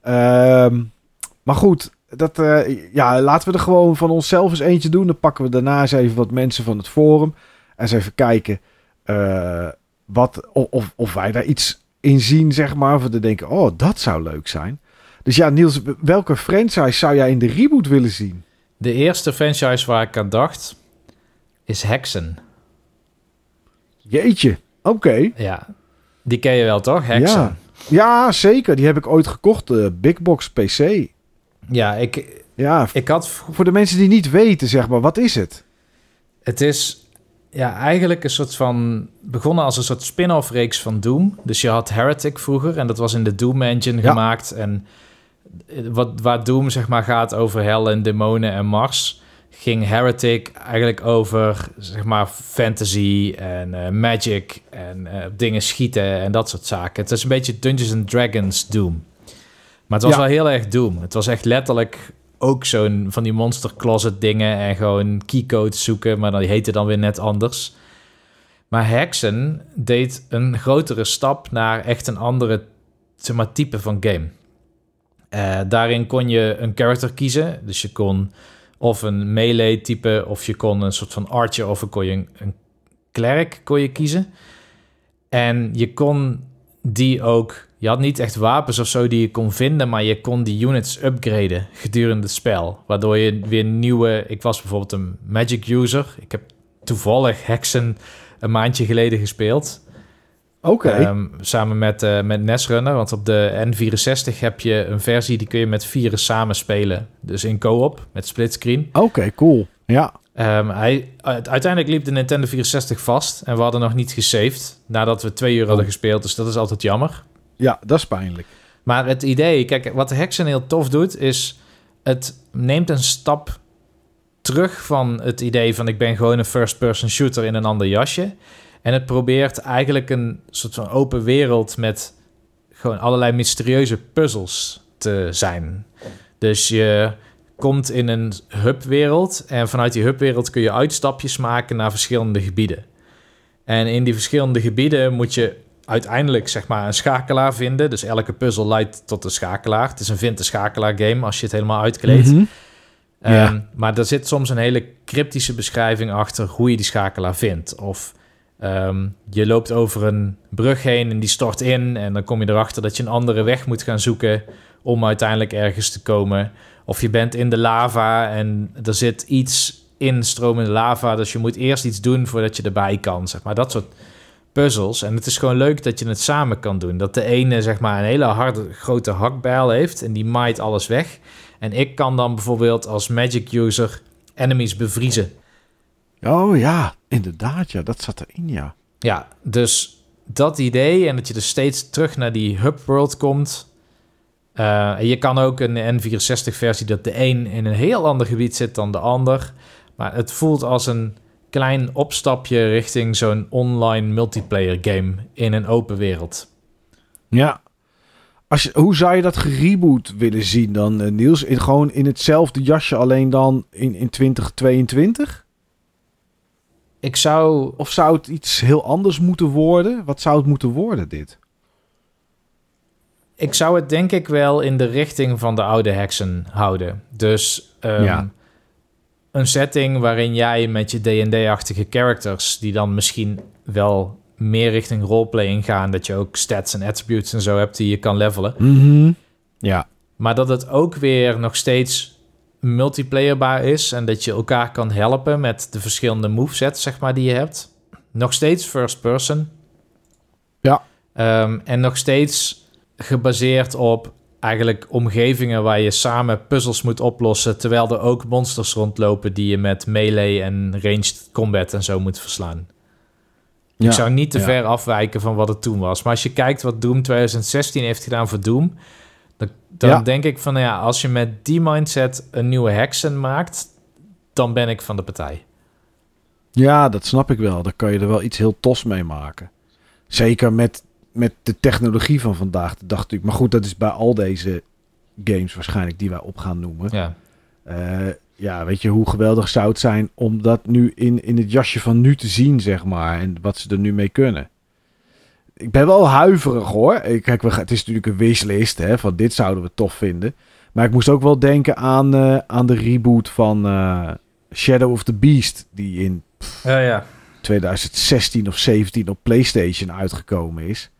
Ehm, maar goed, dat, uh, ja, laten we er gewoon van onszelf eens eentje doen. Dan pakken we daarna eens even wat mensen van het forum. En eens even kijken uh, wat, of, of wij daar iets in zien, zeg maar. Of we denken, oh, dat zou leuk zijn. Dus ja, Niels, welke franchise zou jij in de reboot willen zien? De eerste franchise waar ik aan dacht is Hexen. Jeetje, oké. Ja, die ken je wel toch, Hexen? Ja, ja zeker. Die heb ik ooit gekocht, de Big Box PC. Ja, ik, ja, ik had... Voor de mensen die niet weten, zeg maar, wat is het? Het is ja, eigenlijk een soort van... begonnen als een soort spin-off reeks van Doom. Dus je had Heretic vroeger en dat was in de Doom engine gemaakt. En wat, waar Doom zeg maar gaat over hel en demonen en Mars, ging Heretic eigenlijk over zeg maar fantasy en uh, magic en uh, dingen schieten en dat soort zaken. Het is een beetje Dungeons and Dragons Doom. Maar het was wel heel erg Doom. Het was echt letterlijk ook zo'n van die monster closet dingen en gewoon keycodes zoeken, maar die heette dan weer net anders. Maar Hexen deed een grotere stap naar echt een andere zeg maar, type van game. Uh, daarin kon je een character kiezen. Dus je kon of een melee type, of je kon een soort van archer, of kon je een, klerk kon je kiezen. En je kon die ook... Je had niet echt wapens of zo die je kon vinden, maar je kon die units upgraden gedurende het spel. Waardoor je weer nieuwe... Ik was bijvoorbeeld een magic user. Ik heb toevallig Hexen een maandje geleden gespeeld. Oké. Ehm, samen met, uh, met Nesrunner. Want op de N64 heb je een versie die kun je met vieren samen spelen. Dus in co-op, met splitscreen. Oké, cool. Ja. Ehm, hij, uiteindelijk liep de Nintendo 64 vast en we hadden nog niet gesaved nadat we twee uur hadden gespeeld. Dus dat is altijd jammer. Ja, dat is pijnlijk. Maar het idee, kijk, wat de Hexen heel tof doet, is het neemt een stap terug van het idee van ik ben gewoon een first-person shooter in een ander jasje. En het probeert eigenlijk een soort van open wereld met gewoon allerlei mysterieuze puzzels te zijn. Dus je komt in een hubwereld en vanuit die hubwereld kun je uitstapjes maken naar verschillende gebieden. En in die verschillende gebieden moet je uiteindelijk zeg maar een schakelaar vinden. Dus elke puzzel leidt tot een schakelaar. Het is een vind schakelaar game als je het helemaal uitkleedt. Mhm. Ehm. Maar er zit soms een hele cryptische beschrijving achter hoe je die schakelaar vindt. Of ehm, je loopt over een brug heen en die stort in. En dan kom je erachter dat je een andere weg moet gaan zoeken om uiteindelijk ergens te komen. Of je bent in de lava en er zit iets in stromende lava. Dus je moet eerst iets doen voordat je erbij kan. Zeg maar dat soort puzzels. En het is gewoon leuk dat je het samen kan doen. Dat de ene zeg maar een hele harde grote hakbijl heeft en die maait alles weg. En ik kan dan bijvoorbeeld als magic user enemies bevriezen. Oh ja, inderdaad. Ja, dat zat erin, ja. Ja, dus dat idee en dat je dus steeds terug naar die hub world komt. Eh, je kan ook een N64-versie dat de een in een heel ander gebied zit dan de ander. Maar het voelt als een klein opstapje richting zo'n online multiplayer game in een open wereld. Ja. Als je, hoe zou je dat gereboot willen zien dan, eh, Niels? In, gewoon in hetzelfde jasje, alleen dan in, in 2022? Ik zou Of zou het iets heel anders moeten worden? Wat zou het moeten worden, dit? Ik zou het denk ik wel in de richting van de oude heksen houden. Dus ehm, Ja. een setting waarin jij met je D&D-achtige characters... die dan misschien wel meer richting roleplaying gaan... dat je ook stats en attributes en zo hebt die je kan levelen. Mhm. Ja. Maar dat het ook weer nog steeds multiplayerbaar is... en dat je elkaar kan helpen met de verschillende movesets zeg maar, die je hebt. Nog steeds first person. Ja. Ehm, en nog steeds gebaseerd op eigenlijk omgevingen waar je samen puzzels moet oplossen, terwijl er ook monsters rondlopen die je met melee en ranged combat en zo moet verslaan. ja. Ik zou niet te Ja. ver afwijken van wat het toen was. Maar als je kijkt wat Doom 2016 heeft gedaan voor Doom, dan, dan Ja. denk ik van nou ja, als je met die mindset een nieuwe hexen maakt, dan ben ik van de partij. Ja, dat snap ik wel. Daar kan je er wel iets heel tos mee maken. Zeker met, met de technologie van vandaag de dag natuurlijk. Maar goed, dat is bij al deze games waarschijnlijk die wij op gaan noemen. Ja. Eh, ja, weet je, hoe geweldig zou het zijn om dat nu in, in het jasje van nu te zien, zeg maar. En wat ze er nu mee kunnen. Ik ben wel huiverig hoor. Kijk, we, het is natuurlijk een wishlist hè, van dit zouden we tof vinden. Maar ik moest ook wel denken aan, eh, aan de reboot van eh, Shadow of the Beast. Die in Ja, ja. 2016 of 17 op PlayStation uitgekomen is.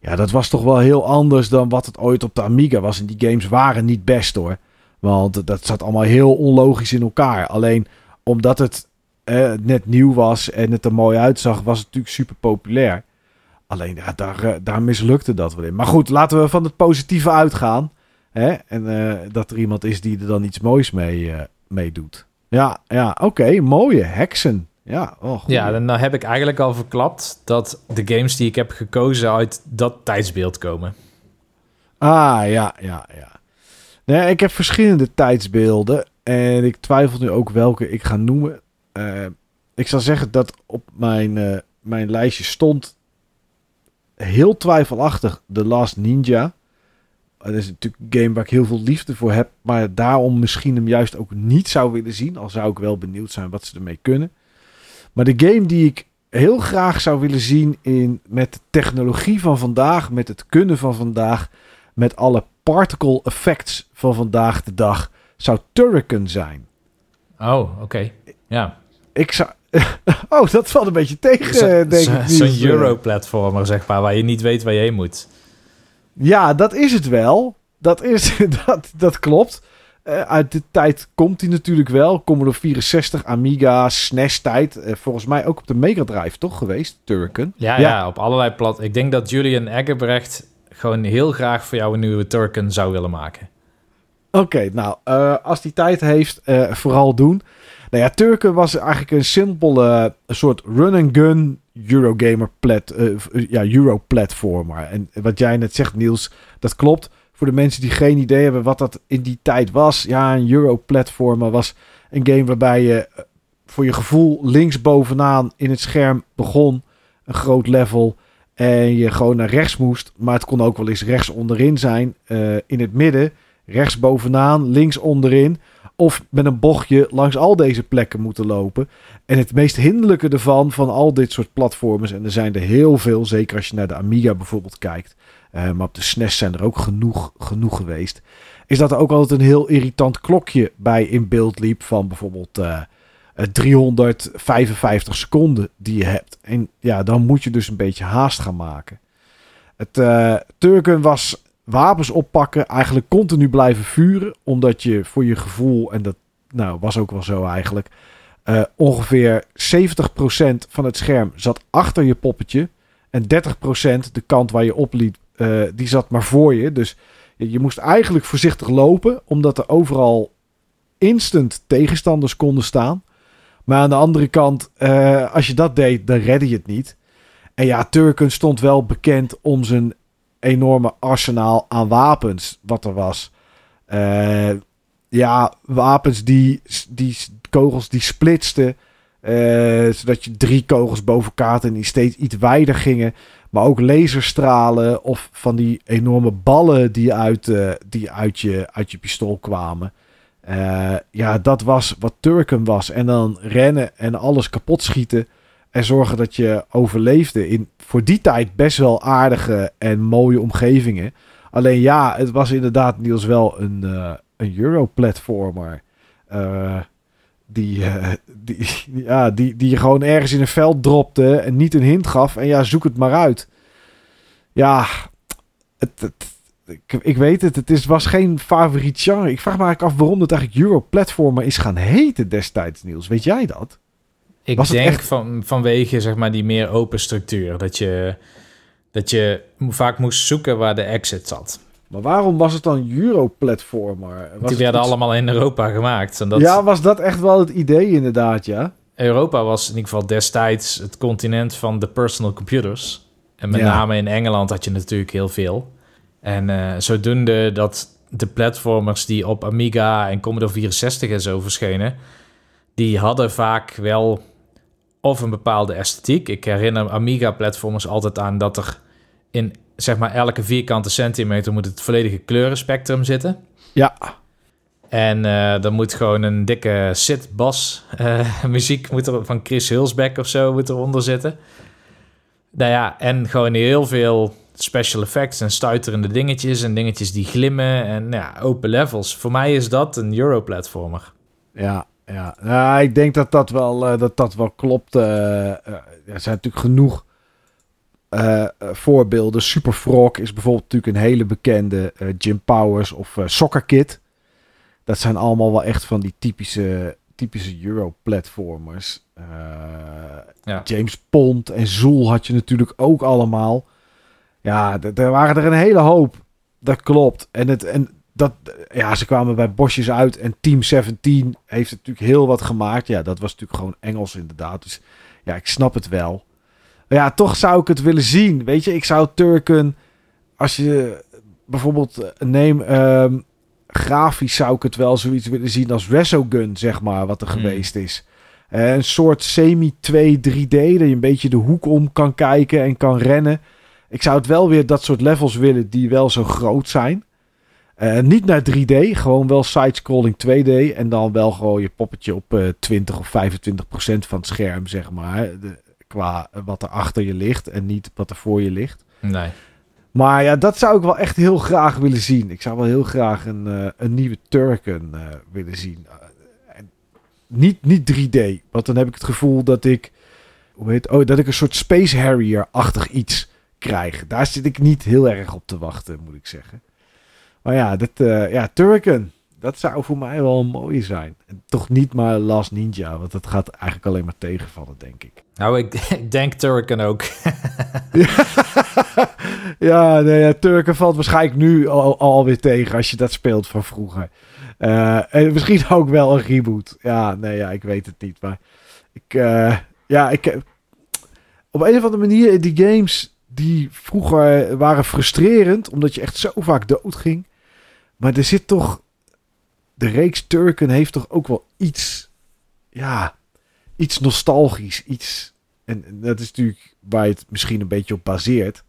Ja, dat was toch wel heel anders dan wat het ooit op de Amiga was. En die games waren niet best hoor. Want dat zat allemaal heel onlogisch in elkaar. Alleen omdat het eh, net nieuw was en het er mooi uitzag, was het natuurlijk super populair. Alleen ja, daar, eh, daar mislukte dat wel in. Maar goed, laten we van het positieve uitgaan. Hè? En eh, dat er iemand is die er dan iets moois mee, mee doet. Ja, ja oké, mooie heksen. Ja, oh, ja, dan heb ik eigenlijk al verklapt dat de games die ik heb gekozen uit dat tijdsbeeld komen. Ah, ja, ja, ja. Nee, ik heb verschillende tijdsbeelden. En ik twijfel nu ook welke ik ga noemen. Ik zal zeggen dat op mijn, mijn lijstje stond... heel twijfelachtig The Last Ninja. Dat is natuurlijk een game waar ik heel veel liefde voor heb. Maar daarom misschien hem juist ook niet zou willen zien. Al zou ik wel benieuwd zijn wat ze ermee kunnen. Maar de game die ik heel graag zou willen zien in, met de technologie van vandaag, met het kunnen van vandaag, met alle particle effects van vandaag de dag, zou Turrican zijn. Oh, oké. Ja. Ik zou. oh, dat valt een beetje tegen, Zo- eh, denk zo- ik. Zo'n. Euro-platformer, zeg maar, waar je niet weet waar je heen moet. Ja, dat is het wel. Dat, is, dat, dat klopt. Eh, uit de tijd komt hij natuurlijk wel. Commodore 64, Amiga, SNES-tijd. Eh, volgens mij ook op de Mega Drive, toch geweest? Turrican. Ja, ja. op allerlei plat. Ik denk dat Julian Eggebrecht gewoon heel graag voor jou een nieuwe Turken zou willen maken. Oké, nou, uh, als die tijd heeft, uh, vooral doen. Nou ja, Turken was eigenlijk een simpele soort run-and-gun Eurogamer plat, uh, ja, Euro-platformer. En wat jij net zegt, Niels, dat klopt. Voor de mensen die geen idee hebben wat dat in die tijd was. Ja, een Euro-platformer was een game waarbij je voor je gevoel linksbovenaan in het scherm begon. Een groot level. En je gewoon naar rechts moest. Maar het kon ook wel eens rechts onderin zijn. In het midden. Rechts bovenaan. Links onderin. Of met een bochtje langs al deze plekken moeten lopen. En het meest hinderlijke ervan, van al dit soort platformers. En er zijn er heel veel. Zeker als je naar de Amiga bijvoorbeeld kijkt. Uh, maar op de SNES zijn er ook genoeg, genoeg geweest. Is dat er ook altijd een heel irritant klokje bij in beeld liep. Van bijvoorbeeld. Uh, 355 seconden die je hebt. En ja, dan moet je dus een beetje haast gaan maken. Het Turken was wapens oppakken, eigenlijk continu blijven vuren, omdat je voor je gevoel, en dat nou, was ook wel zo eigenlijk, uh, ongeveer 70% van het scherm zat achter je poppetje en 30% de kant waar je opliep, uh, die zat maar voor je. Dus je, moest eigenlijk voorzichtig lopen, omdat er overal instant tegenstanders konden staan. Maar aan de andere kant, uh, als je dat deed, dan redde je het niet. En ja, Turken stond wel bekend om zijn enorme arsenaal aan wapens wat er was. Uh, ja, wapens die, die kogels die splitsten. Uh, zodat je drie kogels boven elkaar en die steeds iets wijder gingen. Maar ook laserstralen of van die enorme ballen die uit, uh, die uit, je, uit je pistool kwamen. Ja, dat was wat Turken was. En dan rennen en alles kapot schieten. En zorgen dat je overleefde in voor die tijd best wel aardige en mooie omgevingen. Alleen ja, het was inderdaad Niels wel een, uh, een Euro-platformer. Uh, die, die, ja, die, die je gewoon ergens in een veld dropte en niet een hint gaf. En ja, zoek het maar uit. Ja, het, ik, ik, weet het, het is, was geen favoriet genre. Ik vraag me eigenlijk af waarom het eigenlijk Euro-platformer is gaan heten destijds, Niels. Weet jij dat? Ik was denk echt... van, vanwege zeg maar, die meer open structuur. Dat je, dat je vaak moest zoeken waar de exit zat. Maar waarom was het dan Euro-platformer? Die werden iets... allemaal in Europa gemaakt. En dat... Ja, was dat echt wel het idee inderdaad, ja? Europa was in ieder geval destijds het continent van de personal computers. En met ja. name in Engeland had je natuurlijk heel veel. En uh, zodoende dat de platformers die op Amiga en Commodore 64 en zo verschenen, die hadden vaak wel of een bepaalde esthetiek. Ik herinner Amiga-platformers altijd aan dat er in zeg maar elke vierkante centimeter moet het volledige kleurenspectrum zitten. Ja. En uh, dan moet gewoon een dikke sit-bas uh, muziek moet er, van Chris Hulsbeck of zo moet eronder zitten. Nou ja, en gewoon heel veel special effects en stuiterende dingetjes en dingetjes die glimmen en ja, open levels. Voor mij is dat een Euro-platformer. Ja, ja. ik denk dat dat wel, uh, dat dat wel klopt. Uh, uh, er zijn natuurlijk genoeg voorbeelden. Super Frog is bijvoorbeeld natuurlijk een hele bekende. Jim Powers of Soccer Kid. Dat zijn allemaal wel echt van die typische, typische Euro-platformers. Ja. James Pond en Zool had je natuurlijk ook allemaal. Ja, er waren er een hele hoop. Dat klopt. En, het, en dat, ja, ze kwamen bij Bosjes uit. En Team 17 heeft natuurlijk heel wat gemaakt. Ja, dat was natuurlijk gewoon Engels inderdaad. Dus ja, ik snap het wel. Maar ja, toch zou ik het willen zien. Weet je, ik zou Turken... Als je bijvoorbeeld eh, neem... Um, grafisch zou ik het wel zoiets willen zien als Resogun, zeg maar, wat er hmm. geweest is. Uh, een soort semi-2 3D, dat je een beetje de hoek om kan kijken en kan rennen. Ik zou het wel weer dat soort levels willen die wel zo groot zijn. Uh, niet naar 3D, gewoon wel side-scrolling 2D. En dan wel gewoon je poppetje op uh, 20 of 25 procent van het scherm, zeg maar. De, qua wat er achter je ligt en niet wat er voor je ligt. Nee. Maar ja, dat zou ik wel echt heel graag willen zien. Ik zou wel heel graag een, uh, een nieuwe Turken willen zien. niet, niet 3D, want dan heb ik het gevoel dat ik... Hoe heet, oh, dat ik een soort Space Harrier-achtig iets krijgen. Daar zit ik niet heel erg op te wachten, moet ik zeggen. Maar ja, dat, uh, ja Turken, dat zou voor mij wel mooi zijn. En toch niet maar Last Ninja, want dat gaat eigenlijk alleen maar tegenvallen, denk ik. Nou, ik, ik denk Turken ook. ja, nee, ja, Turken valt waarschijnlijk nu al, alweer tegen als je dat speelt van vroeger. Uh, en misschien ook wel een reboot. Ja, nee, ja, ik weet het niet. Maar ik, uh, ja, ik, op een of andere manier, die games die vroeger waren frustrerend, omdat je echt zo vaak dood ging. Maar er zit toch, de reeks Turken heeft toch ook wel iets, ja, iets nostalgisch, iets, en dat is natuurlijk waar je het misschien een beetje op baseert.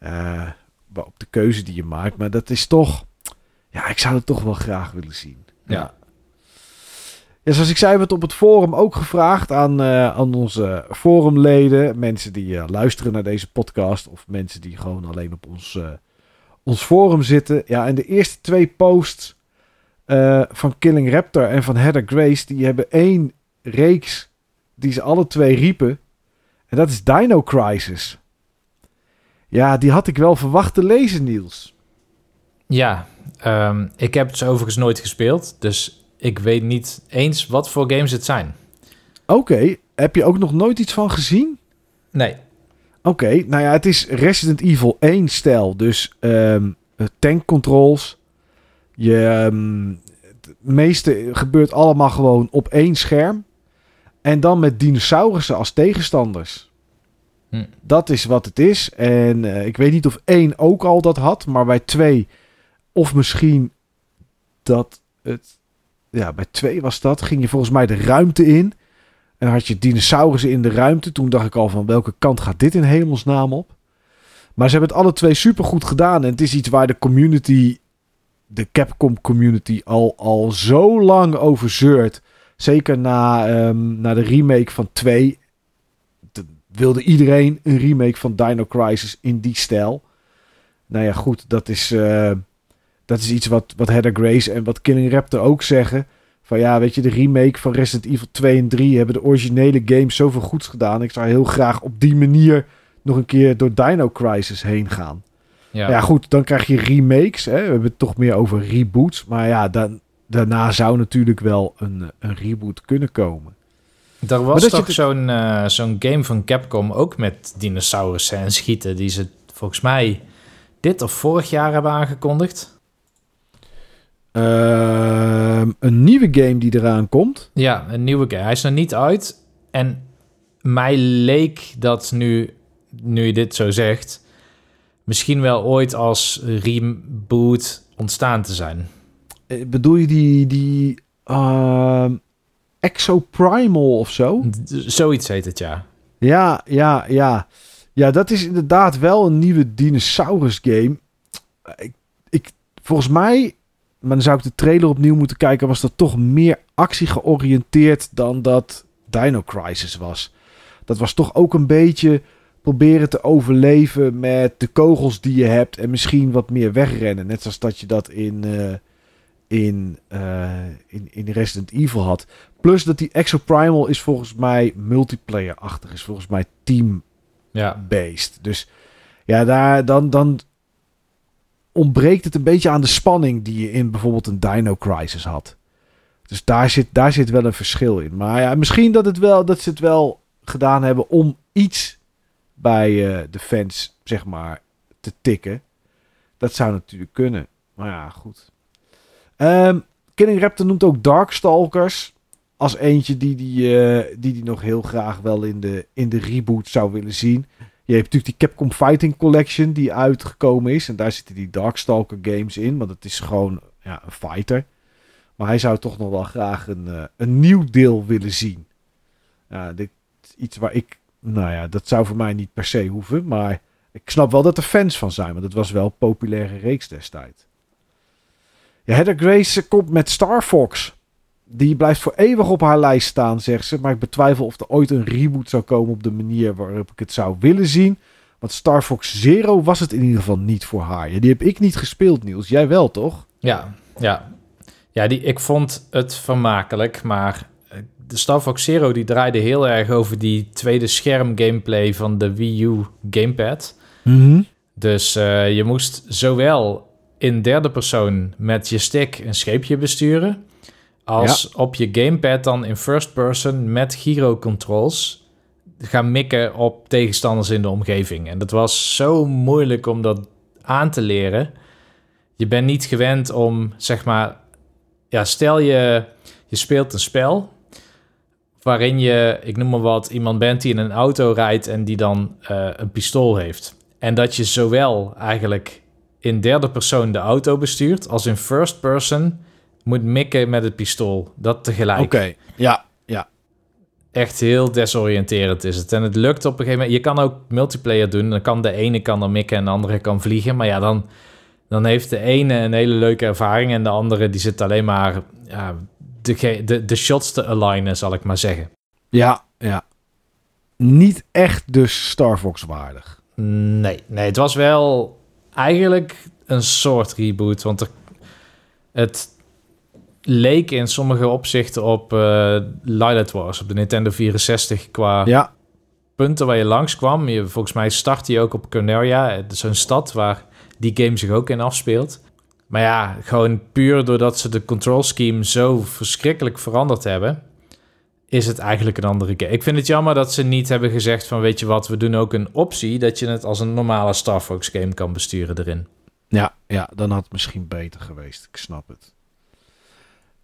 Uh, op de keuze die je maakt. Maar dat is toch, ja, ik zou het toch wel graag willen zien. Ja. Ja, zoals ik zei, werd op het forum ook gevraagd aan, uh, aan onze forumleden. Mensen die uh, luisteren naar deze podcast. Of mensen die gewoon alleen op ons, ons forum zitten. Ja, en de eerste twee posts van Killing Raptor en van Heather Grace. Die hebben één reeks die ze alle twee riepen. En dat is Dino Crisis. Ja, die had ik wel verwacht te lezen, Niels. Ja, um, ik heb het overigens nooit gespeeld. Dus ik weet niet eens wat voor games het zijn. Oké, heb je ook nog nooit iets van gezien? Nee. Oké, nou ja, het is Resident Evil 1 stijl. Dus um, tank controls. Je, um, het meeste gebeurt allemaal gewoon op één scherm. En dan met dinosaurussen als tegenstanders. Hm. Dat is wat het is. En uh, ik weet niet of één ook al dat had. Maar bij twee, of misschien dat het ja, bij twee was dat. Ging je volgens mij de ruimte in. En had je dinosaurussen in de ruimte. Toen dacht ik al van welke kant gaat dit in hemelsnaam op? Maar ze hebben het alle twee super goed gedaan. En het is iets waar de community, de Capcom community, al, al zo lang over zeurt. Zeker na, um, na de remake van 2. Wilde iedereen een remake van Dino Crisis in die stijl. Nou ja, goed, dat is. Uh, dat is iets wat, wat Heather Grace en wat Killing Raptor ook zeggen. Van ja, weet je, de remake van Resident Evil 2 en 3 hebben de originele games zoveel goeds gedaan. Ik zou heel graag op die manier nog een keer door Dino Crisis heen gaan. Ja, ja goed, dan krijg je remakes. Hè? We hebben het toch meer over reboots. Maar ja, dan, daarna zou natuurlijk wel een, een reboot kunnen komen. Er was toch je... zo'n uh, zo'n game van Capcom ook met dinosaurussen en schieten... die ze volgens mij dit of vorig jaar hebben aangekondigd. Uh, een nieuwe game die eraan komt. Ja, een nieuwe game. Hij is nog niet uit. En mij leek dat nu, nu je dit zo zegt, misschien wel ooit als reboot ontstaan te zijn. Uh, bedoel je die, die uh, Exoprimal of zo? Zoiets heet het, ja. Ja, ja, ja. Ja, dat is inderdaad wel een nieuwe dinosaurus game. Ik, ik, volgens mij maar dan zou ik de trailer opnieuw moeten kijken. Was dat toch meer actie georiënteerd dan dat Dino Crisis was. Dat was toch ook een beetje proberen te overleven met de kogels die je hebt. En misschien wat meer wegrennen. Net zoals dat je dat in, uh, in, uh, in, in Resident Evil had. Plus dat die Exoprimal is volgens mij multiplayer-achtig. Is volgens mij team-based. Ja. Dus ja, daar, dan, dan ontbreekt het een beetje aan de spanning die je in bijvoorbeeld een Dino Crisis had. Dus daar zit, daar zit wel een verschil in. Maar ja, misschien dat, het wel, dat ze het wel gedaan hebben om iets bij uh, de fans, zeg maar, te tikken. Dat zou natuurlijk kunnen. Maar ja, goed. Um, Killing Raptor noemt ook Darkstalkers als eentje die die, uh, die die nog heel graag wel in de, in de reboot zou willen zien. Je hebt natuurlijk die Capcom Fighting Collection die uitgekomen is. En daar zitten die Darkstalker games in. Want het is gewoon ja, een fighter. Maar hij zou toch nog wel graag een, uh, een nieuw deel willen zien. Ja, dit iets waar ik... Nou ja, dat zou voor mij niet per se hoeven. Maar ik snap wel dat er fans van zijn. Want het was wel een populaire reeks destijds. Ja, Heather Grace komt met Star Fox. Die blijft voor eeuwig op haar lijst staan, zegt ze. Maar ik betwijfel of er ooit een reboot zou komen op de manier waarop ik het zou willen zien. Want Star Fox Zero was het in ieder geval niet voor haar. Ja, die heb ik niet gespeeld, Niels. Jij wel, toch? Ja, ja. Ja, die, ik vond het vermakelijk, maar eh, de Star Fox Zero die draaide heel erg over die tweede scherm gameplay van de Wii U gamepad. Mm Dus uh, je moest zowel in derde persoon met je stick een scheepje besturen als op je gamepad dan in first person met gyro controls gaan mikken op tegenstanders in de omgeving. En dat was zo moeilijk om dat aan te leren. Je bent niet gewend om, zeg maar, ja, stel je, je speelt een spel waarin je, ik noem maar wat, iemand bent die in een auto rijdt en die dan uh, een pistool heeft. En dat je zowel eigenlijk in derde persoon de auto bestuurt als in first person moet mikken met het pistool. Dat tegelijk. Oké, ja, ja. Echt heel desoriënterend is het. En het lukt op een gegeven moment. Je kan ook multiplayer doen. Dan kan de ene kan dan mikken en de andere kan vliegen. Maar ja, dan, dan heeft de ene een hele leuke ervaring en de andere die zit alleen maar ja, de, de, de shots te alignen, zal ik maar zeggen. Ja, ja. Niet echt dus Star Fox waardig. Nee, nee, het was wel eigenlijk een soort reboot. Want er, het leek in sommige opzichten op uh, Lilith Wars, op de Nintendo 64 qua ja. punten waar je langs kwam. Je, volgens mij start je ook op Cornelia, zo'n stad waar die game zich ook in afspeelt. Maar ja, gewoon puur doordat ze de control scheme zo verschrikkelijk veranderd hebben, is het eigenlijk een andere game. Ik vind het jammer dat ze niet hebben gezegd van weet je wat, we doen ook een optie dat je het als een normale Star Fox game kan besturen erin. Ja, ja, dan had het misschien beter geweest. Ik snap het.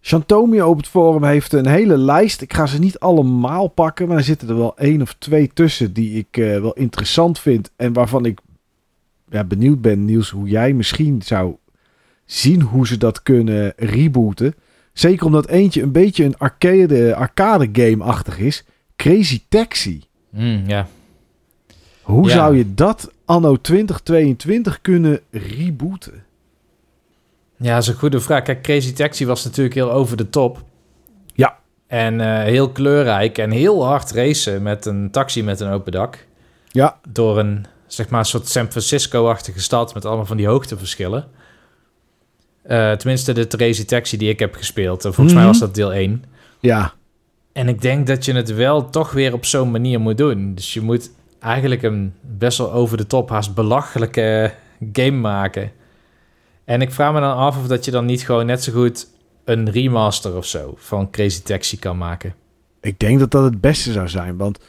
Chantomio op het forum heeft een hele lijst. Ik ga ze niet allemaal pakken, maar er zitten er wel één of twee tussen die ik uh, wel interessant vind. En waarvan ik ja, benieuwd ben, Niels, hoe jij misschien zou zien hoe ze dat kunnen rebooten. Zeker omdat eentje een beetje een arcade, arcade game-achtig is. Crazy Taxi. Mm, ja. Hoe zou je dat anno 2022 kunnen rebooten? Ja, dat is een goede vraag. Kijk, Crazy Taxi was natuurlijk heel over de top. Ja. En uh, heel kleurrijk en heel hard racen met een taxi met een open dak. Ja. Door een, zeg maar, soort San Francisco-achtige stad met allemaal van die hoogteverschillen. Uh, tenminste, de Crazy Taxi die ik heb gespeeld. Volgens mij Mhm. was dat deel 1. Ja. En ik denk dat je het wel toch weer op zo'n manier moet doen. Dus je moet eigenlijk een best wel over de top, haast belachelijke game maken. En ik vraag me dan af of dat je dan niet gewoon net zo goed een remaster of zo van Crazy Taxi kan maken. Ik denk dat dat het beste zou zijn. Want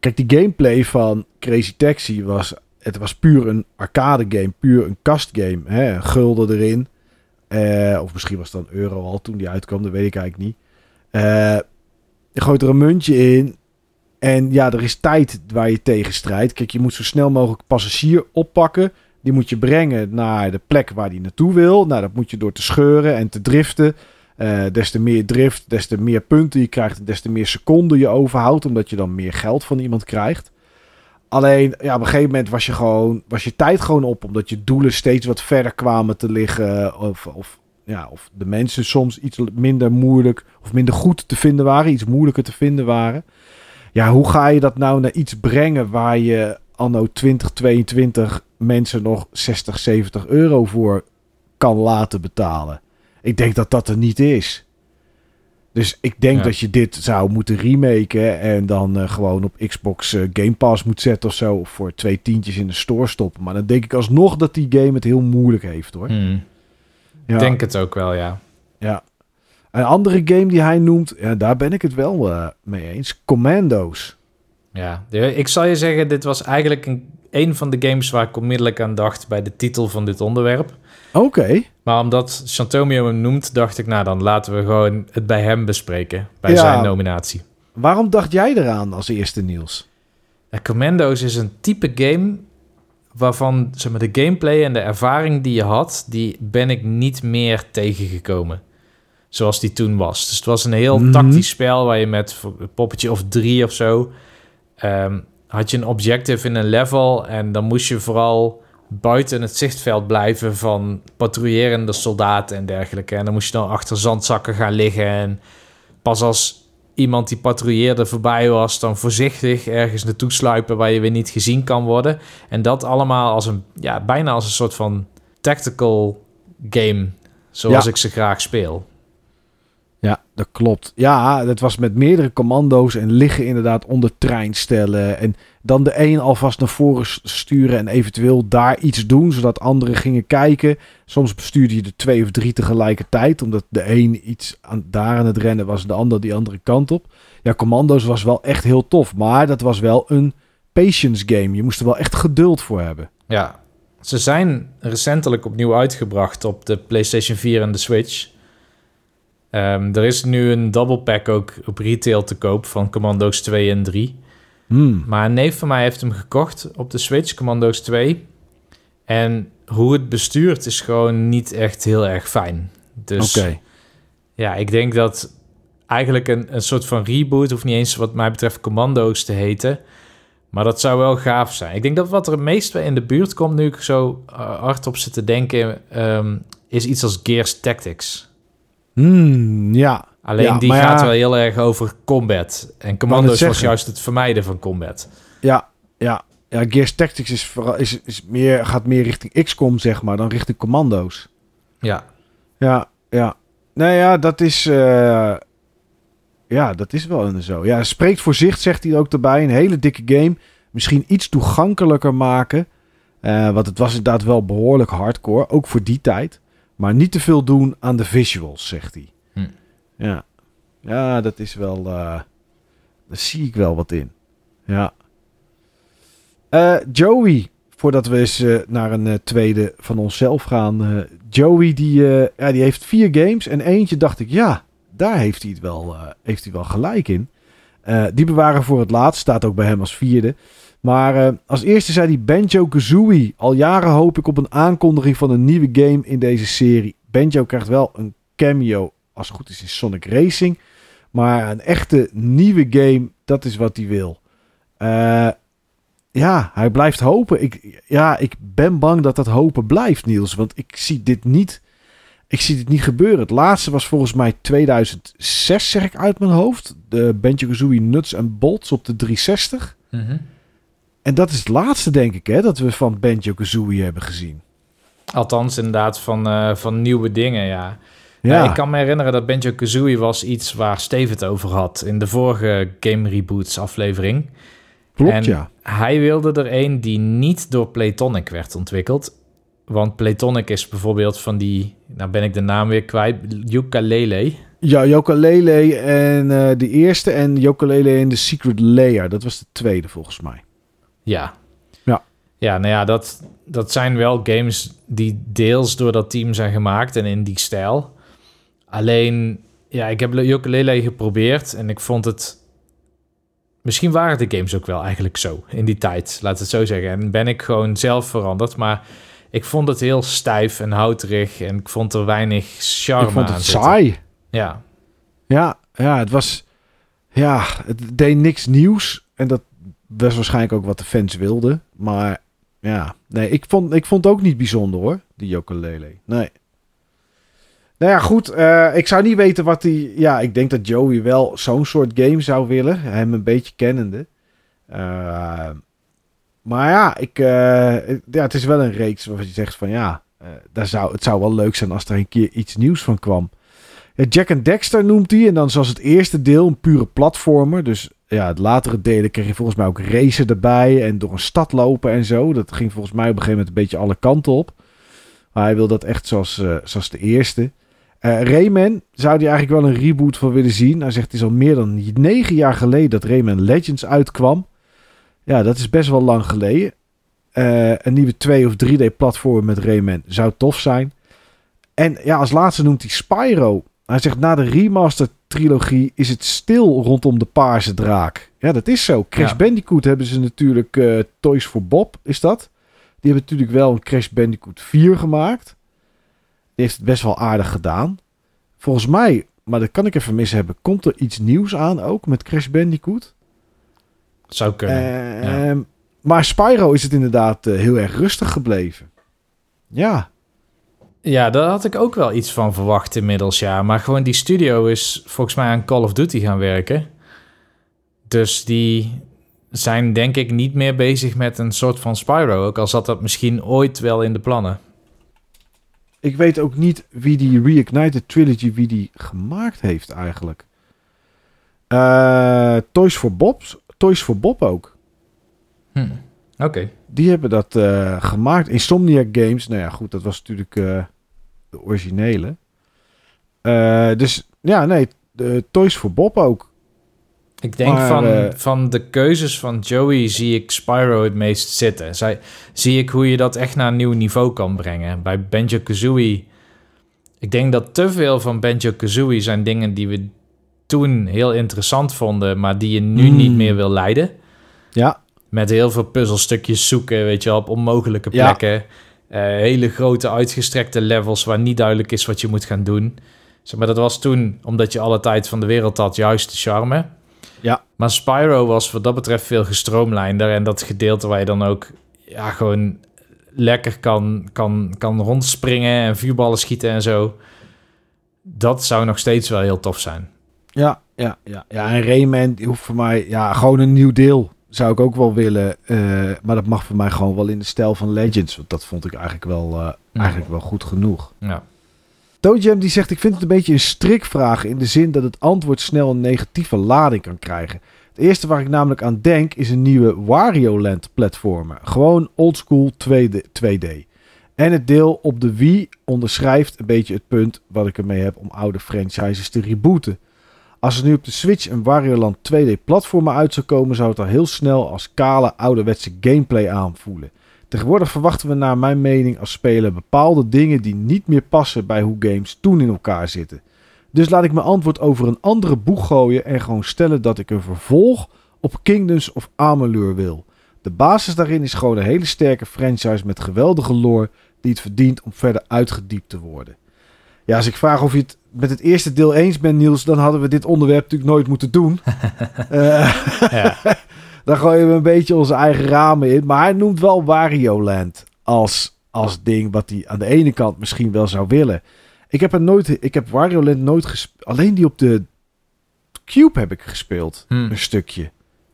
kijk, die gameplay van Crazy Taxi was... Het was puur een arcade game. Puur een kastgame. Hè? Gulden erin. Eh, of misschien was het dan euro al toen die uitkwam. Dat weet ik eigenlijk niet. Eh, je gooit er een muntje in. En ja, er is tijd waar je tegen strijdt. Kijk, je moet zo snel mogelijk passagier oppakken. Die moet je brengen naar de plek waar die naartoe wil. Nou, dat moet je door te scheuren en te driften. Eh, des te meer drift, des te meer punten je krijgt, des te meer seconden je overhoudt, omdat je dan meer geld van iemand krijgt. Alleen, ja, op een gegeven moment was je gewoon, was je tijd gewoon op, omdat je doelen steeds wat verder kwamen te liggen, of, of, ja, of de mensen soms iets minder moeilijk of minder goed te vinden waren, iets moeilijker te vinden waren. Ja, hoe ga je dat nou naar iets brengen waar je anno 2022 mensen nog 60, 70 euro voor kan laten betalen? Ik denk dat dat er niet is. Dus ik denk Ja. dat je dit zou moeten remaken en dan eh, gewoon op Xbox eh, Game Pass moet zetten of zo. Of voor twee tientjes in de store stoppen. Maar dan denk ik alsnog dat die game het heel moeilijk heeft hoor. Hmm. Ja. Ik denk het ook wel, ja. ja. Een andere game die hij noemt, ja, daar ben ik het wel eh, mee eens. Commando's. Ja, ik zal je zeggen, dit was eigenlijk een, een van de games waar ik onmiddellijk aan dacht bij de titel van dit onderwerp. Oké. Maar omdat Chantomio hem noemt, dacht ik, nou dan laten we gewoon het bij hem bespreken. Bij Ja. zijn nominatie. Waarom dacht jij eraan als eerste, Niels? Ja, Commando's is een type game waarvan zeg maar, de gameplay en de ervaring die je had, die ben ik niet meer tegengekomen. Zoals die toen was. Dus het was een heel Mhm. tactisch spel waar je met een poppetje of drie of zo... ehm, had je een objective in een level en dan moest je vooral buiten het zichtveld blijven van patrouillerende soldaten en dergelijke. En dan moest je dan achter zandzakken gaan liggen en pas als iemand die patrouilleerde voorbij was, dan voorzichtig ergens naartoe sluipen waar je weer niet gezien kan worden. En dat allemaal als een, ja, bijna als een soort van tactical game, zoals Ja. ik ze graag speel. Ja, dat klopt. Ja, dat was met meerdere commando's en liggen inderdaad onder treinstellen. En dan de een alvast naar voren sturen en eventueel daar iets doen, zodat anderen gingen kijken. Soms bestuurde je er twee of drie tegelijkertijd, omdat de een iets aan, daar aan het rennen was en de ander die andere kant op. Ja, commando's was wel echt heel tof, maar dat was wel een patience game. Je moest er wel echt geduld voor hebben. Ja, ze zijn recentelijk opnieuw uitgebracht op de PlayStation 4 en de Switch. Ehm, er is nu een double pack ook op retail te koop van Commando's 2 en 3. Hmm. Maar een neef van mij heeft hem gekocht op de Switch, Commando's 2. En hoe het bestuurt is gewoon niet echt heel erg fijn. Dus ja, ik denk dat eigenlijk een, een soort van reboot, hoeft niet eens wat mij betreft Commando's te heten. Maar dat zou wel gaaf zijn. Ik denk dat wat er het meest in de buurt komt, nu ik zo uh, hard op zit te denken, ehm, is iets als Gears Tactics. Hmm, ja. Alleen Ja, die gaat ja. wel heel erg over combat. En Commando's was juist het vermijden van combat. Ja, ja. Ja, Gears Tactics is, vooral, is, is meer, gaat meer richting XCOM, zeg maar, dan richting commando's. Ja, Ja, ja. Nou ja, dat is... eh, ja, dat is wel een zo. Ja, spreekt voor zich, zegt hij ook erbij. Een hele dikke game. Misschien iets toegankelijker maken. Eh, want het was inderdaad wel behoorlijk hardcore. Ook voor die tijd. Maar niet te veel doen aan de visuals, zegt hij. Hm. Ja. Ja, dat is wel... eh, daar zie ik wel wat in. Ja. Eh, Joey, voordat we eens eh, naar een tweede van onszelf gaan. Joey, die, ja, die heeft vier games. En eentje dacht ik, ja, daar heeft hij het wel, heeft hij wel gelijk in. Die bewaren voor het laatst. Staat ook bij hem als vierde. Maar eh, als eerste zei hij Banjo-Kazooie. Al jaren hoop ik op een aankondiging van een nieuwe game in deze serie. Banjo krijgt wel een cameo, als het goed is, in Sonic Racing. Maar een echte nieuwe game, dat is wat hij wil. Eh, ja, hij blijft hopen. Ik, ja, ik ben bang dat dat hopen blijft, Niels. Want ik zie dit niet, ik zie dit niet gebeuren. Het laatste was volgens mij 2006, zeg ik uit mijn hoofd. De Banjo-Kazooie Nuts en Bolts op de 360. Mhm. En dat is het laatste, denk ik, hè, dat we van Banjo-Kazooie hebben gezien. althans inderdaad van, eh, van nieuwe dingen, ja. Ja, ik kan me herinneren dat Banjo-Kazooie was iets waar Steve het over had in de vorige Game Reboots aflevering. klopt, en- ja. Hij wilde er een die niet door Playtonic werd ontwikkeld. Want Playtonic is bijvoorbeeld van die, nou ben ik de naam weer kwijt, Ukulele. Ja, Yooka-Laylee en eh, de eerste en Yooka-Laylee in The Secret Layer. Dat was de tweede, volgens mij. Ja. Ja. Ja, nou ja, dat, dat zijn wel games die deels door dat team zijn gemaakt en in die stijl. Alleen, ja, ik heb Ukulele geprobeerd en ik vond het... Misschien waren de games ook wel eigenlijk zo in die tijd, laat het zo zeggen. En ben ik gewoon zelf veranderd, maar ik vond het heel stijf en houterig en ik vond er weinig charme ik vond aan het saai. Ja, Ja, ja, het was... Ja, het deed niks nieuws. En dat was waarschijnlijk ook wat de fans wilden. Maar ja, nee, ik vond, ik vond het ook niet bijzonder hoor, die Yooka-Laylee. Nee. Nou ja, goed. eh, ik zou niet weten wat hij... Ja, ik denk dat Joey wel zo'n soort game zou willen. Hem een beetje kennende. Eh, maar ja, ik, eh, ja, het is wel een reeks waarvan je zegt van ja... daar zou, het zou wel leuk zijn als er een keer iets nieuws van kwam. Ja, Jack and Dexter noemt hij. En dan zoals het eerste deel een pure platformer. Dus ja, het latere delen kreeg je volgens mij ook racen erbij. En door een stad lopen en zo. Dat ging volgens mij op een gegeven moment een beetje alle kanten op. Maar hij wil dat echt zoals, eh, zoals de eerste. Eh Rayman zou hij eigenlijk wel een reboot van willen zien. Hij zegt het is al meer dan negen jaar geleden dat Rayman Legends uitkwam. Ja, dat is best wel lang geleden. Eh, een nieuwe 2 of 3D platform met Rayman zou tof zijn. En ja, als laatste noemt hij Spyro. Hij zegt na de remaster trilogie is het stil rondom de paarse draak. Ja, dat is zo. Crash Ja. Bandicoot hebben ze natuurlijk eh, Toys for Bob, is dat? Die hebben natuurlijk wel een Crash Bandicoot 4 gemaakt. Die heeft het best wel aardig gedaan. Volgens mij, maar dat kan ik even mis hebben, komt er iets nieuws aan ook met Crash Bandicoot. zou kunnen. Ehm, Maar Spyro is het inderdaad eh, heel erg rustig gebleven. Ja, Ja, daar had ik ook wel iets van verwacht inmiddels, ja. Maar gewoon die studio is volgens mij aan Call of Duty gaan werken. Dus die zijn denk ik niet meer bezig met een soort van Spyro. Ook al zat dat misschien ooit wel in de plannen. Ik weet ook niet wie die Reignited Trilogy, wie die gemaakt heeft eigenlijk. Eh, Toys for Bob's, Toys for Bob ook. Hm. Oké. Die hebben dat eh, gemaakt. Insomniac Games, nou ja, goed, dat was natuurlijk eh, de originele. Eh, dus ja, nee, de Toys for Bob ook. Ik denk Maar, van, eh, van de keuzes van Joey zie ik Spyro het meest zitten. Zij, zie ik hoe je dat echt naar een nieuw niveau kan brengen. Bij Banjo-Kazooie... Ik denk dat te veel van Banjo-Kazooie zijn dingen die we toen heel interessant vonden... maar die je nu Mm. niet meer wil leiden. Ja, Met heel veel puzzelstukjes zoeken, weet je wel, op onmogelijke plekken. Hele grote uitgestrekte levels waar niet duidelijk is wat je moet gaan doen. Zeg maar dat was toen, omdat je alle tijd van de wereld had, juist de charme. Ja. Maar Spyro was wat dat betreft veel gestroomlijnder. En dat gedeelte waar je dan ook ja, gewoon lekker kan, kan, kan rondspringen en vuurballen schieten en zo. Dat zou nog steeds wel heel tof zijn. ja, ja, ja. Ja, en Rayman die hoeft voor mij, ja, gewoon een nieuw deel zou ik ook wel willen. eh, maar dat mag voor mij gewoon wel in de stijl van Legends. Want dat vond ik eigenlijk wel, eh, eigenlijk wel goed genoeg. Ja. Die zegt, ik vind het een beetje een strikvraag in de zin dat het antwoord snel een negatieve lading kan krijgen. Het eerste waar ik namelijk aan denk is een nieuwe Wario Land platformer. Gewoon oldschool 2D, 2D. En het deel op de Wii onderschrijft een beetje het punt wat ik ermee heb om oude franchises te rebooten. Als er nu op de Switch een Wario Land 2D platformer uit zou komen, zou het er heel snel als kale ouderwetse gameplay aanvoelen. Tegenwoordig verwachten we naar mijn mening als speler bepaalde dingen die niet meer passen bij hoe games toen in elkaar zitten. Dus laat ik mijn antwoord over een andere boeg gooien en gewoon stellen dat ik een vervolg op Kingdoms of Amalur wil. De basis daarin is gewoon een hele sterke franchise met geweldige lore die het verdient om verder uitgediept te worden. Ja, als ik vraag of je het met het eerste deel eens bent, Niels, dan hadden we dit onderwerp natuurlijk nooit moeten doen. Ja. dan gooien we een beetje onze eigen ramen in. Maar hij noemt wel Wario Land als, als ding wat hij aan de ene kant misschien wel zou willen. Ik heb er nooit, ik heb Wario Land nooit gespeeld. Alleen die op de Cube heb ik gespeeld. Hm. Een stukje.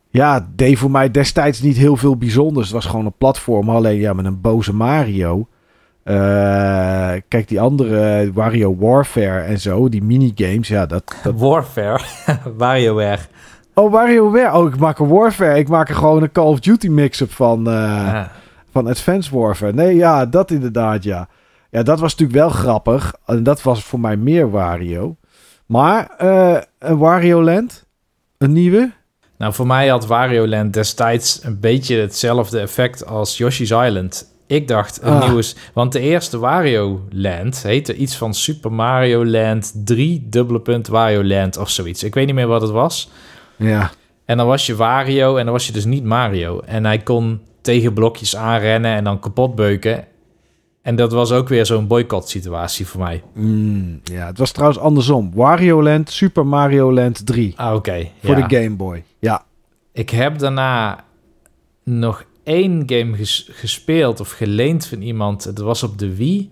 Ja, het deed voor mij destijds niet heel veel bijzonders. Het was gewoon een platform. Alleen ja, met een boze Mario. Eh, kijk, die andere Wario Warfare en zo, die minigames. Ja, dat, dat Warfare. WarioWare. Oh, WarioWare. Oh, ik maak een Warfare. Ik maak er gewoon een Call of Duty mix-up van, Ja. van Advanced Warfare. Nee, ja, dat inderdaad, ja. Ja, dat was natuurlijk wel grappig. En dat was voor mij meer Wario. Maar eh, een Wario Land, een nieuwe. Nou, voor mij had Wario Land destijds een beetje hetzelfde effect als Yoshi's Island. Ik dacht een Ah. nieuwe... Want de eerste Wario Land heette iets van Super Mario Land 3, dubbele punt Wario Land of zoiets. Ik weet niet meer wat het was. Ja. En dan was je Wario en dan was je dus niet Mario. En hij kon tegen blokjes aanrennen en dan kapot beuken. En dat was ook weer zo'n boycott situatie voor mij. Mm, ja, het was trouwens andersom. Wario Land, Super Mario Land 3. Ah, oké. Voor ja. de Game Boy. Ja. Ik heb daarna nog één game ges- gespeeld of geleend van iemand. Dat was op de Wii.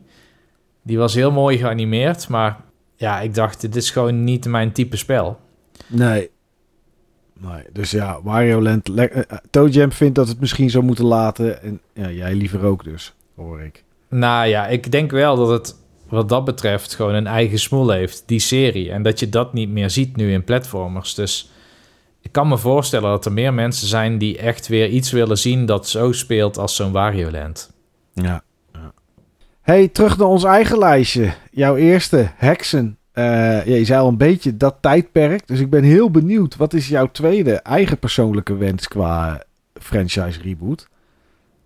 Die was heel mooi geanimeerd, maar ja, ik dacht, dit is gewoon niet mijn type spel. Nee. Nee, dus ja, Wario Land. eh, eh, Toe Jam vindt dat het misschien zou moeten laten. En ja, jij liever ook dus, hoor ik. Nou ja, ik denk wel dat het wat dat betreft gewoon een eigen smoel heeft, die serie. En dat je dat niet meer ziet nu in platformers. Dus ik kan me voorstellen dat er meer mensen zijn die echt weer iets willen zien dat zo speelt als zo'n Wario Land. Ja. ja. Hey, terug naar ons eigen lijstje. Jouw eerste, Hexen. Eh, ja, je zei al een beetje dat tijdperk. Dus ik ben heel benieuwd. Wat is jouw tweede eigen persoonlijke wens qua franchise reboot?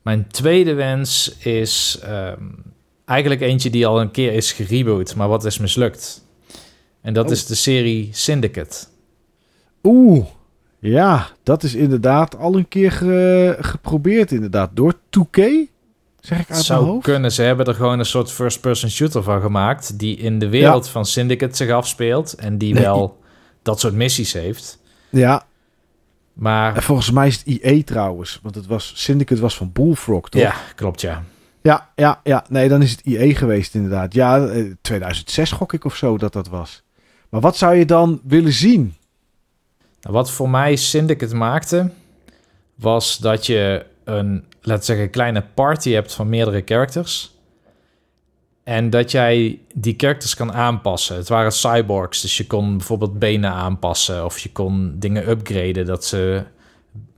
Mijn tweede wens is ehm, eigenlijk eentje die al een keer is gereboot, maar wat is mislukt. En dat Oh. is de serie Syndicate. Oeh, ja, dat is inderdaad al een keer ge- geprobeerd inderdaad. Door 2K? Zeg ik uit Zou mijn hoofd? kunnen. Ze hebben er gewoon een soort first-person shooter van gemaakt. Die in de wereld van Syndicate zich afspeelt. En die Nee. wel dat soort missies heeft. Ja, en Maar volgens mij is het IE trouwens. Want het was, Syndicate was van Bullfrog, toch? ja, klopt ja. Ja, ja, ja. Nee, dan is het IE geweest inderdaad. Ja, eh, 2006 gok ik of zo dat dat was. Maar wat zou je dan willen zien? Wat voor mij Syndicate maakte, was dat je een, laten we zeggen, kleine party hebt van meerdere characters. En dat jij die characters kan aanpassen. Het waren cyborgs, dus je kon bijvoorbeeld benen aanpassen. Of je kon dingen upgraden, dat ze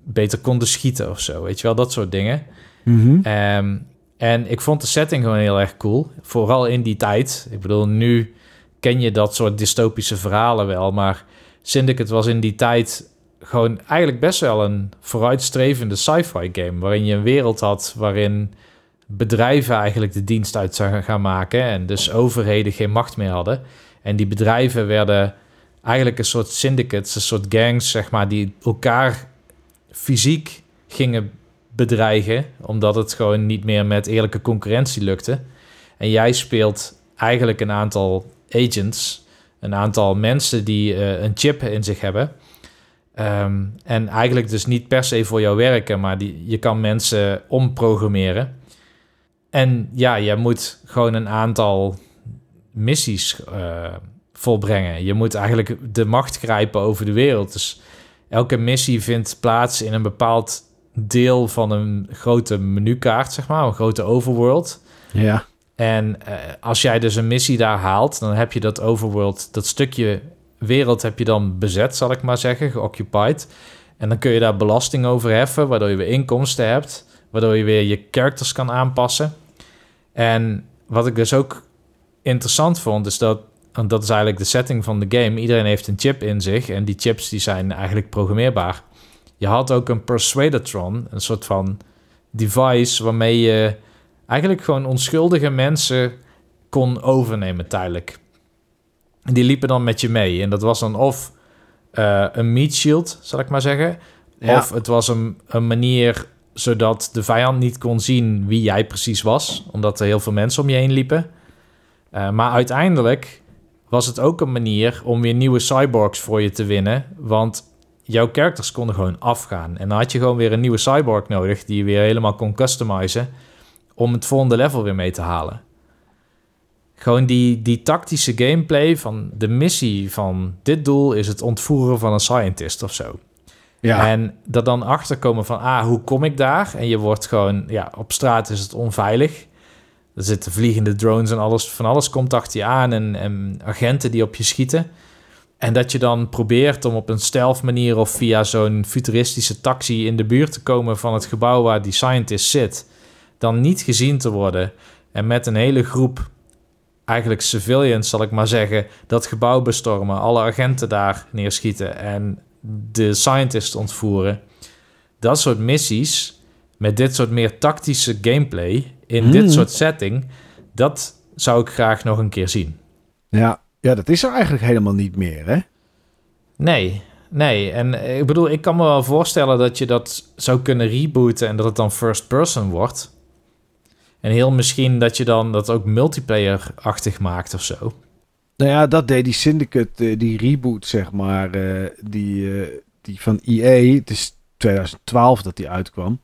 beter konden schieten of zo. Weet je wel, dat soort dingen. Mhm. Ehm, en ik vond de setting gewoon heel erg cool. Vooral in die tijd. Ik bedoel, nu ken je dat soort dystopische verhalen wel. Maar Syndicate was in die tijd gewoon eigenlijk best wel een vooruitstrevende sci-fi game. Waarin je een wereld had waarin bedrijven eigenlijk de dienst uit zouden gaan maken. En dus overheden geen macht meer hadden. En die bedrijven werden eigenlijk een soort syndicates, een soort gangs, zeg maar, die elkaar fysiek gingen bedreigen. Omdat het gewoon niet meer met eerlijke concurrentie lukte. En jij speelt eigenlijk een aantal agents, een aantal mensen die uh, een chip in zich hebben. Um, en eigenlijk dus niet per se voor jou werken, maar die, je kan mensen omprogrammeren. En ja, je moet gewoon een aantal missies uh, volbrengen. Je moet eigenlijk de macht grijpen over de wereld. Dus elke missie vindt plaats in een bepaald deel van een grote menukaart, zeg maar, een grote overworld. Ja. En uh, als jij dus een missie daar haalt, dan heb je dat overworld, dat stukje wereld heb je dan bezet, zal ik maar zeggen, geoccupied. En dan kun je daar belasting over heffen, waardoor je weer inkomsten hebt, waardoor je weer je characters kan aanpassen. En wat ik dus ook interessant vond, is dat, en dat is eigenlijk de setting van de game, iedereen heeft een chip in zich en die chips die zijn eigenlijk programmeerbaar. Je had ook een Persuadatron, een soort van device waarmee je eigenlijk gewoon onschuldige mensen kon overnemen tijdelijk. En die liepen dan met je mee. En dat was dan of uh, een meat shield, zal ik maar zeggen. Ja. Of het was een, een manier zodat de vijand niet kon zien wie jij precies was, omdat er heel veel mensen om je heen liepen. Uh, maar uiteindelijk was het ook een manier om weer nieuwe cyborgs voor je te winnen, want jouw characters konden gewoon afgaan. En dan had je gewoon weer een nieuwe cyborg nodig die je weer helemaal kon customizen om het volgende level weer mee te halen. Gewoon die, die tactische gameplay van de missie van dit doel is het ontvoeren van een scientist of zo. Ja. En dat dan achterkomen van, ah, hoe kom ik daar? En je wordt gewoon, ja, op straat is het onveilig. Er zitten vliegende drones en alles, van alles komt achter je aan en, en agenten die op je schieten. En dat je dan probeert om op een stealth manier of via zo'n futuristische taxi in de buurt te komen van het gebouw waar die scientist zit. Dan niet gezien te worden. En met een hele groep, eigenlijk civilians zal ik maar zeggen, dat gebouw bestormen. Alle agenten daar neerschieten en de scientist ontvoeren. Dat soort missies met dit soort meer tactische gameplay in Hmm. dit soort setting, dat zou ik graag nog een keer zien. Ja. ja, dat is er eigenlijk helemaal niet meer, hè? Nee, nee. En ik bedoel, ik kan me wel voorstellen dat je dat zou kunnen rebooten en dat het dan first person wordt. En heel misschien dat je dan dat ook multiplayer-achtig maakt of zo. Nou ja, dat deed die Syndicate, eh, die reboot, zeg maar, eh, die, eh, die van EA. Het is 2012 dat die uitkwam.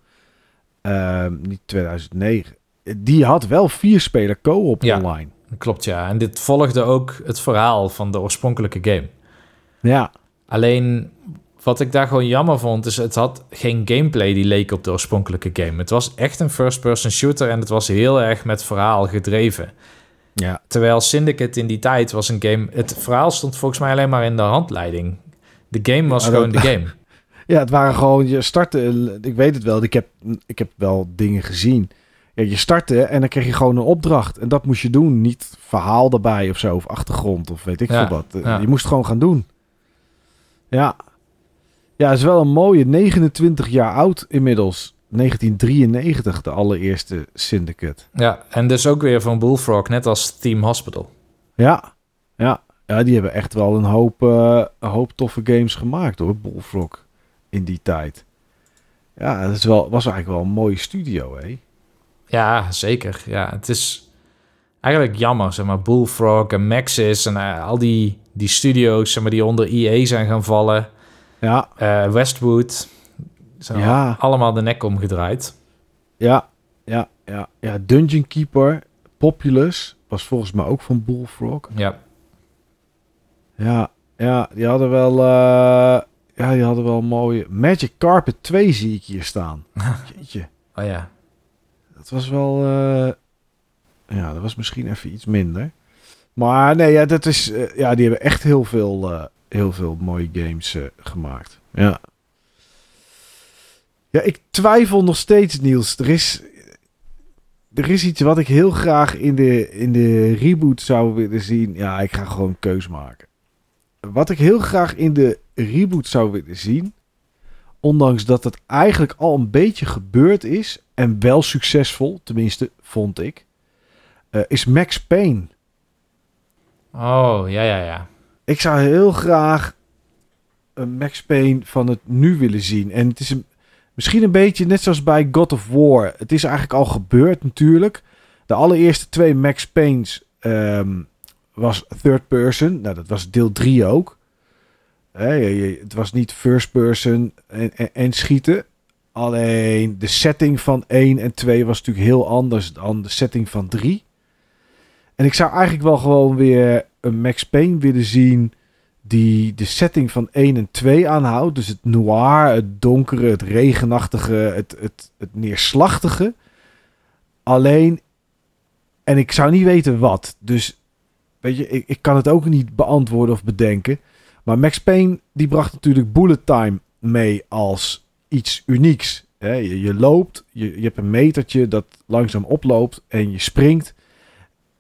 Ehm, niet 2009. Die had wel vier speler co-op Ja. online. Klopt, ja. En dit volgde ook het verhaal van de oorspronkelijke game. Ja, Alleen wat ik daar gewoon jammer vond, is het had geen gameplay die leek op de oorspronkelijke game. Het was echt een first-person shooter en het was heel erg met verhaal gedreven. ja. Terwijl Syndicate in die tijd was een game... Het verhaal stond volgens mij alleen maar in de handleiding. De game was Ja, gewoon dat- de game. Ja, het waren gewoon, je startte, ik weet het wel, ik heb, ik heb wel dingen gezien. Ja, je startte en dan kreeg je gewoon een opdracht. En dat moest je doen, niet verhaal erbij of zo, of achtergrond, of weet ik Ja, veel wat. Ja. Je moest het gewoon gaan doen. Ja. Ja, is wel een mooie, 29 jaar oud inmiddels. 1993, de allereerste Syndicate. Ja, en dus ook weer van Bullfrog, net als Team Hospital. Ja, ja. Ja, die hebben echt wel een hoop, eh, een hoop toffe games gemaakt hoor, Bullfrog, in die tijd. Ja, dat is wel, was eigenlijk wel een mooie studio, hè? Ja, zeker. Ja, het is eigenlijk jammer, zeg maar. Bullfrog en Maxis en eh, al die, die studio's zeg maar, die onder EA zijn gaan vallen. Ja, Eh, Westwood zijn Ja. allemaal de nek omgedraaid. ja, ja, ja, ja. Dungeon Keeper, Populous, was volgens mij ook van Bullfrog. Ja, Ja, ja, die hadden wel, eh, ja, die hadden wel mooie... Magic Carpet 2 zie ik hier staan. Jeetje, oh ja. dat was wel... eh, Ja, dat was misschien even iets minder. Maar nee, ja, dat is, ja die hebben echt heel veel, heel veel mooie games eh, gemaakt. Ja. Ja, ik twijfel nog steeds, Niels. Er is, er is iets wat ik heel graag in de, in de reboot zou willen zien. Ja, ik ga gewoon een keus maken. Wat ik heel graag in de reboot zou willen zien. Ondanks dat het eigenlijk al een beetje gebeurd is. En wel succesvol, tenminste, vond ik. eh, is Max Payne. Oh, ja, ja, ja. Ik zou heel graag een Max Payne van het nu willen zien. En het is misschien een beetje net zoals bij God of War. Het is eigenlijk al gebeurd natuurlijk. De allereerste twee Max Payne's ehm, was third person. Nou, dat was deel 3 ook. Het was niet first person en, en, en schieten. Alleen de setting van 1 en 2 was natuurlijk heel anders dan de setting van 3. En ik zou eigenlijk wel gewoon weer een Max Payne willen zien die de setting van 1 en 2 aanhoudt. Dus het noir, het donkere, het regenachtige, het, het, het neerslachtige. Alleen, en ik zou niet weten wat. Dus, weet je, ik, ik kan het ook niet beantwoorden of bedenken. Maar Max Payne, die bracht natuurlijk bullet time mee als iets unieks. Je, je loopt, je, je hebt een metertje dat langzaam oploopt en je springt.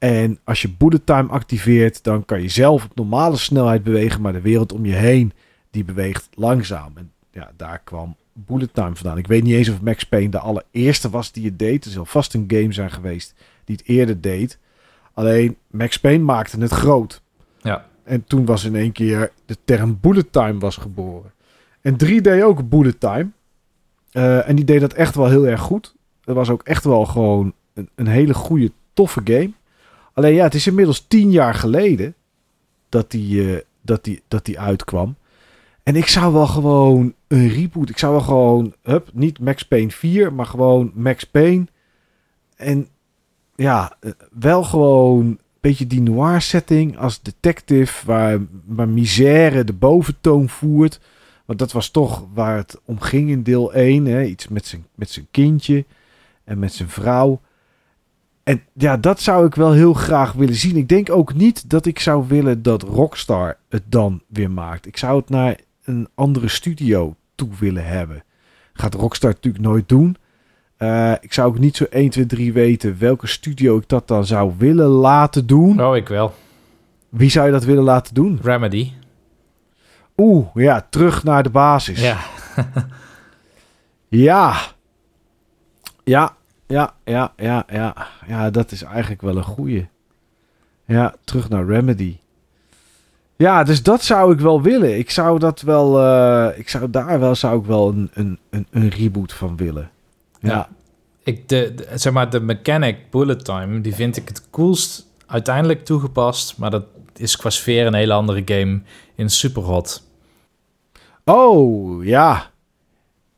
En als je bullet time activeert, dan kan je zelf op normale snelheid bewegen, maar de wereld om je heen, die beweegt langzaam. En ja, daar kwam bullet time vandaan. Ik weet niet eens of Max Payne de allereerste was die het deed. Er zal vast een game zijn geweest die het eerder deed. Alleen Max Payne maakte het groot. Ja. En toen was in één keer de term bullet time was geboren. En 3 deed ook bullet time. Eh, en die deed dat echt wel heel erg goed. Het was ook echt wel gewoon een, een hele goede, toffe game. Alleen ja, het is inmiddels tien jaar geleden dat die, eh, dat die, dat die uitkwam. En ik zou wel gewoon een reboot. Ik zou wel gewoon, hup, niet Max Payne 4, maar gewoon Max Payne. En ja, eh, wel gewoon een beetje die noir setting als detective, waar, waar misère de boventoon voert. Want dat was toch waar het om ging in deel 1. Hè? Iets met zijn, met zijn kindje en met zijn vrouw. En ja, dat zou ik wel heel graag willen zien. Ik denk ook niet dat ik zou willen dat Rockstar het dan weer maakt. Ik zou het naar een andere studio toe willen hebben. Gaat Rockstar natuurlijk nooit doen. Eh, ik zou ook niet zo 1, 2, 3 weten welke studio ik dat dan zou willen laten doen. Oh, ik wel. Wie zou je dat willen laten doen? Remedy. Oeh, ja, terug naar de basis. Ja. Ja. Ja, ja, ja, ja, ja. Ja, dat is eigenlijk wel een goeie. Ja, terug naar Remedy. Ja, dus dat zou ik wel willen. Ik zou dat wel... eh, ik zou daar wel, zou ik wel een, een, een, een reboot van willen. Ja. Ja. Ik, de, de- zeg maar, de mechanic bullet time, die vind ik het coolst uiteindelijk toegepast. Maar dat is qua sfeer een hele andere game in Superhot. Oh, ja.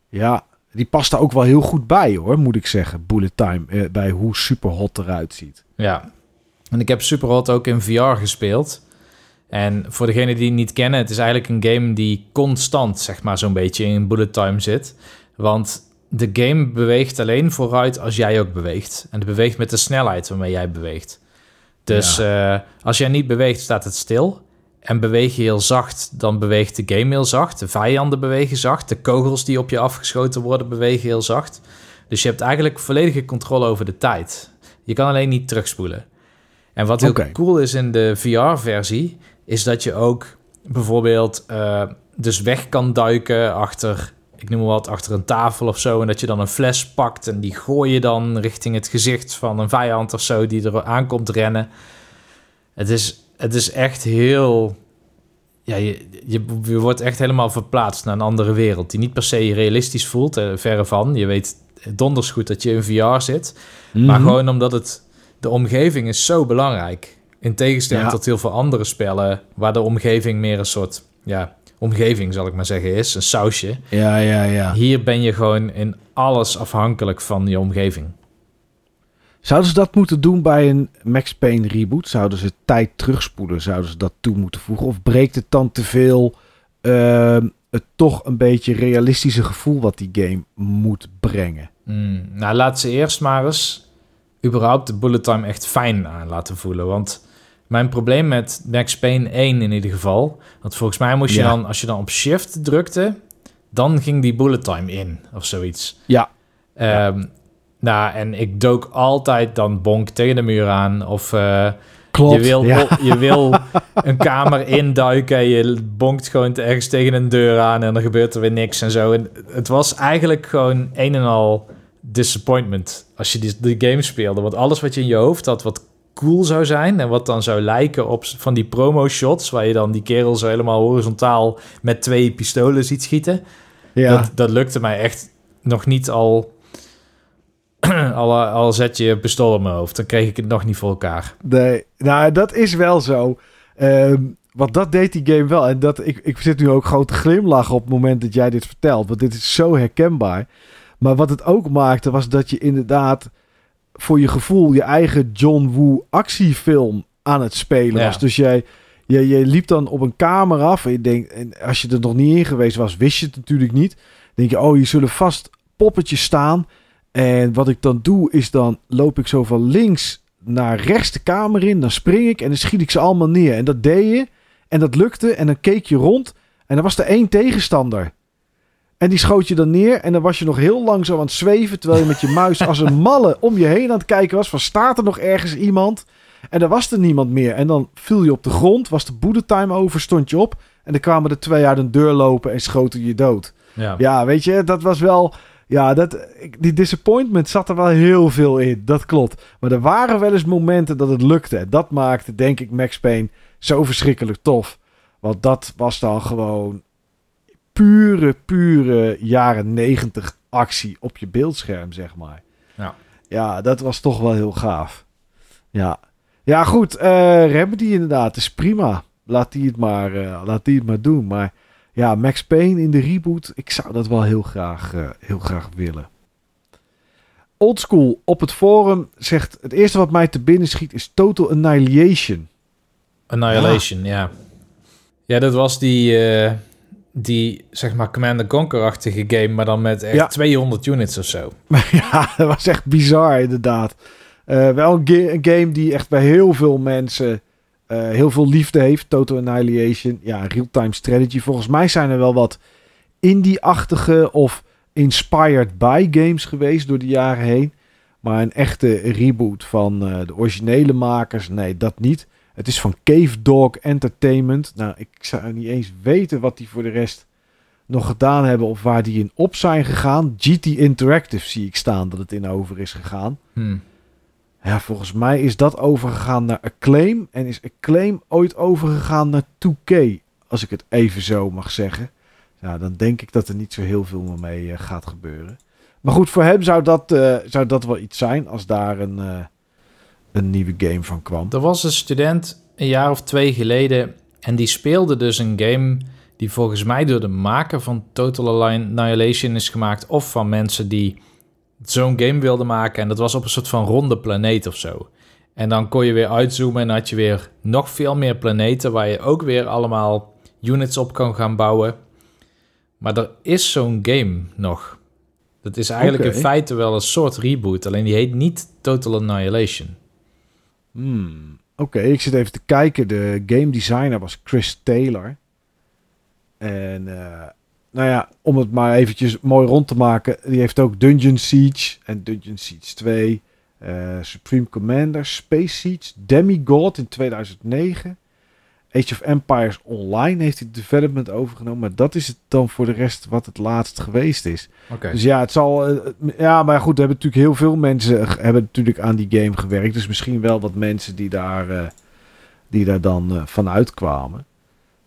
Ja, die past daar ook wel heel goed bij hoor, moet ik zeggen. Bullet Time, eh, bij hoe super hot eruit ziet. Ja. En ik heb Superhot ook in VR gespeeld. En voor degenen die het niet kennen, het is eigenlijk een game die constant, zeg maar, zo'n beetje in bullet time zit. Want de game beweegt alleen vooruit als jij ook beweegt. En het beweegt met de snelheid waarmee jij beweegt. Dus eh, als jij niet beweegt, staat het stil. En beweeg je heel zacht, dan beweegt de game heel zacht. De vijanden bewegen zacht. De kogels die op je afgeschoten worden, bewegen heel zacht. Dus je hebt eigenlijk volledige controle over de tijd. Je kan alleen niet terugspoelen. En wat heel cool is in de VR-versie, is dat je ook bijvoorbeeld eh, dus weg kan duiken achter, ik noem maar wat, achter een tafel of zo. En dat je dan een fles pakt en die gooi je dan richting het gezicht van een vijand of zo die er aankomt rennen. Het is, het is echt heel. Ja, je, je, je wordt echt helemaal verplaatst naar een andere wereld. Die niet per se realistisch voelt, eh, verre van. Je weet donders goed dat je in VR zit. Maar Mhm. gewoon omdat het, de omgeving is zo belangrijk. In tegenstelling Ja. tot heel veel andere spellen, waar de omgeving meer een soort, ja, omgeving zal ik maar zeggen is, een sausje. Ja, ja, ja. Hier ben je gewoon in alles afhankelijk van je omgeving. Zouden ze dat moeten doen bij een Max Payne reboot? Zouden ze tijd terugspoelen? Zouden ze dat toe moeten voegen? Of breekt het dan te veel ehm, het toch een beetje realistische gevoel wat die game moet brengen? Hmm, nou, laat ze eerst maar eens überhaupt de bullet time echt fijn aan laten voelen. Want mijn probleem met Max Payne 1 in ieder geval... want volgens mij moest je Ja. dan, als je dan op shift drukte... dan ging die bullet time in of zoiets. Ja. Ehm, Nou, en ik dook altijd dan bonk tegen de muur aan. Of eh, Klopt. je wil, ja. je wil een kamer induiken. en Je bonkt gewoon ergens tegen een deur aan. En dan gebeurt er weer niks en zo. En het was eigenlijk gewoon een en al disappointment. Als je die, die game speelde. Want alles wat je in je hoofd had, wat cool zou zijn. En wat dan zou lijken op van die promo shots. Waar je dan die kerel zo helemaal horizontaal met twee pistolen ziet schieten. ja. Dat, dat lukte mij echt nog niet al. al, al zet je een pistool op mijn hoofd. Dan kreeg ik het nog niet voor elkaar. Nee, nou, dat is wel zo. Ehm, want dat deed die game wel. En dat, ik, ik zit nu ook gewoon te glimlachen op het moment dat jij dit vertelt. Want dit is zo herkenbaar. Maar wat het ook maakte, was dat je inderdaad voor je gevoel je eigen John Woo actiefilm aan het spelen Ja. was. Dus jij, je liep dan op een kamer af. En, je denkt, en als je er nog niet in geweest was, wist je het natuurlijk niet. Dan denk je, oh, hier zullen vast poppetjes staan. En wat ik dan doe, is dan loop ik zo van links naar rechts de kamer in. Dan spring ik en dan schiet ik ze allemaal neer. En dat deed je. En dat lukte. En dan keek je rond. En dan was er één tegenstander. En die schoot je dan neer. En dan was je nog heel lang zo aan het zweven. Terwijl je met je muis als een malle om je heen aan het kijken was. Van staat er nog ergens iemand? En dan was er niemand meer. En dan viel je op de grond. Was de boedetime over. Stond je op. En dan kwamen er twee uit een deur lopen. En schoten je dood. Ja. Ja, weet je, dat was wel. Ja, dat, die disappointment zat er wel heel veel in. Dat klopt. Maar er waren wel eens momenten dat het lukte. En dat maakte, denk ik, Max Payne zo verschrikkelijk tof. Want dat was dan gewoon pure, pure jaren negentig actie op je beeldscherm, zeg maar. Ja. Ja, dat was toch wel heel gaaf. Ja, ja goed. eh Remedy inderdaad, is prima. Laat die het maar, eh, laat die het maar doen. Maar ja, Max Payne in de reboot, ik zou dat wel heel graag, eh, heel graag willen. Oldschool op het forum zegt: Het eerste wat mij te binnen schiet is Total Annihilation. Annihilation, ja. ja. dat was die, eh, die, zeg maar, Commander Conquer-achtige game, maar dan met echt Ja. 200 units of zo. Ja, dat was echt bizar inderdaad. Eh, wel een, ga- een game die echt bij heel veel mensen heel veel liefde heeft. Total Annihilation. Ja, real-time strategy. Volgens mij zijn er wel wat indie-achtige of inspired by games geweest door de jaren heen. Maar een echte reboot van eh, de originele makers, nee, dat niet. Het is van Cave Dog Entertainment. Nou, ik zou niet eens weten wat die voor de rest nog gedaan hebben of waar die in op zijn gegaan. GT Interactive zie ik staan dat het in over is gegaan. Hm. Ja, volgens mij is dat overgegaan naar Acclaim. En is Acclaim ooit overgegaan naar 2K. Als ik het even zo mag zeggen. Ja, dan denk ik dat er niet zo heel veel meer mee eh, gaat gebeuren. Maar goed, voor hem zou dat, eh, zou dat wel iets zijn als daar een, eh, een nieuwe game van kwam. Er was een student een jaar of twee geleden en die speelde dus een game die volgens mij door de maker van Total Annihilation is gemaakt of van mensen die zo'n game wilden maken en dat was op een soort van ronde planeet of zo. En dan kon je weer uitzoomen en had je weer nog veel meer planeten waar je ook weer allemaal units op kan gaan bouwen. Maar er is zo'n game nog. Dat is eigenlijk in feite wel een soort reboot, alleen die heet niet Total Annihilation. Hmm, Oké, ik zit even te kijken. De game designer was Chris Taylor. En eh, nou ja, om het maar eventjes mooi rond te maken. Die heeft ook Dungeon Siege en Dungeon Siege 2. eh, Supreme Commander, Space Siege, Demigod in 2009. Age of Empires Online heeft hij development overgenomen. Maar dat is het dan voor de rest wat het laatst geweest is. Dus ja, het zal. eh, ja, maar goed, er hebben natuurlijk heel veel mensen eh, hebben natuurlijk aan die game gewerkt. Dus misschien wel wat mensen die daar, eh, die daar dan eh, van uitkwamen.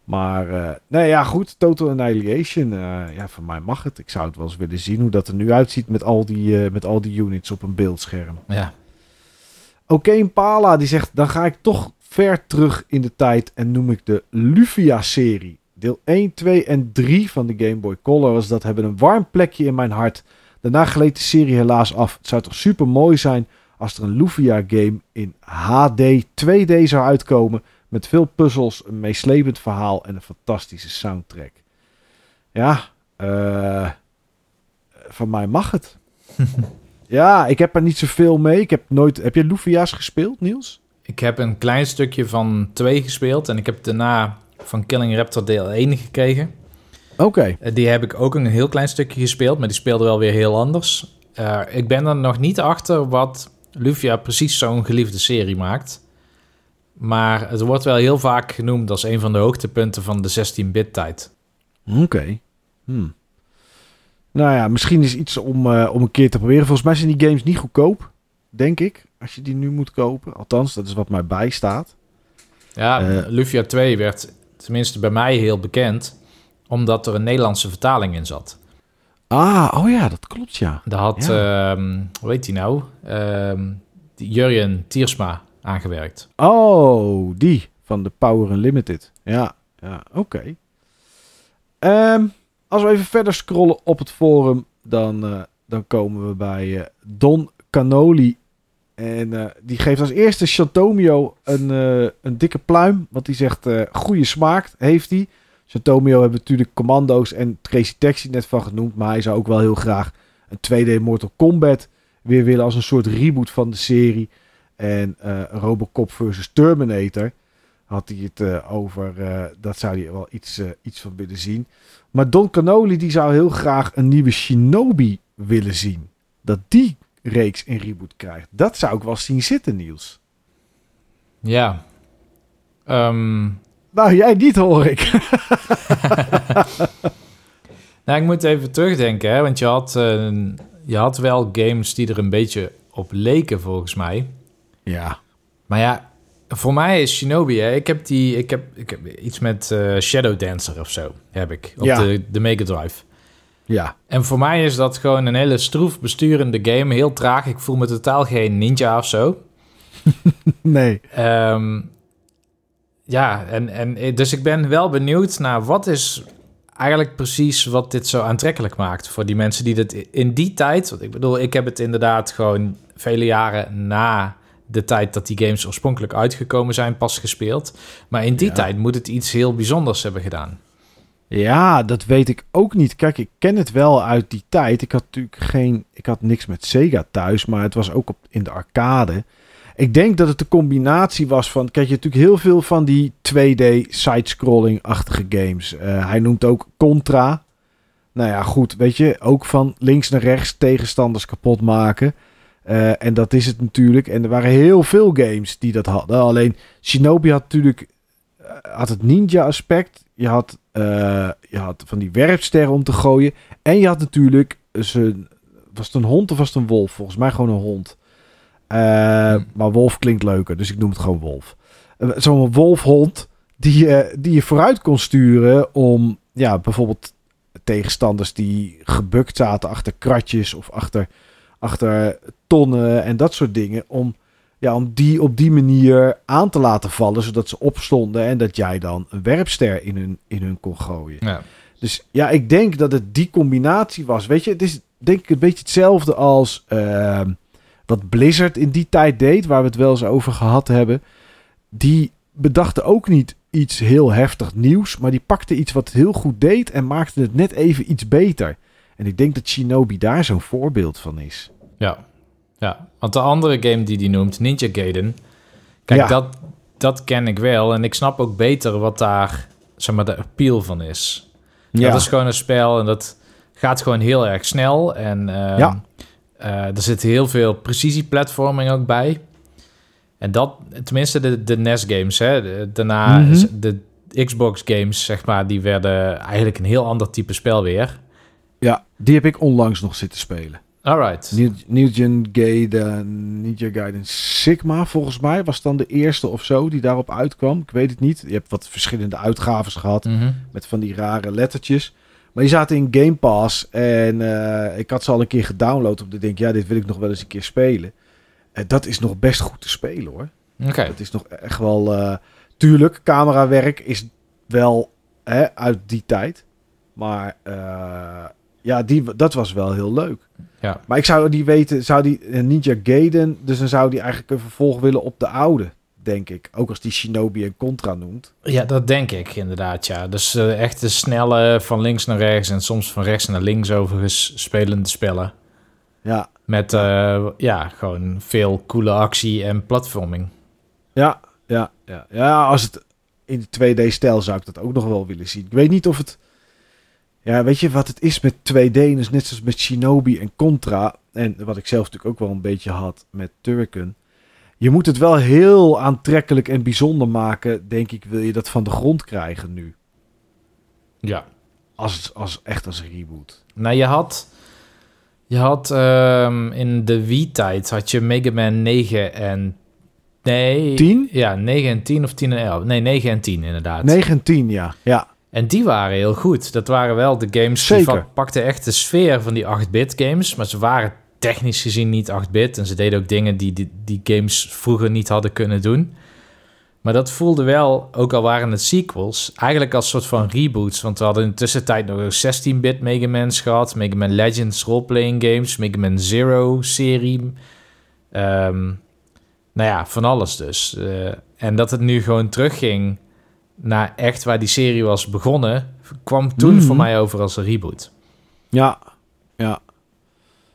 Maar eh, nee, ja, goed. Total Annihilation. eh, ja, voor mij mag het. Ik zou het wel eens willen zien hoe dat er nu uitziet met al die, eh, met al die units op een beeldscherm. Ja. Oké, Impala die zegt: dan ga ik toch ver terug in de tijd en noem ik de Lufia-serie. Deel 1, 2 en 3 van de Game Boy Color was dat hebben een warm plekje in mijn hart. Daarna gleed de serie helaas af. Het zou toch super mooi zijn als er een Lufia-game in HD 2D zou uitkomen. Met veel puzzels, een meeslepend verhaal en een fantastische soundtrack. Ja, eh van mij mag het. Ja, ik heb er niet zoveel mee. Ik heb nooit... Heb je Lufia's gespeeld, Niels? Ik heb een klein stukje van 2 gespeeld en ik heb daarna van Killing Raptor deel 1 gekregen. Oké. Eh, Die heb ik ook een heel klein stukje gespeeld, maar die speelde wel weer heel anders. Eh, ik ben er nog niet achter wat Lufia precies zo'n geliefde serie maakt. Maar het wordt wel heel vaak genoemd als een van de hoogtepunten van de 16-bit tijd. Oké. Hmm. Nou ja, misschien is iets om, eh, om een keer te proberen. Volgens mij zijn die games niet goedkoop, denk ik. Als je die nu moet kopen. Althans, dat is wat mij bijstaat. Ja, Eh. Lufia 2 werd tenminste bij mij heel bekend, omdat er een Nederlandse vertaling in zat. Ah, oh ja, dat klopt ja. Daar had, ehm, hoe heet die nou, die Jurjen Tiersma aangewerkt. Oh, die van de Power Unlimited. Ja, ja oké. Ehm, als we even verder scrollen op het forum, dan, eh, dan komen we bij eh, Don Canoli. En eh, die geeft als eerste Chantomio een, een dikke pluim. Want die zegt, goede smaak heeft hij. Chantomio hebben natuurlijk commando's en Crazy Taxi net van genoemd. Maar hij zou ook wel heel graag een 2D Mortal Kombat weer willen als een soort reboot van de serie. En eh, Robocop versus Terminator had hij het eh, over. eh, dat zou hij wel iets, iets van willen zien. Maar Don Canoli die zou heel graag een nieuwe Shinobi willen zien. Dat die reeks een reboot krijgt. Dat zou ik wel zien zitten, Niels. Ja. Ehm, Nou, jij niet hoor ik. nou, ik moet even terugdenken, hè, want je had, je had wel games die er een beetje op leken, volgens mij. Ja. Maar ja, voor mij is Shinobi, hè, ik heb die, ik heb, ik heb iets met eh, Shadow Dancer of zo, heb ik, op Ja. de, de Mega Drive. Ja. En voor mij is dat gewoon een hele stroef besturende game, heel traag. Ik voel me totaal geen ninja of zo. Nee. Ehm, ja, en, en dus ik ben wel benieuwd naar wat is eigenlijk precies wat dit zo aantrekkelijk maakt voor die mensen die dit in die tijd. Want ik bedoel, ik heb het inderdaad gewoon vele jaren na de tijd dat die games oorspronkelijk uitgekomen zijn pas gespeeld. Maar in die Ja. tijd moet het iets heel bijzonders hebben gedaan. Ja, dat weet ik ook niet. Kijk, ik ken het wel uit die tijd. Ik had natuurlijk geen. Ik had niks met Sega thuis, maar het was ook op, in de arcade. Ik denk dat het de combinatie was van. Kijk, je hebt natuurlijk heel veel van die 2D side-scrolling-achtige games. Eh, hij noemt ook Contra. Nou ja, goed, weet je, ook van links naar rechts tegenstanders kapot maken. Eh, en dat is het natuurlijk. En er waren heel veel games die dat hadden. Alleen Shinobi had natuurlijk eh, had het ninja-aspect. Je had, eh, je had van die werpsterren om te gooien. En je had natuurlijk... Zijn, was het een hond of was het een wolf? Volgens mij gewoon een hond. Eh, Hm. Maar wolf klinkt leuker, dus ik noem het gewoon wolf. Zo'n wolfhond die, je die je vooruit kon sturen om... Ja, bijvoorbeeld tegenstanders die gebukt zaten achter kratjes... of achter, achter tonnen en dat soort dingen... om ja, om die op die manier aan te laten vallen, zodat ze opstonden en dat jij dan een werpster in hun, in hun kon gooien. Ja. Dus ja, ik denk dat het die combinatie was. Weet je, het is denk ik een beetje hetzelfde als ehm, wat Blizzard in die tijd deed, waar we het wel eens over gehad hebben. Die bedachten ook niet iets heel heftig nieuws, maar die pakte iets wat heel goed deed en maakte het net even iets beter. En ik denk dat Shinobi daar zo'n voorbeeld van is. Ja. ja, want de andere game die die noemt, Ninja Gaiden... Kijk, Ja. dat, dat ken ik wel. En ik snap ook beter wat daar, zeg maar, de appeal van is. Dat is gewoon een spel en dat gaat gewoon heel erg snel. En ehm, Ja. eh, er zit heel veel precisie-platforming ook bij. En dat, tenminste de, de NES-games, daarna Mhm. de Xbox-games, zeg maar, die werden eigenlijk een heel ander type spel weer. Ja, die heb ik onlangs nog zitten spelen. Alright. New, New Gen Gaiden, Ninja Gaiden Sigma, volgens mij was dan de eerste of zo die daarop uitkwam. Ik weet het niet. Je hebt wat verschillende uitgaves gehad Mhm. met van die rare lettertjes. Maar die zaten in Game Pass en eh, ik had ze al een keer gedownload op de denk, ja, dit wil ik nog wel eens een keer spelen. En dat is nog best goed te spelen hoor. Oké. Het is nog echt wel, eh, tuurlijk, camerawerk is wel hè, uit die tijd. Maar eh, ja, die, dat was wel heel leuk. Ja. Maar ik zou die weten, zou die eh, Ninja Gaiden, dus dan zou die eigenlijk een vervolg willen op de oude, denk ik. Ook als die Shinobi en Contra noemt. Ja, dat denk ik inderdaad, ja. Dus eh, echt de snelle van links naar rechts en soms van rechts naar links overigens spelende spellen. Ja, Met eh, ja, gewoon veel coole actie en platforming. ja, ja, ja. Ja, als het in de 2D-stijl zou ik dat ook nog wel willen zien. Ik weet niet of het... Ja, weet je wat het is met 2D? Dus net zoals met Shinobi en Contra. En wat ik zelf natuurlijk ook wel een beetje had met Turrican. Je moet het wel heel aantrekkelijk en bijzonder maken, denk ik, wil je dat van de grond krijgen nu. Ja. Als, als, echt als reboot. Nou, je had... Je had ehm, in de Wii-tijd had je Mega Man 9 en... Nee. 10? Ja, 9 en 10 of 10 en 11. Nee, 9 en 10 inderdaad. 9 en 10, ja. Ja, En die waren heel goed. Dat waren wel de games die Zeker. pakten echt de sfeer van die 8-bit games. Maar ze waren technisch gezien niet 8-bit. En ze deden ook dingen die, die die games vroeger niet hadden kunnen doen. Maar dat voelde wel, ook al waren het sequels, eigenlijk als soort van reboots. Want we hadden in de tussentijd nog 16-bit Mega Man's gehad. Mega Man Legends roleplaying games. Mega Man Zero serie. Ehm, nou ja, van alles dus. Eh, en dat het nu gewoon terugging naar echt waar die serie was begonnen, kwam toen Mhm. voor mij over als een reboot. ja, ja.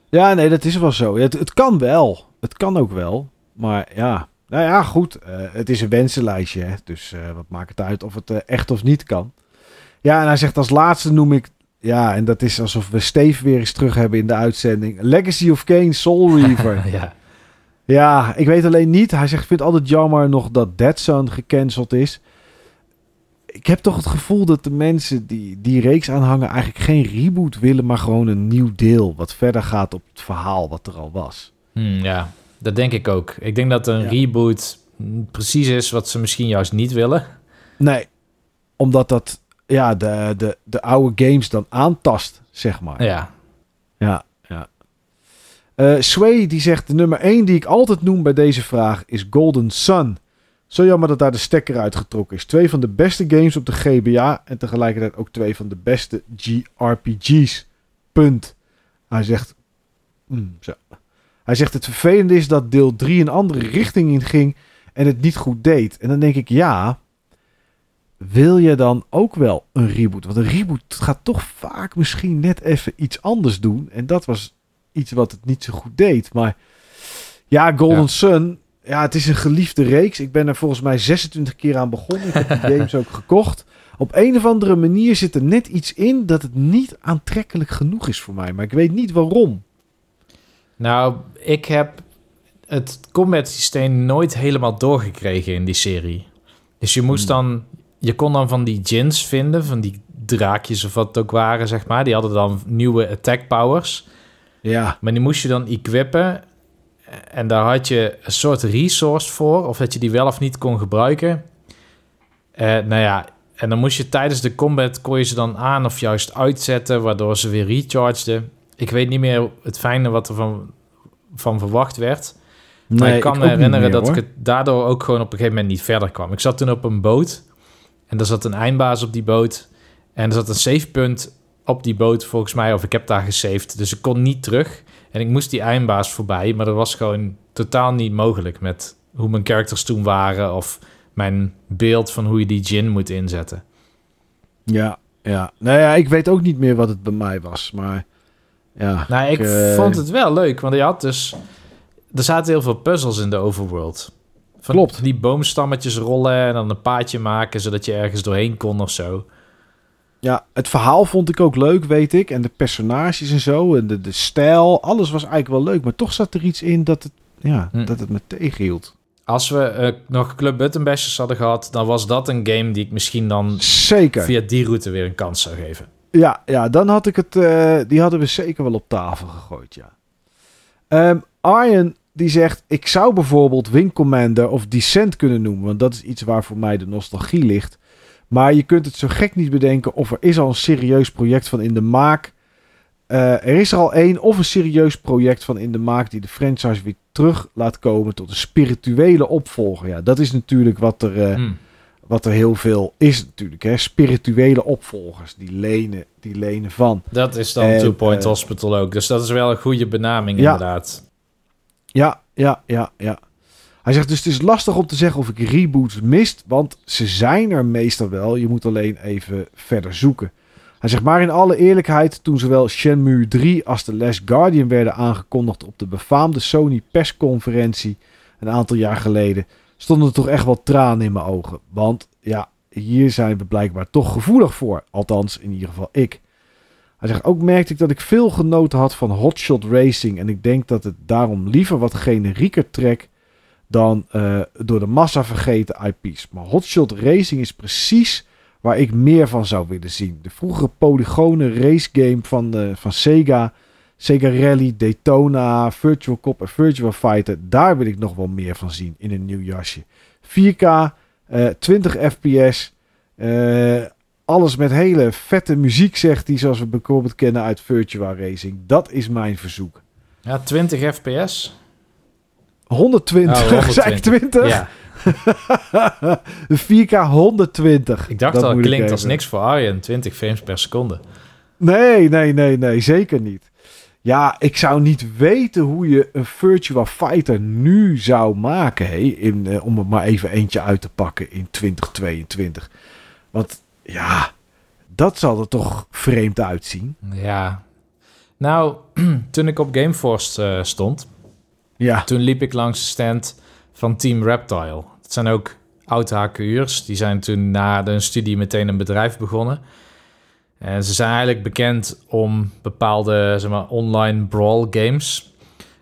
Ja, nee, dat is wel zo. Het, het kan wel. Het kan ook wel. Maar ja, nou ja, goed. eh, het is een wensenlijstje, hè. Dus eh, wat maakt het uit of het eh, echt of niet kan. Ja, en hij zegt als laatste noem ik... Ja, en dat is alsof we Steve weer eens terug hebben in de uitzending. Legacy of Kane, Soul Reaver. ja. Ja, ik weet alleen niet. Hij zegt, ik vind het altijd jammer nog dat Dead Zone gecanceld is. Ik heb toch het gevoel dat de mensen die die reeks aanhangen eigenlijk geen reboot willen, maar gewoon een nieuw deel wat verder gaat op het verhaal wat er al was. Hmm, ja, dat denk ik ook. Ik denk dat een Ja. reboot precies is wat ze misschien juist niet willen. Nee, omdat dat ja, de, de, de oude games dan aantast, zeg maar. Ja, Ja, ja. Eh, Sway die zegt de nummer 1 die ik altijd noem bij deze vraag is Golden Sun. Zo jammer dat daar de stekker uitgetrokken is. Twee van de beste games op de GBA en tegelijkertijd ook twee van de beste GRPG's. Punt. Hij zegt, mm, zo. Hij zegt het vervelende is dat deel 3 een andere richting inging en het niet goed deed. En dan denk ik ja, wil je dan ook wel een reboot? Want een reboot gaat toch vaak misschien net even iets anders doen. En dat was iets wat het niet zo goed deed. Maar ja, Golden Ja. Sun, ja, het is een geliefde reeks. Ik ben er volgens mij 26 keer aan begonnen. Ik heb die games ook gekocht. Op een of andere manier zit er net iets in dat het niet aantrekkelijk genoeg is voor mij. Maar ik weet niet waarom. nou, ik heb het combat systeem nooit helemaal doorgekregen in die serie. Dus je moest Hmm. dan, je kon dan van die djinns vinden, van die draakjes of wat het ook waren, zeg maar. Die hadden dan nieuwe attack powers. Ja, Maar die moest je dan equippen. En daar had je een soort resource voor. Of dat je die wel of niet kon gebruiken. Eh nou ja, en dan moest je tijdens de combat... kon je ze dan aan of juist uitzetten... waardoor ze weer rechargeden. Ik weet niet meer het fijne wat er van, van verwacht werd. maar ik kan me herinneren meer, dat hoor. ik het daardoor ook gewoon op een gegeven moment niet verder kwam. Ik zat toen op een boot. En er zat een eindbaas op die boot. En er zat een savepunt op die boot volgens mij. Of ik heb daar gesaved. Dus ik kon niet terug. En ik moest die eindbaas voorbij. Maar dat was gewoon totaal niet mogelijk met hoe mijn characters toen waren. Of mijn beeld van hoe je die gin moet inzetten. Ja, ja. Nou ja, ik weet ook niet meer wat het bij mij was. Maar ja. Nou, ik eh, vond het wel leuk. Want je had dus... Er zaten heel veel puzzels in de overworld. Van Klopt. Die boomstammetjes rollen en dan een paadje maken... zodat je ergens doorheen kon of zo. Ja, het verhaal vond ik ook leuk, weet ik. En de personages en zo. En de, de stijl. Alles was eigenlijk wel leuk. Maar toch zat er iets in dat het, ja, Hm. dat het me tegenhield. Als we eh, nog Club Button Bashers hadden gehad... dan was dat een game die ik misschien dan Zeker. via die route weer een kans zou geven. Ja, ja, dan had ik het. eh, die hadden we zeker wel op tafel gegooid, ja. Ehm Arjen die zegt: Ik zou bijvoorbeeld Wing Commander of Descent kunnen noemen. Want dat is iets waar voor mij de nostalgie ligt. Maar je kunt het zo gek niet bedenken of er is al een serieus project van in de maak. Eh, er is er al één of een serieus project van in de maak die de franchise weer terug laat komen tot een spirituele opvolger. Ja, dat is natuurlijk wat er, eh, Hm. wat er heel veel is natuurlijk. Hè? Spirituele opvolgers die lenen, die lenen van. Dat is dan En, Two Point eh, Hospital ook. Dus dat is wel een goede benaming Ja. inderdaad. Ja, ja, ja, ja. Hij zegt dus het is lastig om te zeggen of ik reboots mist, want ze zijn er meestal wel. Je moet alleen even verder zoeken. Hij zegt maar in alle eerlijkheid, toen zowel Shenmue 3 als The Last Guardian werden aangekondigd op de befaamde Sony persconferentie een aantal jaar geleden, stonden er toch echt wel tranen in mijn ogen. Want ja, hier zijn we blijkbaar toch gevoelig voor. Althans, in ieder geval ik. Hij zegt ook merkte ik dat ik veel genoten had van Hotshot Racing. En ik denk dat het daarom liever wat generieker trek dan uh, door de massa vergeten IP's. Maar Hotshot Racing is precies waar ik meer van zou willen zien. De vroegere polygone race game van, de, van Sega. Sega Rally, Daytona, Virtual Cop en Virtual Fighter. Daar wil ik nog wel meer van zien in een nieuw jasje. 4K, uh, 20 fps. Uh, alles met hele vette muziek, zegt hij, zoals we bijvoorbeeld kennen uit Virtual Racing. Dat is mijn verzoek. Ja, 20 fps. 120, oh, 120. 20? Ja. 4K 120. Ik dacht dat al, klinkt als niks voor Arjen. 20 frames per seconde. Nee, nee, nee, nee, zeker niet. Ja, ik zou niet weten hoe je een Virtua Fighter nu zou maken. Hey, in, uh, om er maar even eentje uit te pakken in 2022. Want ja, dat zal er toch vreemd uitzien. Ja. Nou, toen ik op Gameforce uh, stond, ja. toen liep ik langs de stand van Team Reptile. Het zijn ook oud-HQ'ers. Die zijn toen na de studie meteen een bedrijf begonnen. En ze zijn eigenlijk bekend om bepaalde zeg maar, online brawl games.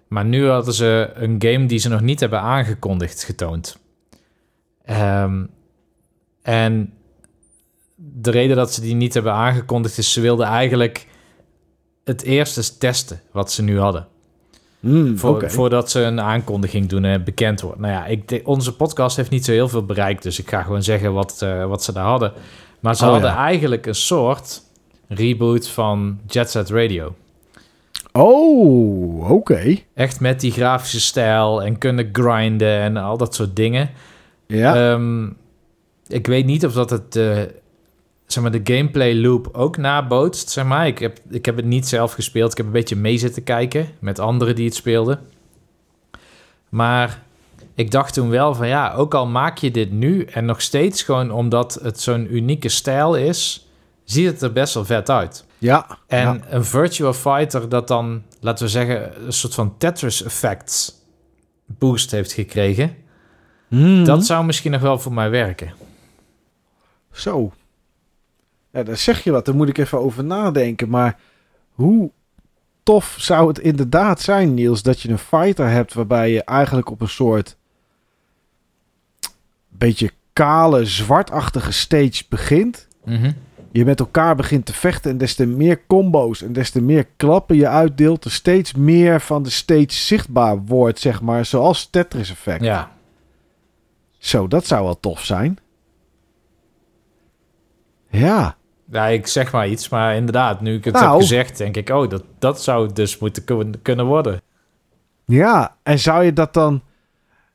Maar nu hadden ze een game die ze nog niet hebben aangekondigd getoond. Um, en de reden dat ze die niet hebben aangekondigd is... ze wilden eigenlijk het eerst testen wat ze nu hadden. Mm, Voordat ze een aankondiging doen en bekend wordt. Nou ja, ik, onze podcast heeft niet zo heel veel bereikt. Dus ik ga gewoon zeggen wat, uh, wat ze daar hadden. Maar ze oh, hadden eigenlijk een soort reboot van Jet Set Radio. Oh, oké. Echt met die grafische stijl en kunnen grinden en al dat soort dingen. Ja. Um, ik weet niet of dat het uh, zeg maar, de gameplay loop ook nabootst. Zeg maar. ik, heb, ik heb het niet zelf gespeeld. Ik heb een beetje mee zitten kijken met anderen die het speelden. Maar ik dacht toen wel van ja, ook al maak je dit nu en nog steeds gewoon omdat het zo'n unieke stijl is, ziet het er best wel vet uit. Ja. En een Virtual Fighter dat dan, laten we zeggen, een soort van Tetris effects boost heeft gekregen. Mhm. Dat zou misschien nog wel voor mij werken. Zo. Ja, daar zeg je wat. Daar moet ik even over nadenken. Maar hoe tof zou het inderdaad zijn, Niels, dat je een fighter hebt waarbij je eigenlijk op een soort beetje kale, zwartachtige stage begint. Mhm. Je met elkaar begint te vechten en des te meer combo's en des te meer klappen je uitdeelt, er steeds meer van de stage zichtbaar wordt, zeg maar, zoals Tetris effect. Ja. Zo, dat zou wel tof zijn. Ja. Ja, ik zeg maar iets, maar inderdaad, nu ik het nou, heb gezegd, denk ik, oh, dat, dat zou dus moeten kunnen worden. Ja, en zou je dat dan...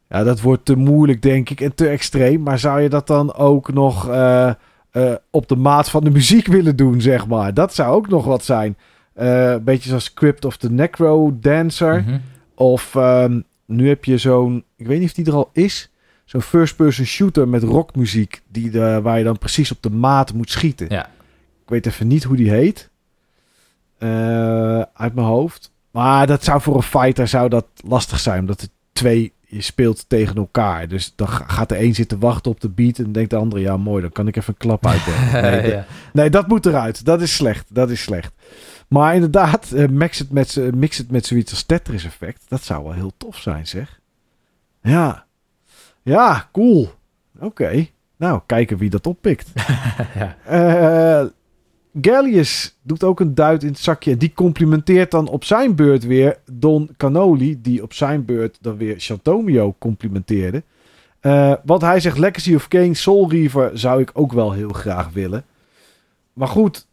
Ja, dat wordt te moeilijk, denk ik, en te extreem. Maar zou je dat dan ook nog uh, uh, op de maat van de muziek willen doen, zeg maar? Dat zou ook nog wat zijn. Uh, een beetje zoals Crypt of the Necro Dancer. Mm -hmm. Of um, nu heb je zo'n... Ik weet niet of die er al is zo'n first-person shooter met rockmuziek. Die de, waar je dan precies op de maat moet schieten. Ja. Ik weet even niet hoe die heet. Uh, uit mijn hoofd. Maar dat zou voor een fighter zou dat lastig zijn. Omdat het twee je speelt tegen elkaar. Dus dan gaat de een zitten wachten op de beat en denkt de andere, ja mooi, dan kan ik even een klap uitdelen. Nee, ja. nee, dat moet eruit. Dat is slecht. Dat is slecht. Maar inderdaad, uh, mix, het met, mix het met zoiets als Tetris effect. Dat zou wel heel tof zijn, zeg. Ja. Ja, cool. Oké. Nou, kijken wie dat oppikt. ja. Uh, Gallius doet ook een duit in het zakje. Die complimenteert dan op zijn beurt weer Don Canoli. Die op zijn beurt dan weer Chantomio complimenteerde. Uh, want hij zegt Legacy of Kane, Soul Reaver zou ik ook wel heel graag willen. Maar goed,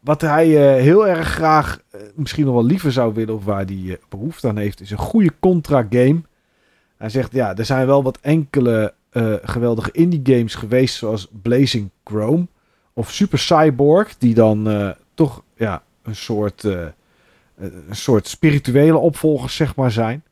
wat hij uh, heel erg graag, uh, misschien nog wel liever zou willen, of waar hij behoefte aan heeft, is een goede contra game. Hij zegt ja, er zijn wel wat enkele geweldige indie games geweest, zoals Blazing Chrome. Of Super Cyborg, die dan uh, toch ja, een soort, uh, een soort spirituele opvolgers zeg maar zijn.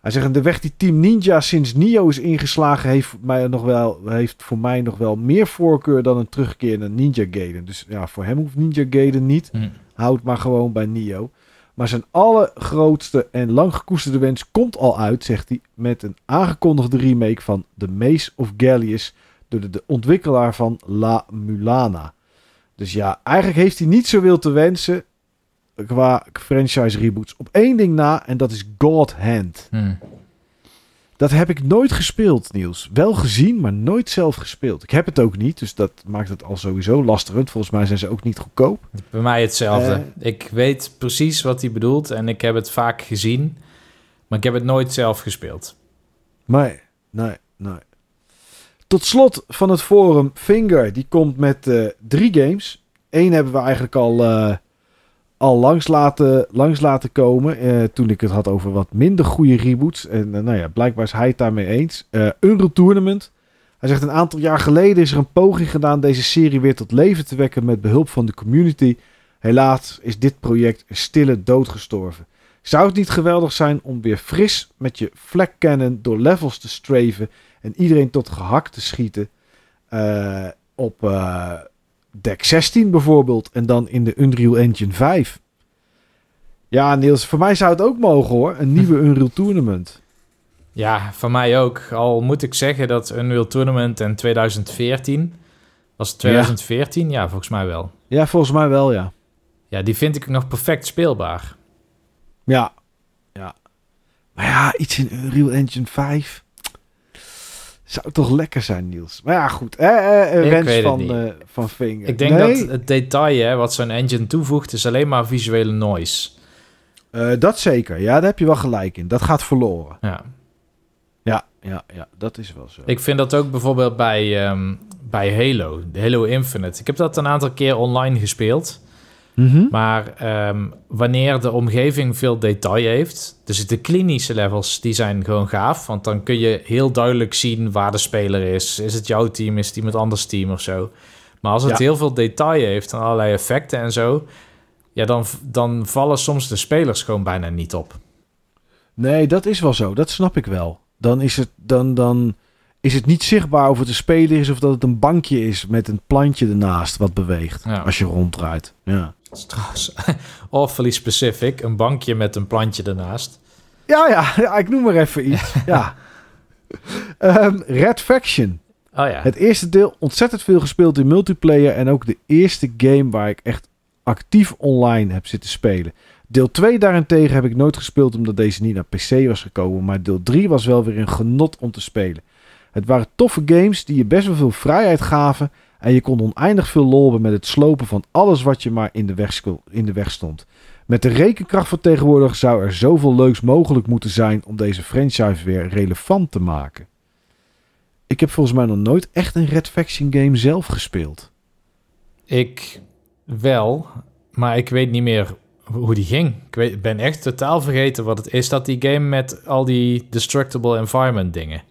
Hij zegt, de weg die Team Ninja sinds Nio is ingeslagen... heeft, mij nog wel, heeft voor mij nog wel meer voorkeur dan een terugkeer naar Ninja Gaiden. Dus ja, voor hem hoeft Ninja Gaiden niet. Hm. Houd maar gewoon bij Nio. Maar zijn allergrootste en lang gekoesterde wens komt al uit, zegt hij... met een aangekondigde remake van The Maze of Gallius... door de, de ontwikkelaar van La Mulana. Dus ja, eigenlijk heeft hij niet zoveel te wensen qua franchise reboots. Op één ding na, en dat is God Hand. Hm. Dat heb ik nooit gespeeld, Niels. Wel gezien, maar nooit zelf gespeeld. Ik heb het ook niet, dus dat maakt het al sowieso lastigend. Volgens mij zijn ze ook niet goedkoop. Bij mij hetzelfde. Eh. ik weet precies wat hij bedoelt en ik heb het vaak gezien, maar ik heb het nooit zelf gespeeld. Nee, nee, nee. Tot slot van het forum, Finger, die komt met eh, drie games. Eén hebben we eigenlijk al, eh, al langs, laten, komen. eh, toen ik het had over wat minder goede reboots. En nou ja, blijkbaar is hij het daarmee eens. Unreal Tournament. Hij zegt een aantal jaar geleden is er een poging gedaan deze serie weer tot leven te wekken met behulp van de community. Helaas is dit project een stille dood gestorven. Zou het niet geweldig zijn om weer fris met je flak cannon door levels te streven en iedereen tot gehakt te schieten eh, op eh, deck 16 bijvoorbeeld en dan in de Unreal Engine 5? Ja, Niels, voor mij zou het ook mogen hoor. Een nieuwe Unreal Tournament. Ja, van mij ook. Al moet ik zeggen dat Unreal Tournament in 2014... Was het 2014? Ja, volgens mij wel. Ja, volgens mij wel, ja. Ja, die vind ik nog perfect speelbaar. Ja, ja. Maar ja, iets in Unreal Engine 5 zou toch lekker zijn, Niels. Maar ja, goed. Eh, eh, wens van, eh, van Finger. Ik denk Nee, dat het detail hè, wat zo'n engine toevoegt... is alleen maar visuele noise. eh, dat zeker. Ja, daar heb je wel gelijk in. Dat gaat verloren. Ja. Ja, ja, ja. Dat is wel zo. Ik vind dat ook bijvoorbeeld bij, ehm, bij Halo, Halo Infinite. Ik heb dat een aantal keer online gespeeld. Mhm. Maar ehm, wanneer de omgeving veel detail heeft, dus de klinische levels, die zijn gewoon gaaf. Want dan kun je heel duidelijk zien waar de speler is. Is het jouw team, is het iemand anders team of zo. Maar als het Ja. heel veel detail heeft en allerlei effecten en zo, ja, dan, dan vallen soms de spelers gewoon bijna niet op. Nee, dat is wel zo. Dat snap ik wel. Dan is het, dan, dan is het niet zichtbaar of het een speler is of dat het een bankje is met een plantje ernaast wat beweegt. Ja. Als je ronddraait. Ja. Dat is trouwens awfully specific, een bankje met een plantje ernaast. Ja, ja, ja, ik noem maar even iets. ja. Ehm, Red Faction. Oh ja, Het eerste deel ontzettend veel gespeeld in multiplayer en ook de eerste game waar ik echt actief online heb zitten spelen. Deel 2 daarentegen heb ik nooit gespeeld omdat deze niet naar PC was gekomen, maar deel 3 was wel weer een genot om te spelen. Het waren toffe games die je best wel veel vrijheid gaven en je kon oneindig veel lol hebben met het slopen van alles wat je maar in de weg, in de weg stond. Met de rekenkracht van tegenwoordig zou er zoveel leuks mogelijk moeten zijn om deze franchise weer relevant te maken. Ik heb volgens mij nog nooit echt een Red Faction game zelf gespeeld. ik wel, maar ik weet niet meer hoe die ging. Ik ben echt totaal vergeten wat het is. Dat die game met al die destructible environment dingen.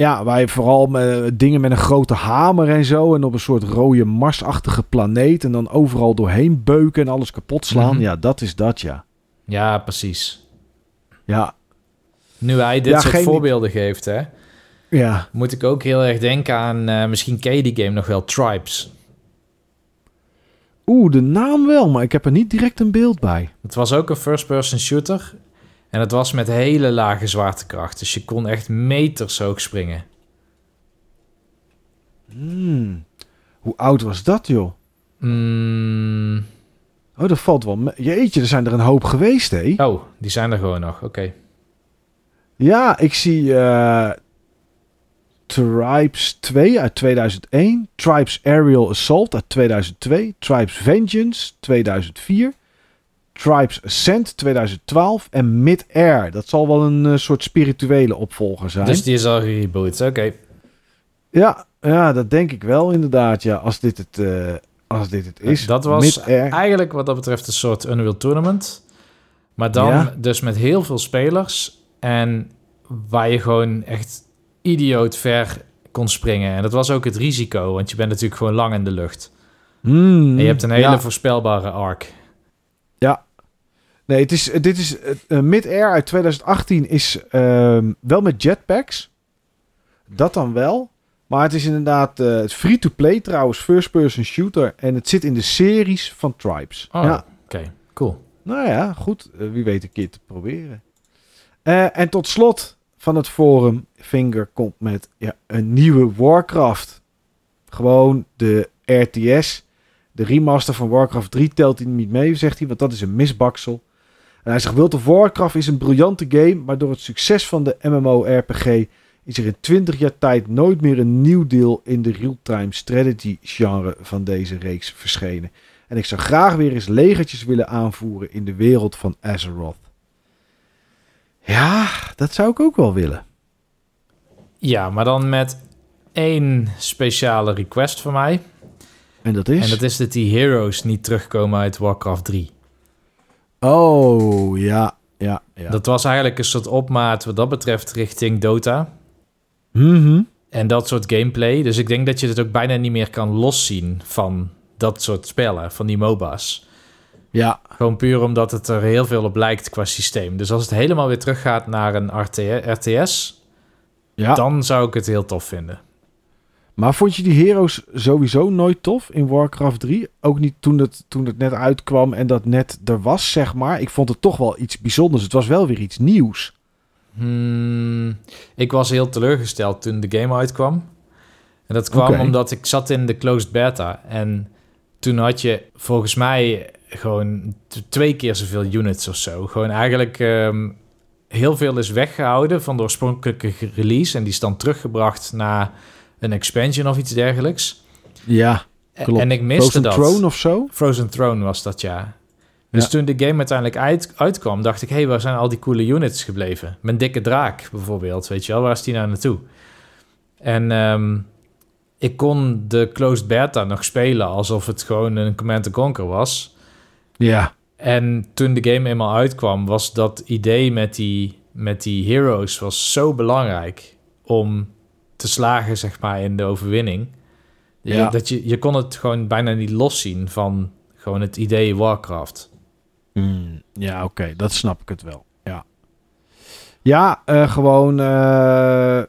Ja, je vooral met dingen met een grote hamer en zo. En op een soort rode Marsachtige planeet. En dan overal doorheen beuken en alles kapot slaan. Mhm. Ja, dat is dat, ja. Ja, precies. Ja, Nu hij dit Ja, soort geen- voorbeelden geeft, hè, ja. moet ik ook heel erg denken aan... eh, misschien ken je die game nog wel, Tribes. Oeh, de naam wel, maar ik heb er niet direct een beeld bij. Het was ook een first-person shooter. En het was met hele lage zwaartekracht. Dus je kon echt meters hoog springen. Hmm. Hoe oud was dat, joh? Mm, Oh, dat valt wel me- Jeetje, er zijn er een hoop geweest, hé. oh, die zijn er gewoon nog. Oké. Ja, ik zie eh, Tribes 2 uit 2001. Tribes Aerial Assault uit 2002. Tribes Vengeance 2004. Tribes Ascent 2012. En Mid-Air. Dat zal wel een eh, soort spirituele opvolger zijn. Dus die is al gereboot. Oké. ja, ja, dat denk ik wel inderdaad. Ja, als dit het, eh, als dit het is. Dat was. Eigenlijk wat dat betreft een soort Unreal Tournament. Maar dan Ja. dus met heel veel spelers. En waar je gewoon echt idioot ver kon springen. En dat was ook het risico. Want je bent natuurlijk gewoon lang in de lucht. Hmm, En je hebt een hele ja. voorspelbare arc. Nee, het is, dit is uh, Mid-Air uit 2018 is ehm, wel met jetpacks. Dat dan wel. Maar het is inderdaad uh, free-to-play trouwens, first-person shooter. En het zit in de series van Tribes. Oh, ja. oké. Cool. Nou ja, goed. Wie weet een keer te proberen. En tot slot van het forum, Finger komt met ja, een nieuwe Warcraft. Gewoon de RTS. De remaster van Warcraft 3 telt hij niet mee, zegt hij, want dat is een misbaksel. En hij zegt, World of Warcraft is een briljante game, maar door het succes van de MMO-RPG is er in 20 jaar tijd nooit meer een nieuw deel in de real-time strategy genre van deze reeks verschenen. En ik zou graag weer eens legertjes willen aanvoeren in de wereld van Azeroth. Ja, dat zou ik ook wel willen. Ja, maar dan met één speciale request van mij. En dat is? En dat is dat die heroes niet terugkomen uit Warcraft 3. Oh, ja, ja, ja. Dat was eigenlijk een soort opmaat wat dat betreft richting Dota. Mhm. En dat soort gameplay. Dus ik denk dat je het ook bijna niet meer kan loszien van dat soort spellen, van die MOBA's. Ja. Gewoon puur omdat het er heel veel op lijkt qua systeem. Dus als het helemaal weer teruggaat naar een RTS, ja. dan zou ik het heel tof vinden. Maar vond je die heroes sowieso nooit tof in Warcraft 3? Ook niet toen het, toen het net uitkwam en dat net er was, zeg maar. Ik vond het toch wel iets bijzonders. Het was wel weer iets nieuws. Hmm, ik was heel teleurgesteld toen de game uitkwam. En dat kwam omdat ik zat in de closed beta. En toen had je volgens mij gewoon twee keer zoveel units of zo. Gewoon eigenlijk ehm, heel veel is weggehouden van de oorspronkelijke release. En die is dan teruggebracht naar een expansion of iets dergelijks. Ja, Klopt. En ik miste Frozen dat. Throne of zo? Frozen Throne was dat, ja. Dus Ja. toen de game uiteindelijk uit, uitkwam, dacht ik... hé, hey, waar zijn al die coole units gebleven? Mijn dikke draak bijvoorbeeld, weet je wel? Waar is die nou naartoe? En ehm, ik kon de closed beta nog spelen... alsof het gewoon een Command Conquer was. Ja. En toen de game eenmaal uitkwam... was dat idee met die, met die heroes was zo belangrijk... om te slagen, zeg maar, in de overwinning... Je- Ja. Dat je, je kon het gewoon bijna niet loszien van gewoon het idee Warcraft. Hmm, ja, oké. Dat snap ik het wel. Ja. Ja, eh, gewoon... eh,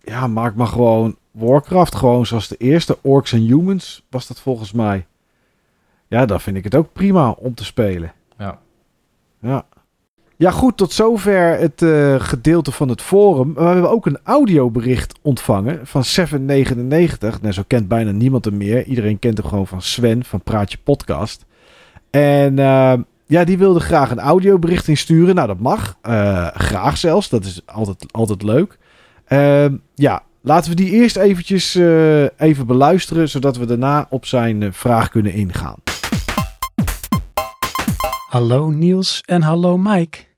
ja, maak maar gewoon Warcraft. Gewoon zoals de eerste Orcs en Humans was dat volgens mij. Ja, dan vind ik het ook prima om te spelen. Ja. Ja. Ja, goed, tot zover het eh, gedeelte van het forum. We hebben ook een audiobericht ontvangen van 799. Nou, zo kent bijna niemand hem meer. Iedereen kent hem gewoon van Sven van Praatje Podcast. En eh, ja, die wilde graag een audiobericht insturen. Nou, dat mag. Eh, graag zelfs. Dat is altijd, altijd leuk. Ehm, ja, laten we die eerst eventjes even beluisteren, zodat we daarna op zijn vraag kunnen ingaan. Hallo Niels en hallo Mike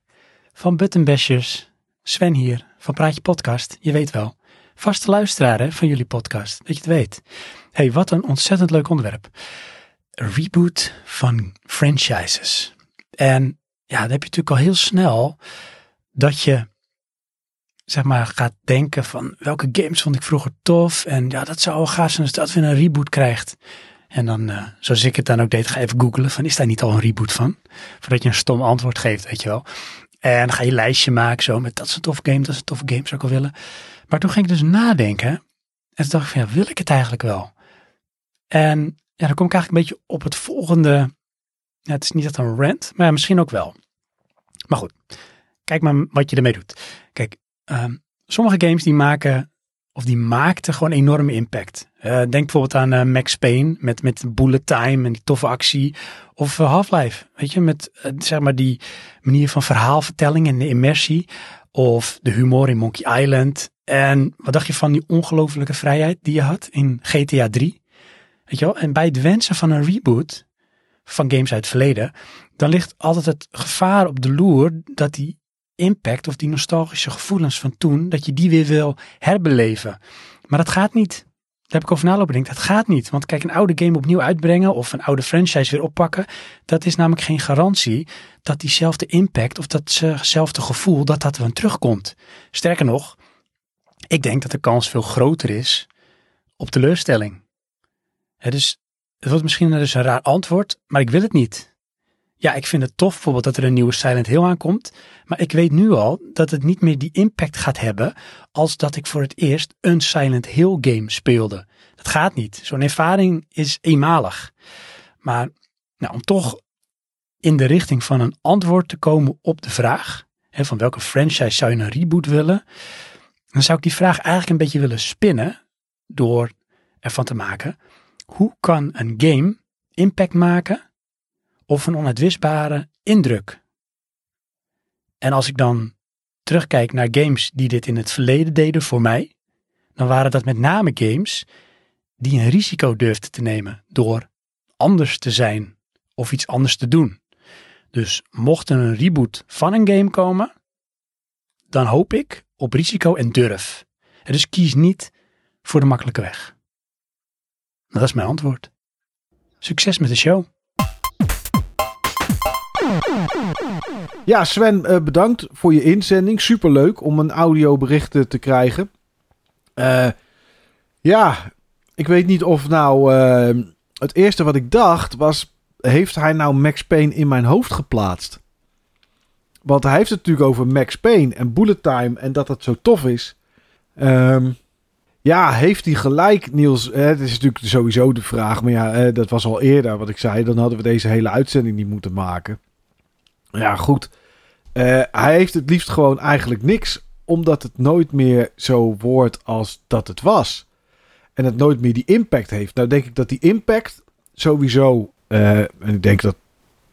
van Buttonbashers. Sven hier van Praatje Podcast, je weet wel. Vaste luisteraar hè, van jullie podcast, dat je het weet. hey, wat een ontzettend leuk onderwerp. Reboot van franchises. En ja, dan heb je natuurlijk al heel snel dat je zeg maar gaat denken van welke games vond ik vroeger tof. En ja, dat zou wel gaaf zijn als dat weer een reboot krijgt. En dan, eh, zoals ik het dan ook deed, ga even googlen van is daar niet al een reboot van? Voordat je een stom antwoord geeft, weet je wel. En dan ga je een lijstje maken zo met dat is een tof game, dat is een tof game, zou ik wel willen. Maar toen ging ik dus nadenken. En toen dacht ik van ja, wil ik het eigenlijk wel? En ja, dan kom ik eigenlijk een beetje op het volgende. Het is niet echt een rant, maar misschien ook wel. Maar goed, kijk maar wat je ermee doet. Kijk, ehm, sommige games die maken, of die maakten gewoon enorme impact. Eh, denk bijvoorbeeld aan eh, Max Payne met, met bullet time en die toffe actie. Of eh, Half-Life, weet je, met eh, zeg maar die manier van verhaalvertelling en de immersie. Of de humor in Monkey Island. En wat dacht je van die ongelofelijke vrijheid die je had in GTA 3? Weet je wel, en bij het wensen van een reboot van games uit het verleden, dan ligt altijd het gevaar op de loer dat die impact of die nostalgische gevoelens van toen, dat je die weer wil herbeleven. Maar dat gaat niet. Daar heb ik over nalopen denken. Dat gaat niet. Want kijk, een oude game opnieuw uitbrengen of een oude franchise weer oppakken, dat is namelijk geen garantie dat diezelfde impact of datzelfde gevoel, dat dat er terugkomt. Sterker nog, ik denk dat de kans veel groter is op teleurstelling. Hè, dus het wordt misschien dus een raar antwoord, maar ik wil het niet. Ja, ik vind het tof bijvoorbeeld dat er een nieuwe Silent Hill aankomt. Maar ik weet nu al dat het niet meer die impact gaat hebben als dat ik voor het eerst een Silent Hill game speelde. Dat gaat niet. Zo'n ervaring is eenmalig. Maar nou, om toch in de richting van een antwoord te komen op de vraag, hè, van welke franchise zou je een reboot willen, dan zou ik die vraag eigenlijk een beetje willen spinnen door ervan te maken, hoe kan een game impact maken of een onuitwisbare indruk? En als ik dan terugkijk naar games die dit in het verleden deden voor mij, dan waren dat met name games die een risico durfden te nemen door anders te zijn of iets anders te doen. Dus mocht er een reboot van een game komen, dan hoop ik op risico en durf. Dus kies niet voor de makkelijke weg. Dat is mijn antwoord. Succes met de show. Ja, Sven, eh, bedankt voor je inzending. Superleuk om een audiobericht te krijgen. Eh, ja, ik weet niet of nou... eh, het eerste wat ik dacht was... Heeft hij nou Max Payne in mijn hoofd geplaatst? Want hij heeft het natuurlijk over Max Payne en Bullet Time... en dat het zo tof is. Ehm, ja, heeft hij gelijk, Niels? Eh, Het is natuurlijk sowieso de vraag. Maar ja, dat was al eerder wat ik zei. Dan hadden we deze hele uitzending niet moeten maken. Ja, goed. Eh, hij heeft het liefst gewoon eigenlijk niks. Omdat het nooit meer zo wordt als dat het was. En het nooit meer die impact heeft. Nou denk ik dat die impact sowieso... eh, en ik denk dat,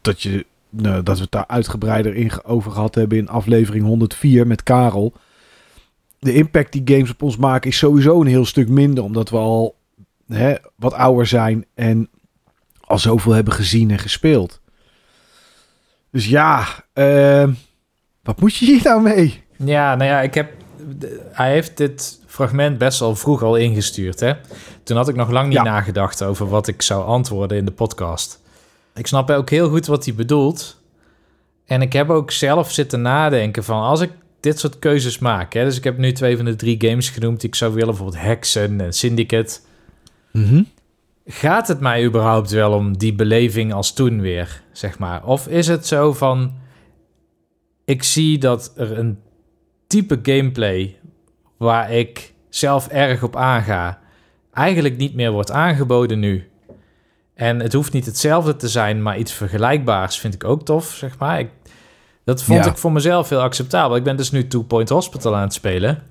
dat, je, nou, dat we het daar uitgebreider in over gehad hebben in aflevering 104 met Karel. De impact die games op ons maken is sowieso een heel stuk minder. Omdat we al hè, wat ouder zijn en al zoveel hebben gezien en gespeeld. Dus ja, eh, wat moet je hier nou mee? Ja, nou ja, ik heb. Hij heeft dit fragment best wel vroeg al ingestuurd. Hè? Toen had ik nog lang niet Ja. nagedacht over wat ik zou antwoorden in de podcast. Ik snap ook heel goed wat hij bedoelt. En ik heb ook zelf zitten nadenken van als ik dit soort keuzes maak. Hè, dus ik heb nu twee van de drie games genoemd die ik zou willen, bijvoorbeeld Hexen en Syndicate. Gaat het mij überhaupt wel om die beleving als toen weer, zeg maar? Of is het zo van... Ik zie dat er een type gameplay... waar ik zelf erg op aanga... eigenlijk niet meer wordt aangeboden nu. En het hoeft niet hetzelfde te zijn... maar iets vergelijkbaars vind ik ook tof, zeg maar. Ik, dat vond Ja. ik voor mezelf heel acceptabel. Ik ben dus nu Two Point Hospital aan het spelen...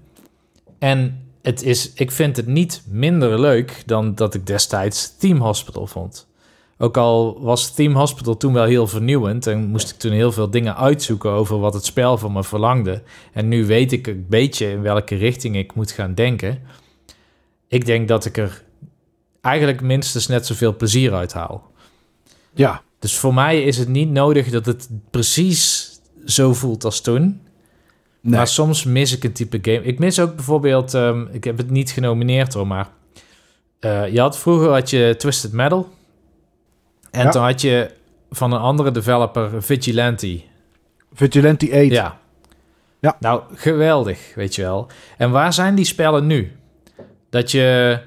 En het is, ik vind het niet minder leuk dan dat ik destijds Team Hospital vond. Ook al was Team Hospital toen wel heel vernieuwend en moest ik toen heel veel dingen uitzoeken over wat het spel van me verlangde. En nu weet ik een beetje in welke richting ik moet gaan denken. Ik denk dat ik er eigenlijk minstens net zoveel plezier uit haal. Ja, Dus voor mij is het niet nodig dat het precies zo voelt als toen. Nee. Maar soms mis ik een type game. Ik mis ook bijvoorbeeld, ehm, ik heb het niet genomineerd hoor, maar eh, je had vroeger had je Twisted Metal. En Ja. toen had je van een andere developer Vigilante. Vigilante 8. Ja. Ja. Nou, geweldig, weet je wel. En waar zijn die spellen nu? Dat je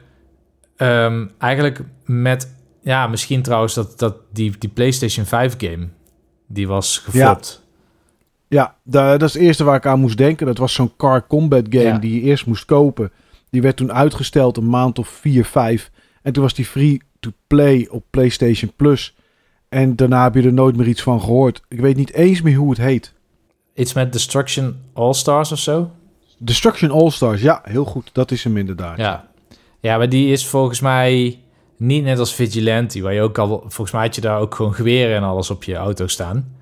ehm, eigenlijk met, ja, misschien trouwens dat, dat die, die PlayStation 5 game, die was geflopt. Ja, da- dat is het eerste waar ik aan moest denken. Dat was zo'n car combat game Ja. die je eerst moest kopen. Die werd toen uitgesteld een maand of 4, 5. En toen was die free to play op PlayStation Plus. En daarna heb je er nooit meer iets van gehoord. Ik weet niet eens meer hoe het heet. Iets met Destruction All-Stars of zo? Destruction All-Stars. Ja, heel goed. Dat is hem inderdaad. Ja. ja, maar die is volgens mij niet net als Vigilante, waar je ook al, volgens mij had je daar ook gewoon geweren en alles op je auto staan.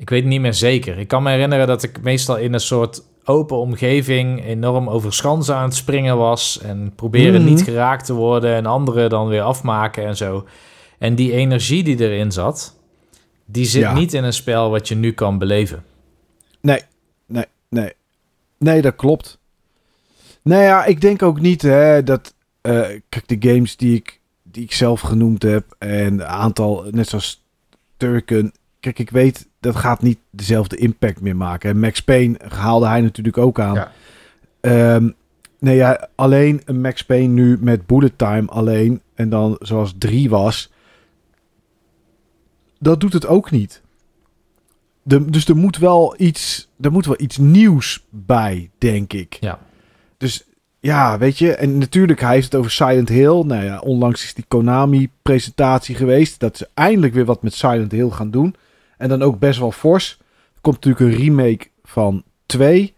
Ik weet niet meer zeker. Ik kan me herinneren dat ik meestal in een soort open omgeving enorm over schansen aan het springen was en proberen Mhm. niet geraakt te worden en anderen dan weer afmaken en zo. En die energie die erin zat, die zit Ja. niet in een spel wat je nu kan beleven. Nee, nee, nee. Nee, dat klopt. Nou ja, ik denk ook niet hè, dat... eh, kijk, de games die ik, die ik zelf genoemd heb... en een aantal, net zoals Turken... Kijk, ik weet, dat gaat niet dezelfde impact meer maken. En Max Payne haalde hij natuurlijk ook aan. Ja. Ehm, nee, ja, alleen een Max Payne nu met bullet time alleen... en dan zoals 3 was... dat doet het ook niet. De, dus er moet, wel iets, er moet wel iets nieuws bij, denk ik. Ja. Dus ja, weet je. En natuurlijk, hij heeft het over Silent Hill. Nou ja, onlangs is die Konami-presentatie geweest. Dat ze eindelijk weer wat met Silent Hill gaan doen. En dan ook best wel fors. Er komt natuurlijk een remake van 2.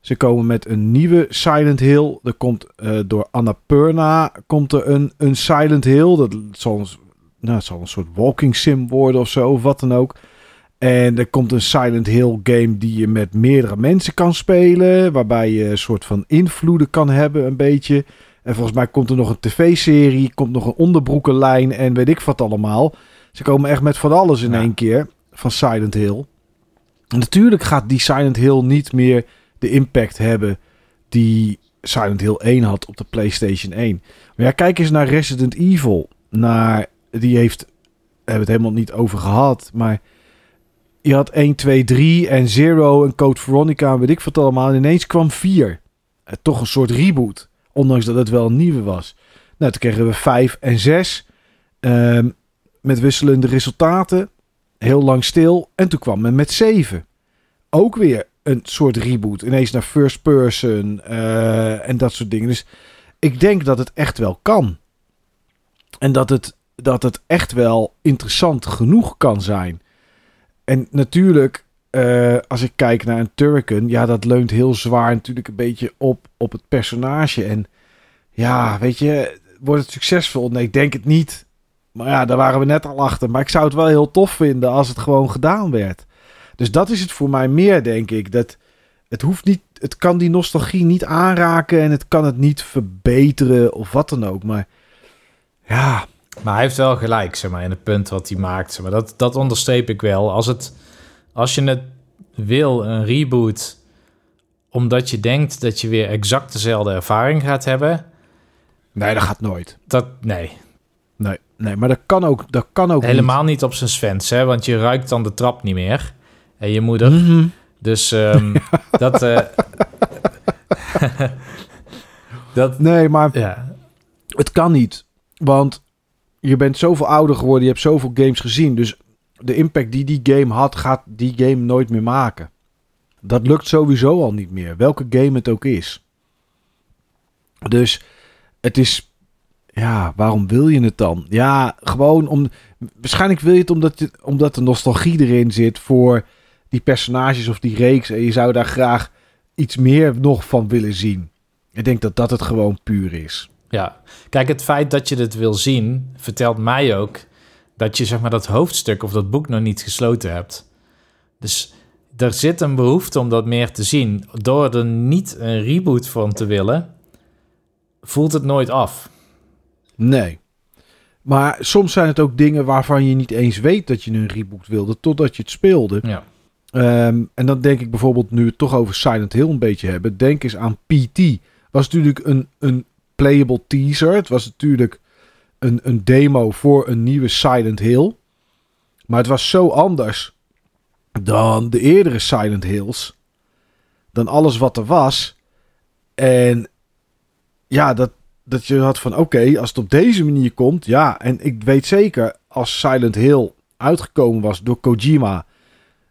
Ze komen met een nieuwe Silent Hill. Er komt uh, door Annapurna komt er een, een Silent Hill. Dat zal, een, nou, het zal een soort walking sim worden of zo, of wat dan ook. En er komt een Silent Hill game die je met meerdere mensen kan spelen. Waarbij je een soort van invloeden kan hebben, een beetje. En volgens mij komt er nog een tv-serie, komt nog een onderbroekenlijn en weet ik wat allemaal. Ze komen echt met van alles in Ja. één keer van Silent Hill. Natuurlijk gaat die Silent Hill niet meer de impact hebben die Silent Hill 1 had op de PlayStation 1. Maar ja, kijk eens naar Resident Evil. Naar, die heeft, hebben het helemaal niet over gehad, maar je had 1, 2, 3 en Zero en Code Veronica en weet ik wat allemaal. En ineens kwam 4. Eh, toch een soort reboot. Ondanks dat het wel een nieuwe was. Nou, toen kregen we 5 en 6. ehm, met wisselende resultaten. Heel lang stil. En toen kwam men met 7. Ook weer een soort reboot. Ineens naar first person eh, en dat soort dingen. Dus ik denk dat het echt wel kan. En dat het, dat het echt wel interessant genoeg kan zijn. En natuurlijk, eh, als ik kijk naar een Turrican, ja, dat leunt heel zwaar natuurlijk een beetje op, op het personage. En ja, weet je, wordt het succesvol? Nee, ik denk het niet. Maar ja, daar waren we net al achter. Maar ik zou het wel heel tof vinden als het gewoon gedaan werd. Dus dat is het voor mij meer, denk ik. Dat het hoeft niet, het kan die nostalgie niet aanraken en het kan het niet verbeteren of wat dan ook. Maar ja, Maar hij heeft wel gelijk, zeg maar, in het punt wat hij maakt. Zeg maar. dat, dat onderstreep ik wel. Als, het, als je het wil, een reboot, omdat je denkt dat je weer exact dezelfde ervaring gaat hebben, nee, dat gaat nooit. dat nee. Nee, nee maar dat kan ook, dat kan ook Helemaal niet op zijn Svens, hè, want je ruikt dan de trap niet meer. En je moeder. Mhm. Dus ehm, dat. eh, dat. Nee, maar Ja, het kan niet. Want je bent zoveel ouder geworden, je hebt zoveel games gezien. Dus de impact die die game had, gaat die game nooit meer maken. Dat lukt sowieso al niet meer, welke game het ook is. Dus het is, ja, waarom wil je het dan? Ja, gewoon om, waarschijnlijk wil je het omdat, je, omdat de nostalgie erin zit voor die personages of die reeks. En je zou daar graag iets meer nog van willen zien. Ik denk dat dat het gewoon puur is. ja. Kijk, het feit dat je dit wil zien, vertelt mij ook dat je zeg maar dat hoofdstuk of dat boek nog niet gesloten hebt. Dus er zit een behoefte om dat meer te zien. Door er niet een reboot van te willen, voelt het nooit af. Nee. Maar soms zijn het ook dingen waarvan je niet eens weet dat je een reboot wilde, totdat je het speelde. Ja. Ehm, en dan denk ik bijvoorbeeld, nu we het toch over Silent Hill een beetje hebben, denk eens aan PT. Was natuurlijk een, een playable teaser. Het was natuurlijk een, een demo voor een nieuwe Silent Hill. Maar het was zo anders dan de eerdere Silent Hills. Dan alles wat er was. En ja, dat, dat je had van oké, als het op deze manier komt, ja. En ik weet zeker, als Silent Hill uitgekomen was door Kojima,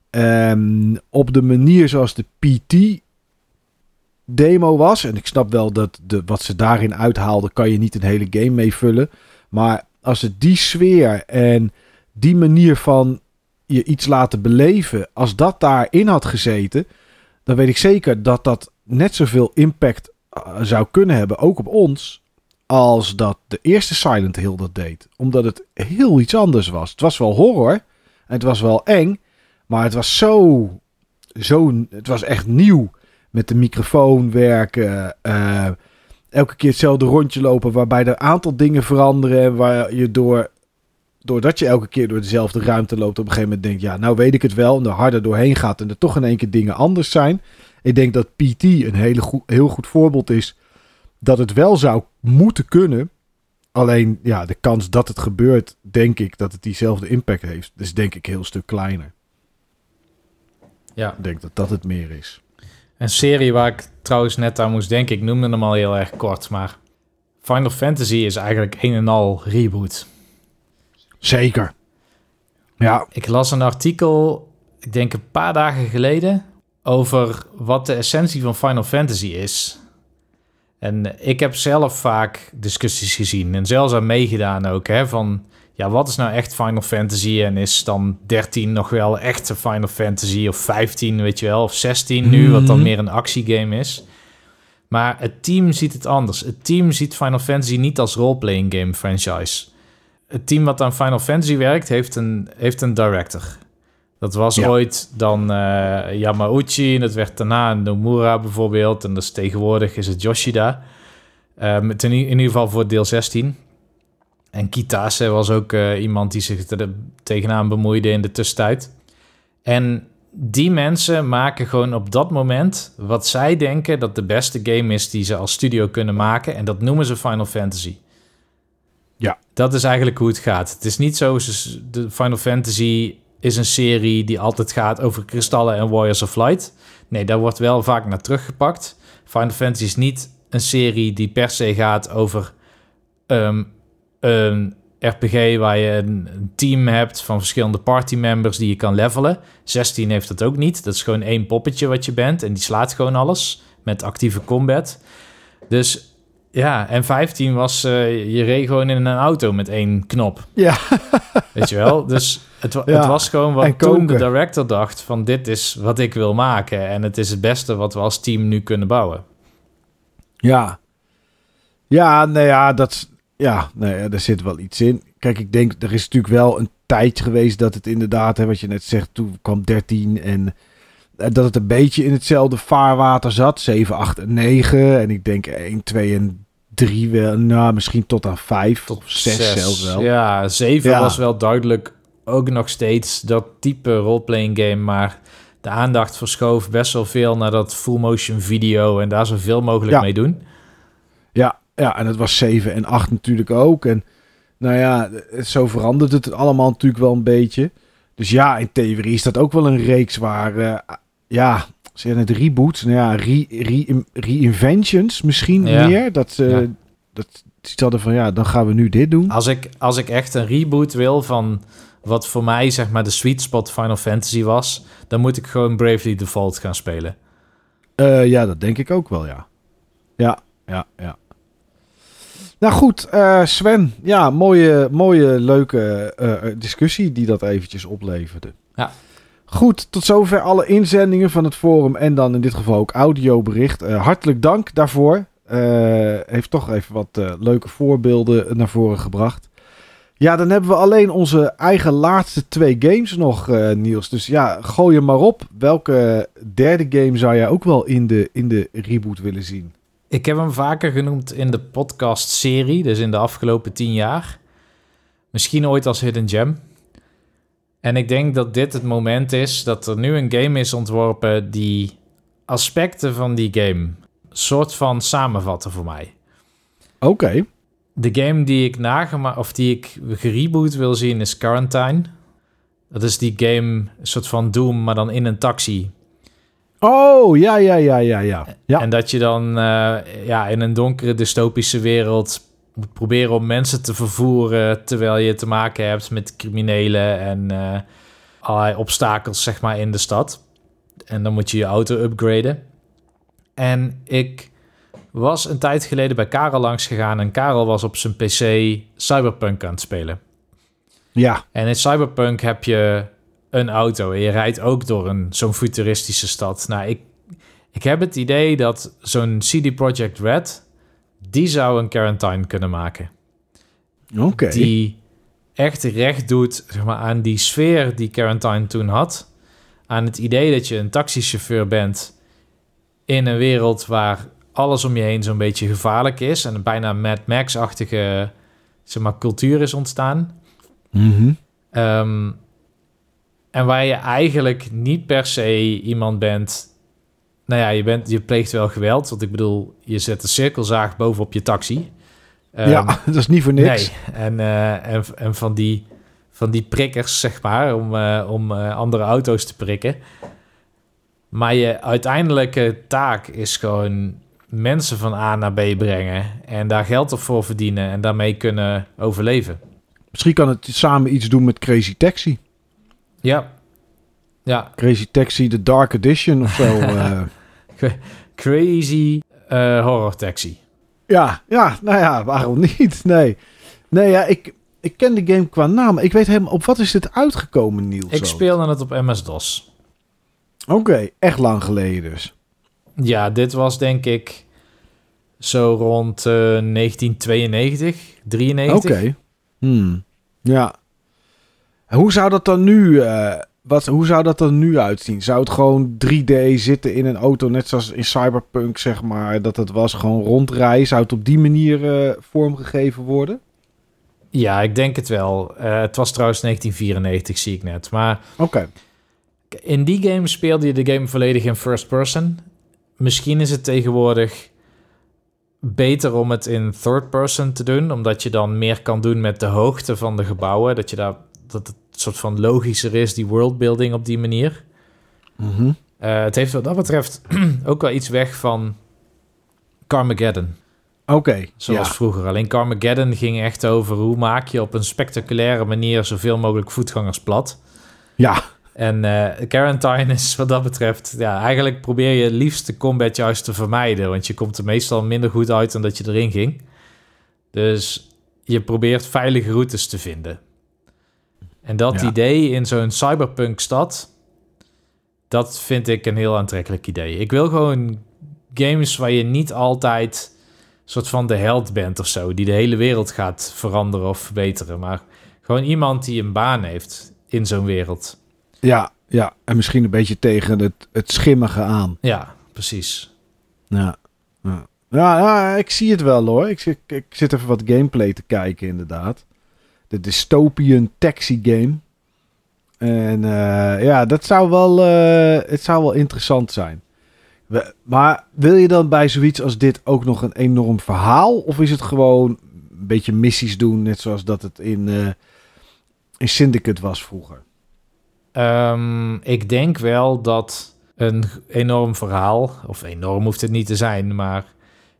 ehm, op de manier zoals de PT demo was, en ik snap wel dat de, wat ze daarin uithaalden, kan je niet een hele game mee vullen. Maar als het die sfeer en die manier van je iets laten beleven, als dat daarin had gezeten, dan weet ik zeker dat dat net zoveel impact uh, zou kunnen hebben, ook op ons, als dat de eerste Silent Hill dat deed. Omdat het heel iets anders was. Het was wel horror en het was wel eng, maar het was zo, zo het was echt nieuw. Met de microfoon werken, uh, elke keer hetzelfde rondje lopen, waarbij er een aantal dingen veranderen, waar je door doordat je elke keer door dezelfde ruimte loopt, op een gegeven moment denkt, ja, nou weet ik het wel, en er harder doorheen gaat en er toch in één keer dingen anders zijn. Ik denk dat PT een hele goed, heel goed voorbeeld is dat het wel zou moeten kunnen. Alleen, ja, de kans dat het gebeurt, denk ik dat het diezelfde impact heeft. Dus denk ik een heel stuk kleiner. Ja. Ik denk dat dat het meer is. Een serie waar ik trouwens net aan moest denken, ik noemde hem al heel erg kort, maar Final Fantasy is eigenlijk een en al reboot. Zeker. Ja, Ik las een artikel, ik denk een paar dagen geleden, over wat de essentie van Final Fantasy is. En ik heb zelf vaak discussies gezien en zelfs aan meegedaan ook, hè, van ja, wat is nou echt Final Fantasy en is dan 13 nog wel echte Final Fantasy of 15, weet je wel, of 16 nu, wat dan Mhm. meer een actiegame is. Maar het team ziet het anders. Het team ziet Final Fantasy niet als roleplaying game franchise. Het team wat aan Final Fantasy werkt, heeft een, heeft een director. Dat was Ja. ooit dan eh, Yamauchi en dat werd daarna Nomura bijvoorbeeld. En dus tegenwoordig is het Yoshida. Ehm, ten, in ieder geval voor deel 16. En Kitase was ook eh, iemand die zich er tegenaan bemoeide in de tussentijd. En die mensen maken gewoon op dat moment wat zij denken dat de beste game is die ze als studio kunnen maken. En dat noemen ze Final Fantasy. Ja. Dat is eigenlijk hoe het gaat. Het is niet zo, de Final Fantasy is een serie die altijd gaat over kristallen en Warriors of Light. Nee, daar wordt wel vaak naar teruggepakt. Final Fantasy is niet een serie die per se gaat over ehm, een RPG waar je een team hebt van verschillende partymembers die je kan levelen. 16 heeft dat ook niet. Dat is gewoon één poppetje wat je bent en die slaat gewoon alles met actieve combat. Dus ja, en 15 was eh, je reed gewoon in een auto met één knop. Ja. Weet je wel? Dus het, wa- Ja, het was gewoon wat toen de director dacht van dit is wat ik wil maken en het is het beste wat we als team nu kunnen bouwen. Ja. Ja, nou ja, dat, ja, nou ja, daar zit wel iets in. Kijk, ik denk, er is natuurlijk wel een tijdje geweest dat het inderdaad, hè, wat je net zegt, toen kwam 13 en dat het een beetje in hetzelfde vaarwater zat. 7, 8 en 9. En ik denk 1, 2 en 3 wel, nou, misschien tot aan 5 Tot of 6 zelfs wel. Ja, 7 Ja. was wel duidelijk ook nog steeds dat type roleplaying game, maar de aandacht verschoof best wel veel naar dat full motion video en daar zoveel mogelijk Ja. mee doen. Ja, ja, en het was 7 en 8 natuurlijk ook. En nou ja, eh, zo verandert het allemaal natuurlijk wel een beetje. Dus ja, in theorie is dat ook wel een reeks waar, eh, ja, ze zeggen het reboots, nou ja, re, re, reinventions misschien Ja. meer. Dat Ja. dat ze hadden van, ja, dan gaan we nu dit doen. Als ik, als ik echt een reboot wil van wat voor mij zeg maar de sweet spot Final Fantasy was, dan moet ik gewoon Bravely Default gaan spelen. Eh, ja, dat denk ik ook wel, ja. Ja, ja, ja. Nou goed, eh, Sven. Ja, mooie, mooie leuke discussie die dat eventjes opleverde. Ja. Goed, tot zover alle inzendingen van het forum en dan in dit geval ook audiobericht. Eh, hartelijk dank daarvoor. Eh, heeft toch even wat eh, leuke voorbeelden naar voren gebracht. Ja, dan hebben we alleen onze eigen laatste twee games nog, Niels. Dus ja, gooi hem maar op. Welke derde game zou jij ook wel in de, in de reboot willen zien? Ik heb hem vaker genoemd in de podcast-serie, dus in de afgelopen tien jaar. Misschien ooit als Hidden Gem. En ik denk dat dit het moment is dat er nu een game is ontworpen die aspecten van die game soort van samenvatten voor mij. Oké. De game die ik nagema of die ik gereboot wil zien is Quarantine. Dat is die game, een soort van Doom, maar dan in een taxi. Oh, ja, ja, ja, ja, ja. Ja, En dat je dan eh, ja, in een donkere dystopische wereld moet proberen om mensen te vervoeren terwijl je te maken hebt met criminelen en eh, allerlei obstakels zeg maar in de stad. En dan moet je je auto upgraden. En ik was een tijd geleden bij Karel langs gegaan en Karel was op zijn PC Cyberpunk aan het spelen. ja. En in Cyberpunk heb je een auto en je rijdt ook door een, zo'n futuristische stad. Nou, ik, ik heb het idee dat zo'n CD Projekt Red, die zou een Quarantine kunnen maken. Oké. Die echt recht doet zeg maar, aan die sfeer die Quarantine toen had. Aan het idee dat je een taxichauffeur bent in een wereld waar alles om je heen zo'n beetje gevaarlijk is. En een bijna Mad Max-achtige zeg maar, cultuur is ontstaan. Mhm. Ehm, en waar je eigenlijk niet per se iemand bent. Nou ja, je, bent, je pleegt wel geweld. Want ik bedoel, je zet een cirkelzaag bovenop je taxi. Ehm, ja, dat is niet voor niks. Nee, en, eh, en, en van, die, van die prikkers, zeg maar, om, eh, om eh, andere auto's te prikken. Maar je uiteindelijke taak is gewoon mensen van A naar B brengen. En daar geld op voor verdienen en daarmee kunnen overleven. Misschien kan het samen iets doen met Crazy Taxi. Ja. Ja, Crazy Taxi, The Dark Edition of zo. eh. crazy eh, horror taxi. ja, ja, nou ja, waarom niet? Nee, nee ja, ik, ik ken de game qua naam. Ik weet helemaal, op wat is dit uitgekomen, Niels? Ik speelde het op MS-DOS. Oké, echt lang geleden dus. Ja, dit was denk ik zo rond eh, 1992, 93. Oké. Hmm. Ja. En hoe zou dat dan nu... eh, wat, hoe zou dat er nu uitzien? Zou het gewoon 3D zitten in een auto, net zoals in Cyberpunk, zeg maar, dat het was gewoon rondrijden? Zou het op die manier eh, vormgegeven worden? Ja, ik denk het wel. Eh, het was trouwens 1994, zie ik net. Maar in die game speelde je de game volledig in first person. Misschien is het tegenwoordig beter om het in third person te doen, omdat je dan meer kan doen met de hoogte van de gebouwen. Dat je daar dat het soort van logischer is, die worldbuilding op die manier. Mhm. Eh, het heeft wat dat betreft ook wel iets weg van Carmageddon. Oké, Zoals ja. vroeger. Alleen Carmageddon ging echt over hoe maak je op een spectaculaire manier zoveel mogelijk voetgangers plat. Ja, En eh Quarantine is wat dat betreft, ja, eigenlijk probeer je het liefst de combat juist te vermijden. Want je komt er meestal minder goed uit dan dat je erin ging. Dus je probeert veilige routes te vinden. En dat Ja. idee in zo'n cyberpunk stad, dat vind ik een heel aantrekkelijk idee. Ik wil gewoon games waar je niet altijd soort van de held bent of zo, die de hele wereld gaat veranderen of verbeteren. Maar gewoon iemand die een baan heeft in zo'n wereld. ja, ja. En misschien een beetje tegen het, het schimmige aan. Ja, precies. Ja. Ja. Ja, ja, ik zie het wel hoor. Ik ik zit even wat gameplay te kijken inderdaad. De dystopian taxi game. En eh, ja, dat zou wel, eh, het zou wel interessant zijn. Maar wil je dan bij zoiets als dit ook nog een enorm verhaal? Of is het gewoon een beetje missies doen, net zoals dat het in, eh, in Syndicate was vroeger? Ehm, ik denk wel dat een enorm verhaal, of enorm hoeft het niet te zijn, maar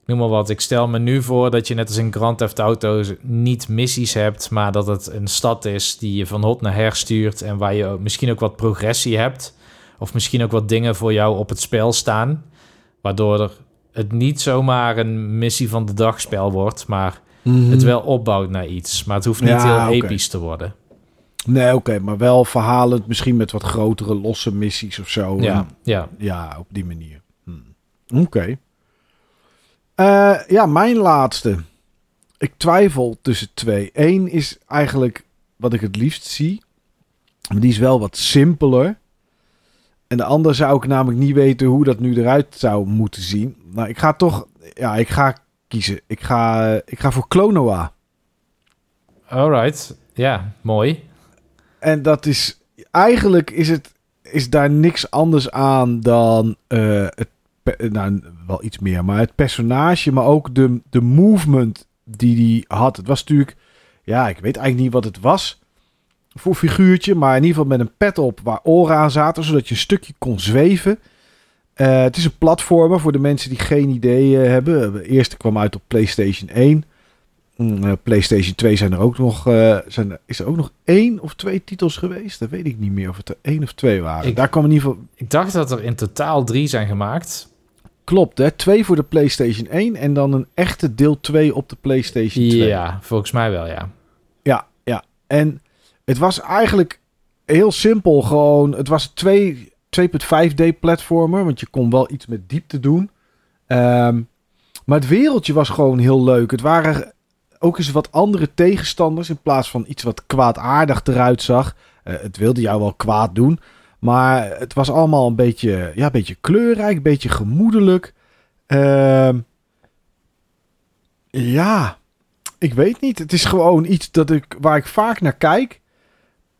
noem maar wat. Ik stel me nu voor dat je net als in Grand Theft Auto niet missies hebt, maar dat het een stad is die je van hot naar her stuurt en waar je misschien ook wat progressie hebt. Of misschien ook wat dingen voor jou op het spel staan, waardoor er het niet zomaar een missie van de dag spel wordt, maar het wel opbouwt naar iets. Maar het hoeft niet Ja, heel episch te worden. Nee, oké, maar wel verhalend, misschien met wat grotere losse missies of zo. Ja, En- ja. Ja, op die manier. Hm. Oké. Eh, ja, mijn laatste. Ik twijfel tussen twee. Eén is eigenlijk wat ik het liefst zie. Maar die is wel wat simpeler. En de andere zou ik namelijk niet weten hoe dat nu eruit zou moeten zien. Maar ik ga toch... Ja, ik ga kiezen. Ik ga, ik ga voor Klonoa. Alright, ja, mooi. En dat is eigenlijk is het is daar niks anders aan dan eh, het nou wel iets meer, maar het personage, maar ook de, de movement die hij had. Het was natuurlijk, ja, ik weet eigenlijk niet wat het was voor figuurtje, maar in ieder geval met een pet op waar oren aan zaten, zodat je een stukje kon zweven. Eh, het is een platformer voor de mensen die geen idee eh, hebben. De eerste kwam uit op PlayStation 1. Mm, eh, PlayStation 2 zijn er ook nog, eh, zijn er, is er ook nog één of twee titels geweest? Dat weet ik niet meer of het er één of twee waren. Ik- Daar kwam in ieder geval, Ik dacht dat er in totaal drie zijn gemaakt. Klopt hè, twee voor de PlayStation 1 en dan een echte deel 2 op de PlayStation 2. Ja, volgens mij wel, ja. Ja, ja. En het was eigenlijk heel simpel. Gewoon, het was een 2.5D platformer, want je kon wel iets met diepte doen. Ehm, maar het wereldje was gewoon heel leuk. Het waren ook eens wat andere tegenstanders in plaats van iets wat kwaadaardig eruit zag. Eh, het wilde jou wel kwaad doen, maar het was allemaal een beetje, ja, een beetje kleurrijk, een beetje gemoedelijk. Ehm, ja, ik weet niet. Het is gewoon iets dat ik, waar ik vaak naar kijk.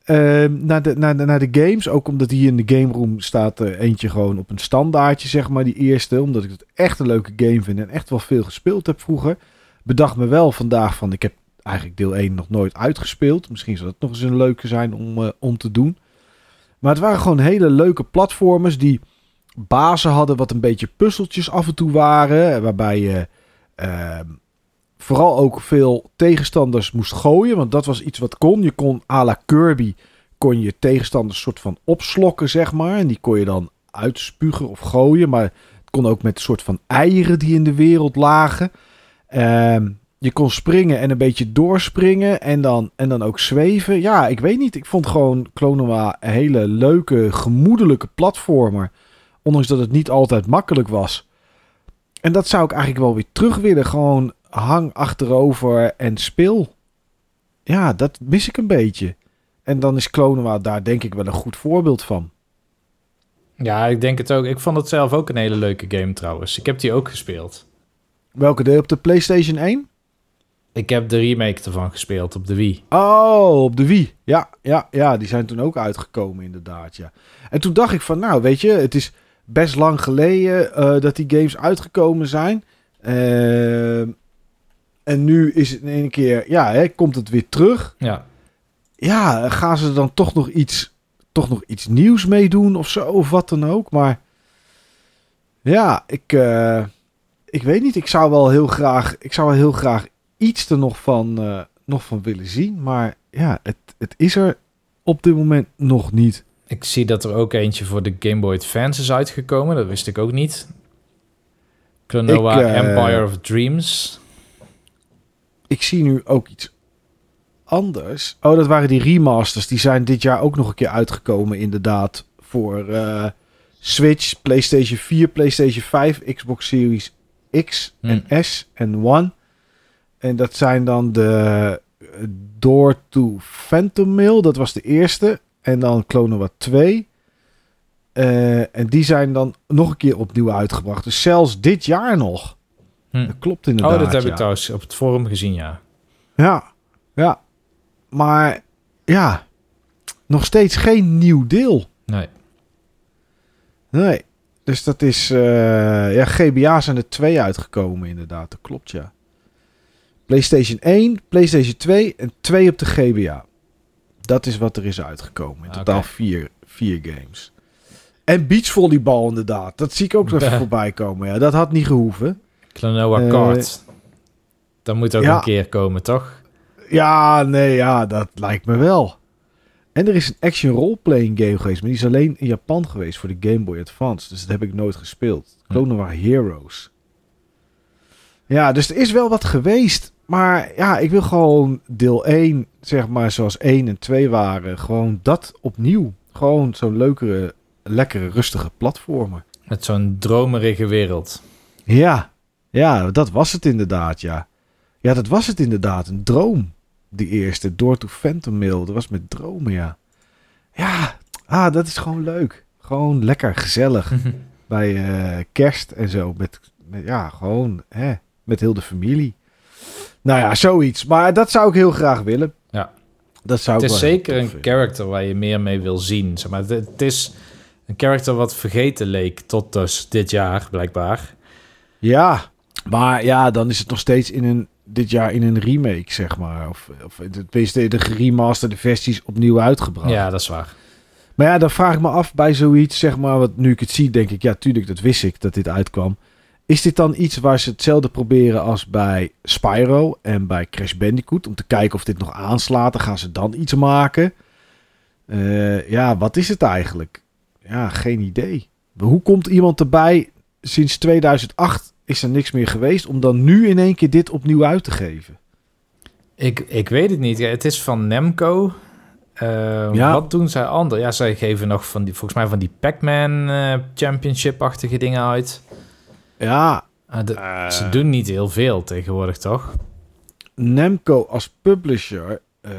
Ehm, naar, de, naar, de, naar de games. Ook omdat hier in de game room staat eentje gewoon op een standaardje, zeg maar, die eerste. Omdat ik het echt een leuke game vind en echt wel veel gespeeld heb vroeger. Bedacht me wel vandaag van, ik heb eigenlijk deel 1 nog nooit uitgespeeld. Misschien zou dat nog eens een leuke zijn om, eh, om te doen. Maar het waren gewoon hele leuke platformers die bazen hadden wat een beetje puzzeltjes af en toe waren. Waarbij je ehm, vooral ook veel tegenstanders moest gooien. Want dat was iets wat kon. Je kon à la Kirby kon je tegenstanders soort van opslokken, zeg maar. En die kon je dan uitspugen of gooien. Maar het kon ook met een soort van eieren die in de wereld lagen. Ehm, je kon springen en een beetje doorspringen en dan, en dan ook zweven. Ja, ik weet niet. Ik vond gewoon Klonoa een hele leuke, gemoedelijke platformer. Ondanks dat het niet altijd makkelijk was. En dat zou ik eigenlijk wel weer terug willen. Gewoon hang achterover en speel. Ja, dat mis ik een beetje. En dan is Klonoa daar denk ik wel een goed voorbeeld van. Ja, ik denk het ook. Ik vond het zelf ook een hele leuke game trouwens. Ik heb die ook gespeeld. Welke deel op de PlayStation 1? Ik heb de remake ervan gespeeld op de Wii. Oh, op de Wii. Ja, ja, ja, die zijn toen ook uitgekomen inderdaad, ja. En toen dacht ik van, nou, weet je, het is best lang geleden uh, dat die games uitgekomen zijn. Uh, en nu is het in één keer, ja, hè, komt het weer terug. Ja. Ja, gaan ze dan toch nog iets, toch nog iets nieuws meedoen of zo, of wat dan ook. Maar ja, ik, uh, ik weet niet. Ik zou wel heel graag, ik zou wel heel graag iets er nog van, uh, nog van willen zien. Maar ja, het, het is er op dit moment nog niet. Ik zie dat er ook eentje voor de Game Boy Advance is uitgekomen. Dat wist ik ook niet. Klonoa uh, Empire of Dreams. Ik zie nu ook iets anders. Oh, dat waren die remasters. Die zijn dit jaar ook nog een keer uitgekomen, inderdaad. Voor uh, Switch, PlayStation 4, PlayStation 5, Xbox Series X en hmm. S en One. En dat zijn dan de Door to Phantom Mail. Dat was de eerste. En dan Clonova 2. Uh, en die zijn dan nog een keer opnieuw uitgebracht. Dus zelfs dit jaar nog. Hm. Dat klopt inderdaad. Oh, dat heb ja. ik trouwens op het forum gezien, ja. Ja, ja. Maar ja, nog steeds geen nieuw deel. Nee. Nee. Dus dat is... Uh, ja, GBA zijn er twee uitgekomen inderdaad. Dat klopt, ja. PlayStation 1, PlayStation 2 en 2 op de GBA. Dat is wat er is uitgekomen. In totaal okay. vier, vier games. En beachvolleybal inderdaad. Dat zie ik ook nog even voorbij komen. Ja, dat had niet gehoeven. Klonoa uh, Kart. Dat moet ook ja, een keer komen, toch? Ja, nee, ja, dat lijkt me wel. En er is een action role-playing game geweest, maar die is alleen in Japan geweest voor de Game Boy Advance. Dus dat heb ik nooit gespeeld. Klonoa hm. Heroes. Ja, dus er is wel wat geweest. Maar ja, ik wil gewoon deel 1, zeg maar zoals 1 en 2 waren. Gewoon dat opnieuw. Gewoon zo'n leukere, lekkere, rustige platformer. Met zo'n dromerige wereld. Ja, ja, dat was het inderdaad, ja. Ja, dat was het inderdaad. Een droom. Die eerste, Door to Phantom Mail. Dat was met dromen, ja. Ja, ah, dat is gewoon leuk. Gewoon lekker, gezellig. Bij uh, kerst en zo. Met, met, ja, gewoon, hè, met heel de familie. Nou ja, zoiets. Maar dat zou ik heel graag willen. Ja. Dat zou het is zeker een character waar je meer mee wil zien. Zeg maar, het, is een character wat vergeten leek tot dus dit jaar, blijkbaar. Ja, maar ja, dan is het nog steeds in een, dit jaar in een remake, zeg maar. Of, of de, de geremasterde versies opnieuw uitgebracht. Ja, dat is waar. Maar ja, dan vraag ik me af bij zoiets, zeg maar, wat nu ik het zie, denk ik, ja, tuurlijk, dat wist ik dat dit uitkwam. Is dit dan iets waar ze hetzelfde proberen als bij Spyro en bij Crash Bandicoot? Om te kijken of dit nog aanslaat. Dan gaan ze dan iets maken. Uh, ja, wat is het eigenlijk? Ja, geen idee. Hoe komt iemand erbij? Sinds 2008 is er niks meer geweest. Om dan nu in één keer dit opnieuw uit te geven. Ik, ik weet het niet. Ja, het is van Nemco. Uh, ja. Wat doen zij anders? Ja, zij geven nog van die, volgens mij van die Pac-Man uh, Championship-achtige dingen uit. Ja. De, uh, ze doen niet heel veel tegenwoordig, toch? Namco als publisher. Uh,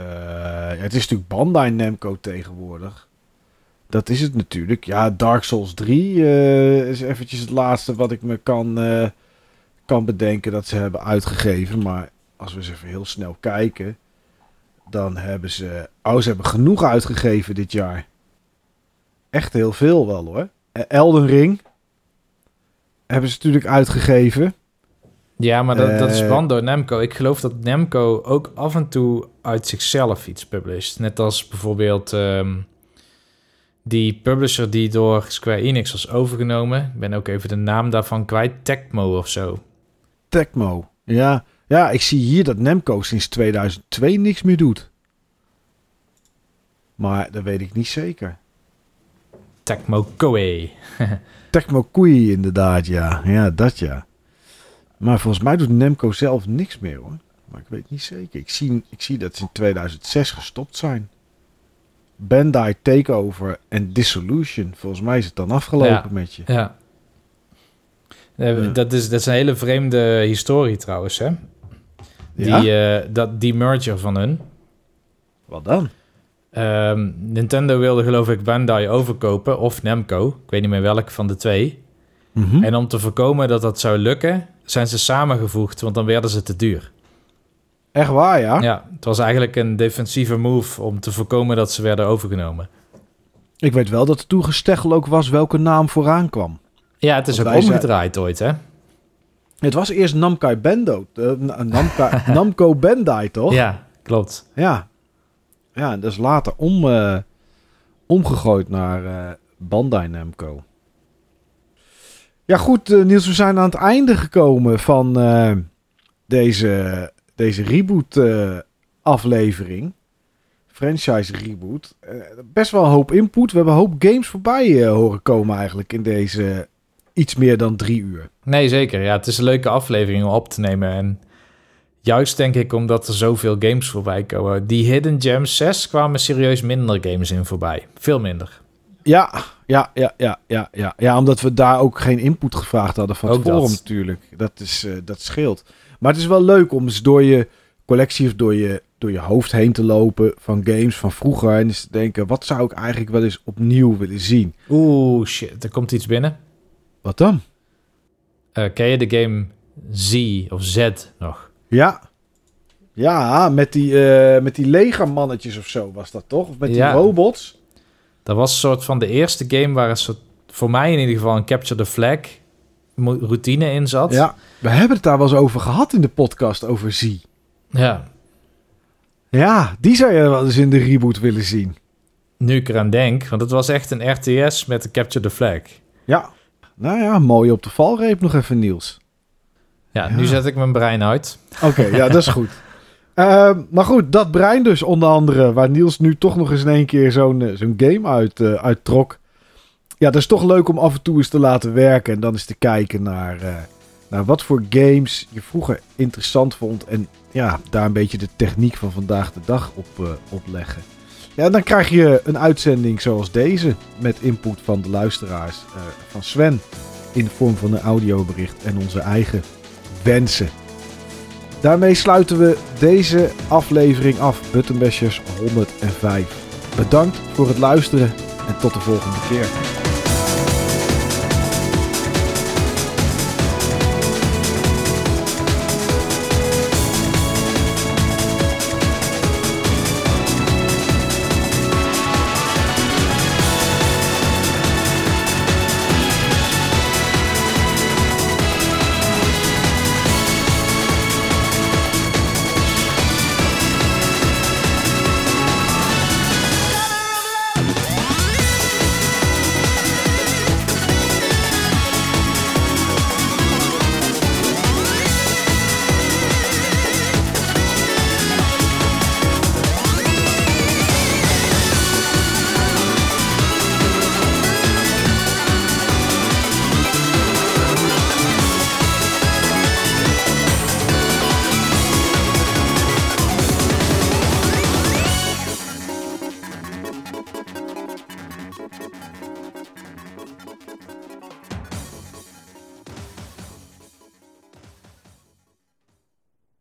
het is natuurlijk Bandai Namco tegenwoordig. Dat is het natuurlijk. Ja, Dark Souls 3 is eventjes het laatste wat ik me kan, kan bedenken dat ze hebben uitgegeven. Maar als we eens even heel snel kijken. Dan hebben ze... Oh, ze hebben genoeg uitgegeven dit jaar. Echt heel veel wel hoor. Elden Ring hebben ze natuurlijk uitgegeven. Ja, maar dat, dat is band door Namco. Ik geloof dat Namco ook af en toe uit zichzelf iets published. Net als bijvoorbeeld um, die publisher die door Square Enix was overgenomen. Ik ben ook even de naam daarvan kwijt. Tecmo of zo. Tecmo, ja. Ja, ik zie hier dat Namco sinds 2002 niks meer doet. Maar dat weet ik niet zeker. Tecmo Koei. Tecmo Koei inderdaad, ja. Ja, dat ja. Maar volgens mij doet Nemco zelf niks meer hoor. Maar ik weet niet zeker. Ik zie, ik zie dat ze in 2006 gestopt zijn. Bandai Takeover en Dissolution. Volgens mij is het dan afgelopen Ja. met je. Ja. Ja. Dat, is, dat is een hele vreemde historie trouwens, hè? Die, Ja? eh, dat, die merger van hun. Wat dan? Ehm, Nintendo wilde geloof ik Bandai overkopen of Namco. Ik weet niet meer welke van de twee. Mhm. En om te voorkomen dat dat zou lukken, zijn ze samengevoegd, want dan werden ze te duur. Echt waar, ja? Ja, het was eigenlijk een defensieve move om te voorkomen dat ze werden overgenomen. Ik weet wel dat er toen gesteggel ook was welke naam vooraan kwam. Ja, het is Want ook omgedraaid ooit, hè? Het was eerst Namkai Bendo. eh, N- Namkai, Namco Bandai, toch? Ja, klopt. Ja. Ja, en dat is later om, eh, omgegooid naar eh, Bandai Namco. Ja goed, eh, Niels, we zijn aan het einde gekomen van deze, deze reboot aflevering. Franchise reboot. Best wel een hoop input. We hebben een hoop games voorbij horen komen eigenlijk in deze iets meer dan drie uur. Nee, zeker. Ja, het is een leuke aflevering om op te nemen. En juist denk ik omdat er zoveel games voorbij komen. Die Hidden Gems 6 kwamen serieus minder games in voorbij. Veel minder. Ja, ja, ja, ja, ja, ja. Ja, omdat we daar ook geen input gevraagd hadden van het forum natuurlijk. Dat, is, eh, dat scheelt. Maar het is wel leuk om eens door je collectie of door je, door je hoofd heen te lopen van games van vroeger. En eens te denken, wat zou ik eigenlijk wel eens opnieuw willen zien? Oeh, shit. Er komt iets binnen. Wat dan? Eh, ken je de game Z of Z nog? Ja. Ja, met die, eh, met die legermannetjes of zo was dat toch? Of met die Ja. robots? Dat was een soort van de eerste game waar een soort, voor mij in ieder geval een capture the flag routine in zat. Ja. We hebben het daar wel eens over gehad in de podcast over Z. ja. Ja, die zou je wel eens in de reboot willen zien. Nu ik eraan denk, want het was echt een RTS met een capture the flag. Ja. Nou ja, mooi op de valreep nog even, Niels. Ja, Ja. nu zet ik mijn brein uit. Oké, ja, dat is goed. Ehm, maar goed, dat brein dus onder andere, waar Niels nu toch nog eens in één keer zo'n eh, zo'n game uit, eh, uittrok. Ja, dat is toch leuk om af en toe eens te laten werken en dan eens te kijken naar, eh, naar wat voor games je vroeger interessant vond. En ja, daar een beetje de techniek van vandaag de dag op, op leggen. Ja, dan krijg je een uitzending zoals deze met input van de luisteraars van Sven in de vorm van een audiobericht en onze eigen wensen. Daarmee sluiten we deze aflevering af, Buttonbashers 105. Bedankt voor het luisteren en tot de volgende keer.